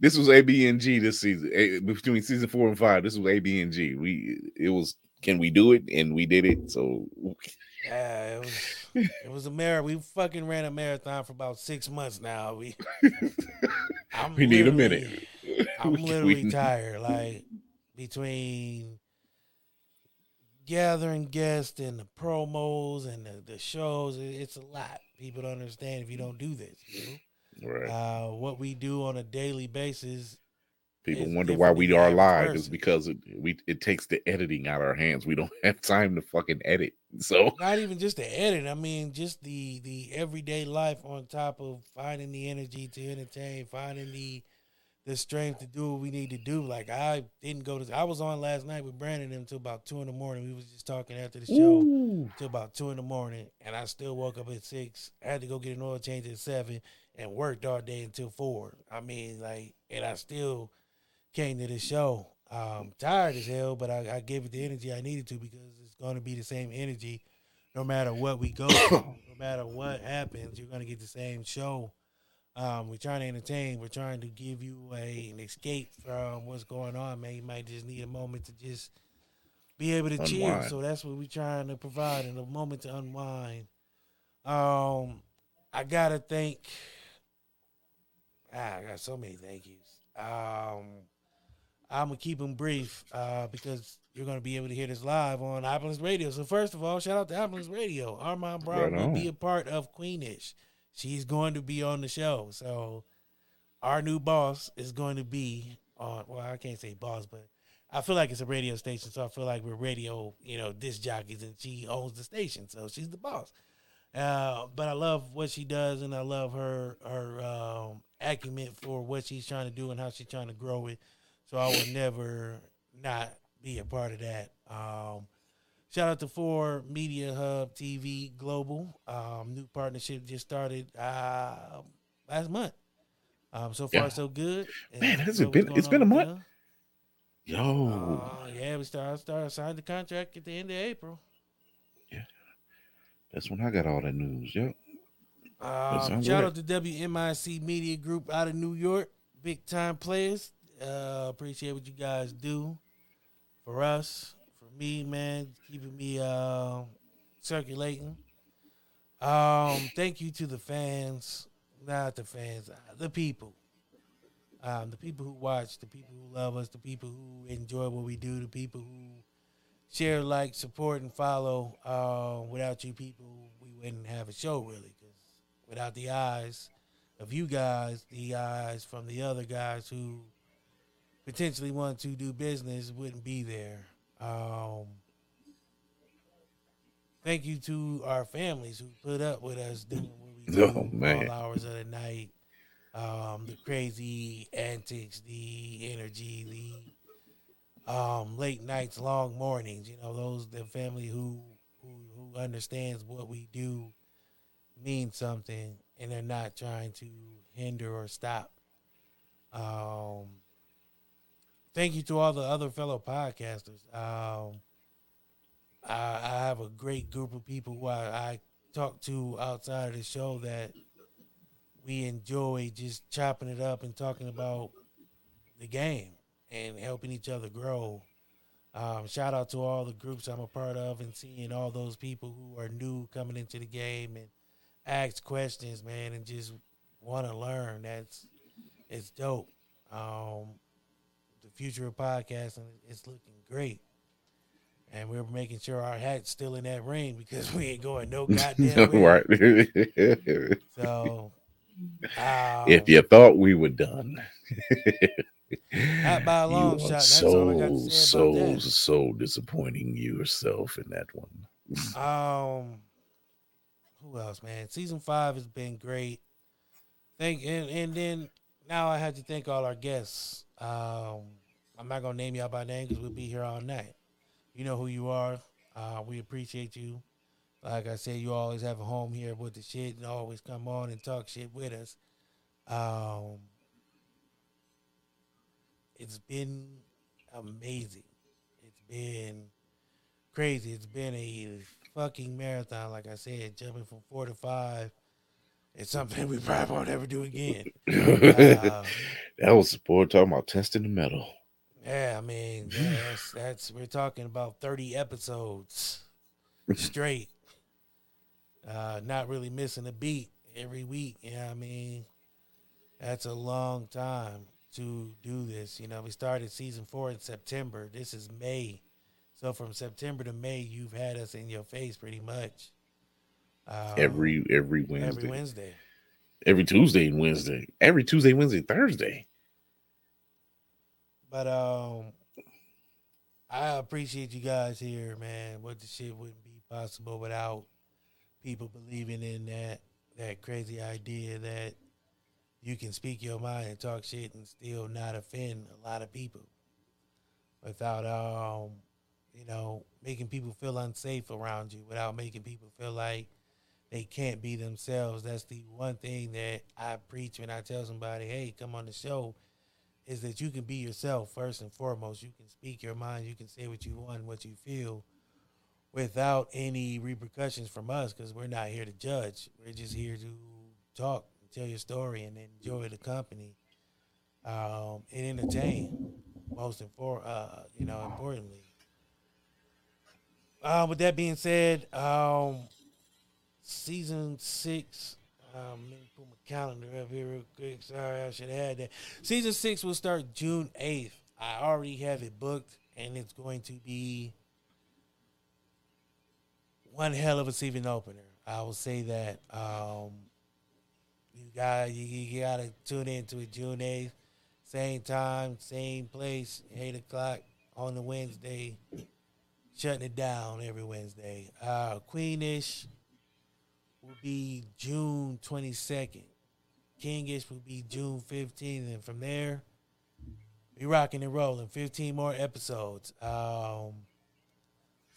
This was AB and G this season. A- Between season four and five, this was AB and G. We it was can we do it? And we did it. So Yeah, it was it was a marathon. We fucking ran a marathon for about six months now. We we need a minute. I'm We- literally we- tired. Like between gathering guests and the promos and the, the shows. it- It's a lot. People don't understand if you don't do this. You know? Right. Uh, what we do on a daily basis. People is wonder why we are live person. is because it, we it takes the editing out of our hands. We don't have time to fucking edit. So not even just the edit. I mean, just the the everyday life on top of finding the energy to entertain, finding the the strength to do what we need to do. Like I didn't go to. I was on last night with Brandon until about two in the morning. We was just talking after the show Ooh. till about two in the morning, and I still woke up at six. I had to go get an oil change at seven, and worked all day until four. I mean, like, and I still came to the show. Um, tired as hell, but I, I gave it the energy I needed to because it's going to be the same energy no matter what we go through, no matter what happens, you're going to get the same show. Um, we're trying to entertain. We're trying to give you a an escape from what's going on, man. You might just need a moment to just be able to chill. Unwind. So that's what we're trying to provide, and a moment to unwind. Um, I gotta thank. Ah, I got so many thank yous. Um, I'm gonna keep them brief uh, because you're gonna be able to hear this live on Opulence Radio. So first of all, shout out to Opulence Radio. Armand Brown Right will be a part of Queenish. She's going to be on the show. So our new boss is going to be on. Well, I can't say boss, but I feel like it's a radio station, so I feel like we're radio, you know, disc jockeys, and she owns the station, so she's the boss. Uh, but I love what she does, and I love her her um, acumen for what she's trying to do and how she's trying to grow it. So I would never not be a part of that. Um, shout out to Four Media Hub TV Global. Um, new partnership just started uh, last month. Um, so far Yeah. so good. Man, And has so it been- it's been a month? them? yo, Uh, yeah, we started started signed the contract at the end of April. Yeah, that's when I got all that news. Yep. Um, shout out to WMIC Media Group out of New York, big time players. Uh, appreciate what you guys do for us, for me, man, keeping me uh, circulating. Um, thank you to the fans, not the fans, uh, the people, um, the people who watch, the people who love us, the people who enjoy what we do, the people who share, like, support, and follow. Uh, without you people, we wouldn't have a show really, because without the eyes of you guys, the eyes from the other guys who potentially want to do business wouldn't be there. Um, thank you to our families who put up with us doing what we do Oh, man. all hours of the night. Um, the crazy antics, the energy, the um, late nights, long mornings. You know, those the family who who, who understands what we do means something, and they're not trying to hinder or stop. Um, thank you to all the other fellow podcasters. Um, I, I have a great group of people who I, I talk to outside of the show that we enjoy just chopping it up and talking about the game and helping each other grow. Um, shout out to all the groups I'm a part of and seeing all those people who are new coming into the game and ask questions, man, and just want to learn. That's it's dope. Um, future of podcasting is looking great. And we're making sure our hat's still in that ring because we ain't going no goddamn right. So, um, if you thought we were done, Not by a long you shot. are That's all I got to so so so disappointing yourself in that one. Um, who else, man? Season five has been great. Thank and and then now I have to thank all our guests. Um, I'm not gonna name y'all by name because we'll be here all night. You know who you are. Uh, we appreciate you. Like I said, you always have a home here with the shit and always come on and talk shit with us. Um, it's been amazing. It's been crazy. It's been a fucking marathon. Like I said, jumping from four to five. It's something we probably won't ever do again. Uh, that was the boy talking about testing the mettle. Yeah, I mean, that's, that's we're talking about thirty episodes straight. Uh, not really missing a beat every week. Yeah, I mean, that's a long time to do this. You know, we started season four in September. This is May. So from September to May, you've had us in your face pretty much. Um, every every Wednesday, every Wednesday. every Tuesday and Wednesday, every Tuesday, Wednesday, Thursday. But um, I appreciate you guys here, man. What the shit wouldn't be possible without people believing in that that crazy idea that you can speak your mind and talk shit and still not offend a lot of people without um you know making people feel unsafe around you without making people feel like they can't be themselves that's the one thing that i preach when i tell somebody hey come on the show is that you can be yourself first and foremost. You can speak your mind. You can say what you want what you feel without any repercussions from us because we're not here to judge. We're just here to talk tell your story and enjoy the company um, and entertain most important uh, you know importantly. Uh, with that being said um, season six um, let me put my calendar up here real quick. Sorry i should have had that. Season six will start june 8th i already have it booked and it's going to be one hell of a season opener. I will say that um, you got you, you gotta tune into it June eighth, same time, same place, eight o'clock on the Wednesday. Shutting it down every Wednesday. Uh, Queenish will be June twenty second. Kingish will be June fifteenth, and from there, we rocking and rolling. Fifteen more episodes. Um,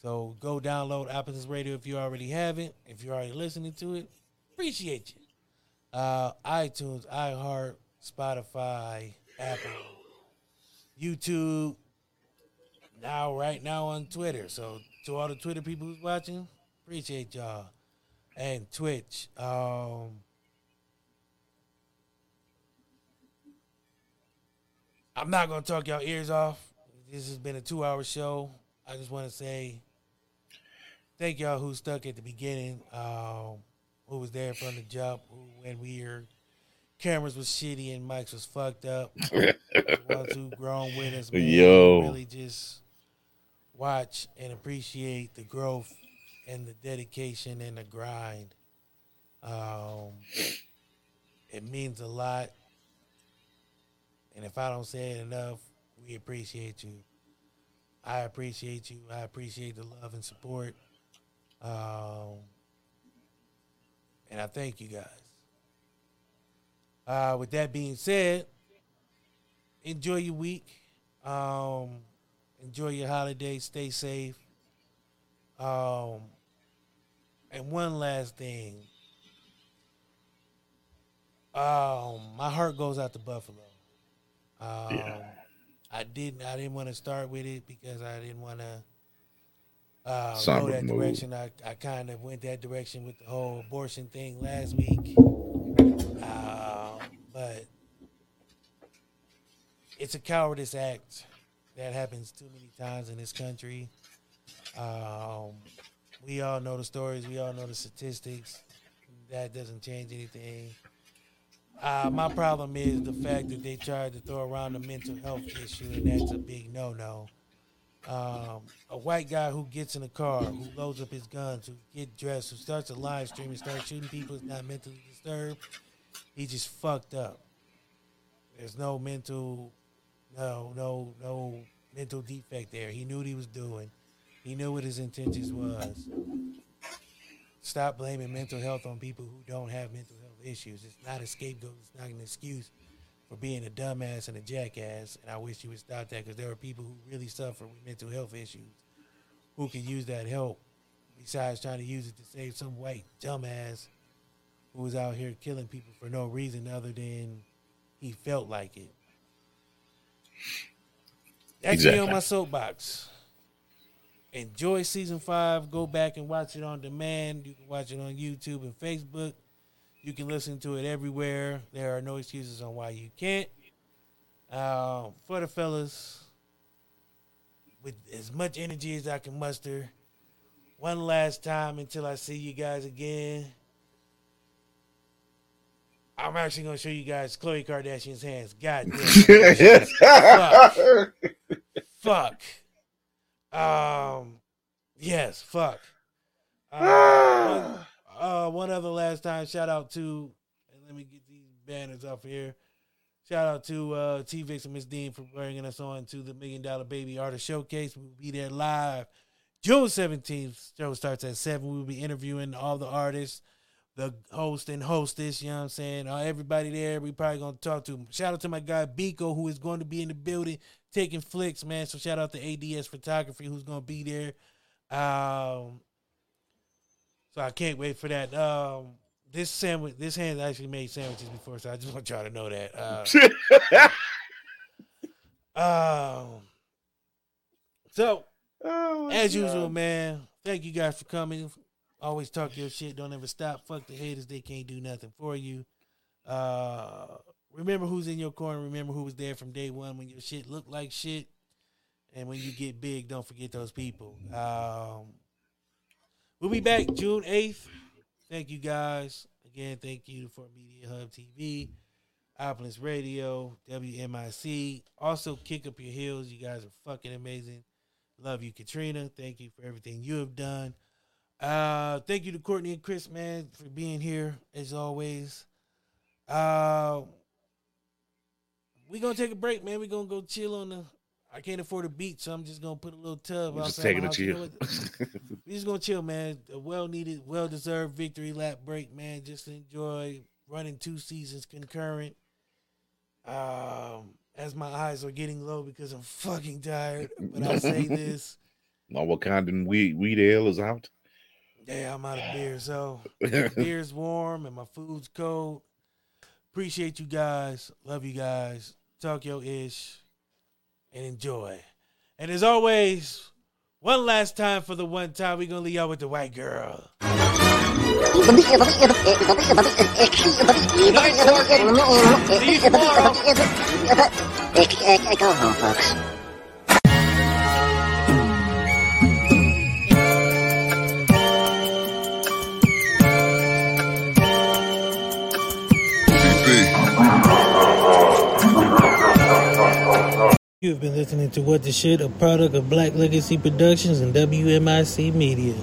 so go download Opulence Radio if you already haven't. If you're already listening to it, appreciate you uh, iTunes, iHeart, Spotify, Apple, YouTube. Now, right now on Twitter. So, to all the Twitter people who's watching, appreciate y'all. And Twitch. Um, I'm not gonna talk y'all ears off. This has been a two-hour show. I just want to say thank y'all who stuck at the beginning. Um, who was there from the jump, who when we were cameras was shitty and mics was fucked up. the ones who grown with us, man, Yo. really just watch and appreciate the growth and the dedication and the grind. Um, it means a lot. And if I don't say it enough, we appreciate you. I appreciate you. I appreciate the love and support. Um, and I thank you guys. Uh, with that being said, enjoy your week. Um, enjoy your holiday. Stay safe. Um, and one last thing. Um, my heart goes out to Buffalo. Um, Yeah. I didn't. I didn't want to start with it because I didn't want to uh, go that direction. I, I kind of went that direction with the whole abortion thing last week. Uh, but it's a cowardice act that happens too many times in this country. Um, we all know the stories. We all know the statistics. That doesn't change anything. Uh, my problem is the fact that they tried to throw around the mental health issue, and that's a big no-no. Um, a white guy who gets in a car, who loads up his guns, who get dressed, who starts a live stream and starts shooting people is not mentally disturbed. He just fucked up. There's no mental, no, no, no mental defect there. He knew what he was doing. He knew what his intentions was. Stop blaming mental health on people who don't have mental health issues. It's not a scapegoat. It's not an excuse for being a dumbass and a jackass. And I wish you would stop that because there are people who really suffer with mental health issues who can use that help besides trying to use it to save some white dumbass who was out here killing people for no reason other than he felt like it. That's me on my soapbox. Enjoy season five. Go back and watch it on demand. You can watch it on YouTube and Facebook. You can listen to it everywhere. There are no excuses on why you can't. Um, for the fellas, with as much energy as I can muster, one last time until I see you guys again. I'm actually gonna show you guys Khloe Kardashian's hands. God damn. Fuck. Fuck. Um, yes, fuck. Uh, one, uh, one other last time, shout out to, and let me get these banners up here. Shout out to uh, T Vix and Miss Dean for bringing us on to the Million Dollar Baby Artist Showcase. We'll be there live June 17th. Show starts at 7. We'll be interviewing all the artists, the host and hostess, you know what I'm saying? Uh, everybody there, we probably to talk to. Shout out to my guy Biko, who is going to be in the building taking flicks, man. So shout out to ADS Photography, who's to be there. Um, so I can't wait for that. Um, this sandwich, this hand actually made sandwiches before, so I just want y'all to know that. Uh, um, so as usual, man, thank you guys for coming. Always talk your shit. Don't ever stop. Fuck the haters. They can't do nothing for you. Uh, remember who's in your corner. Remember who was there from day one when your shit looked like shit. And when you get big, don't forget those people. Um, we'll be back June 8th. Thank you guys. Again, thank you for Media Hub TV, Opulence Radio, WMIC. Also, Kick Up Your Heels. You guys are fucking amazing. Love you, Katrina. Thank you for everything you have done. Uh, thank you to Courtney and Chris, man, for being here as always. Uh, we gonna take a break, man. we gonna go chill on the. I can't afford a beach, so I'm just gonna put a little tub. We're just taking my a. You chill. we just gonna chill, man. A well needed, well deserved victory lap break, man. Just enjoy running two seasons concurrent. Um, as my eyes are getting low because I'm fucking tired. But I say this. No Wakandan weed weed ale is out. Yeah, I'm out of beer, so beer's warm and my food's cold. Appreciate you guys. Love you guys. Talk your ish and enjoy. And as always, one last time for the one time, we're gonna leave y'all with the white girl. Go home, folks. You have been listening to What the Shit, a product of Black Legacy Productions and WMIC Media.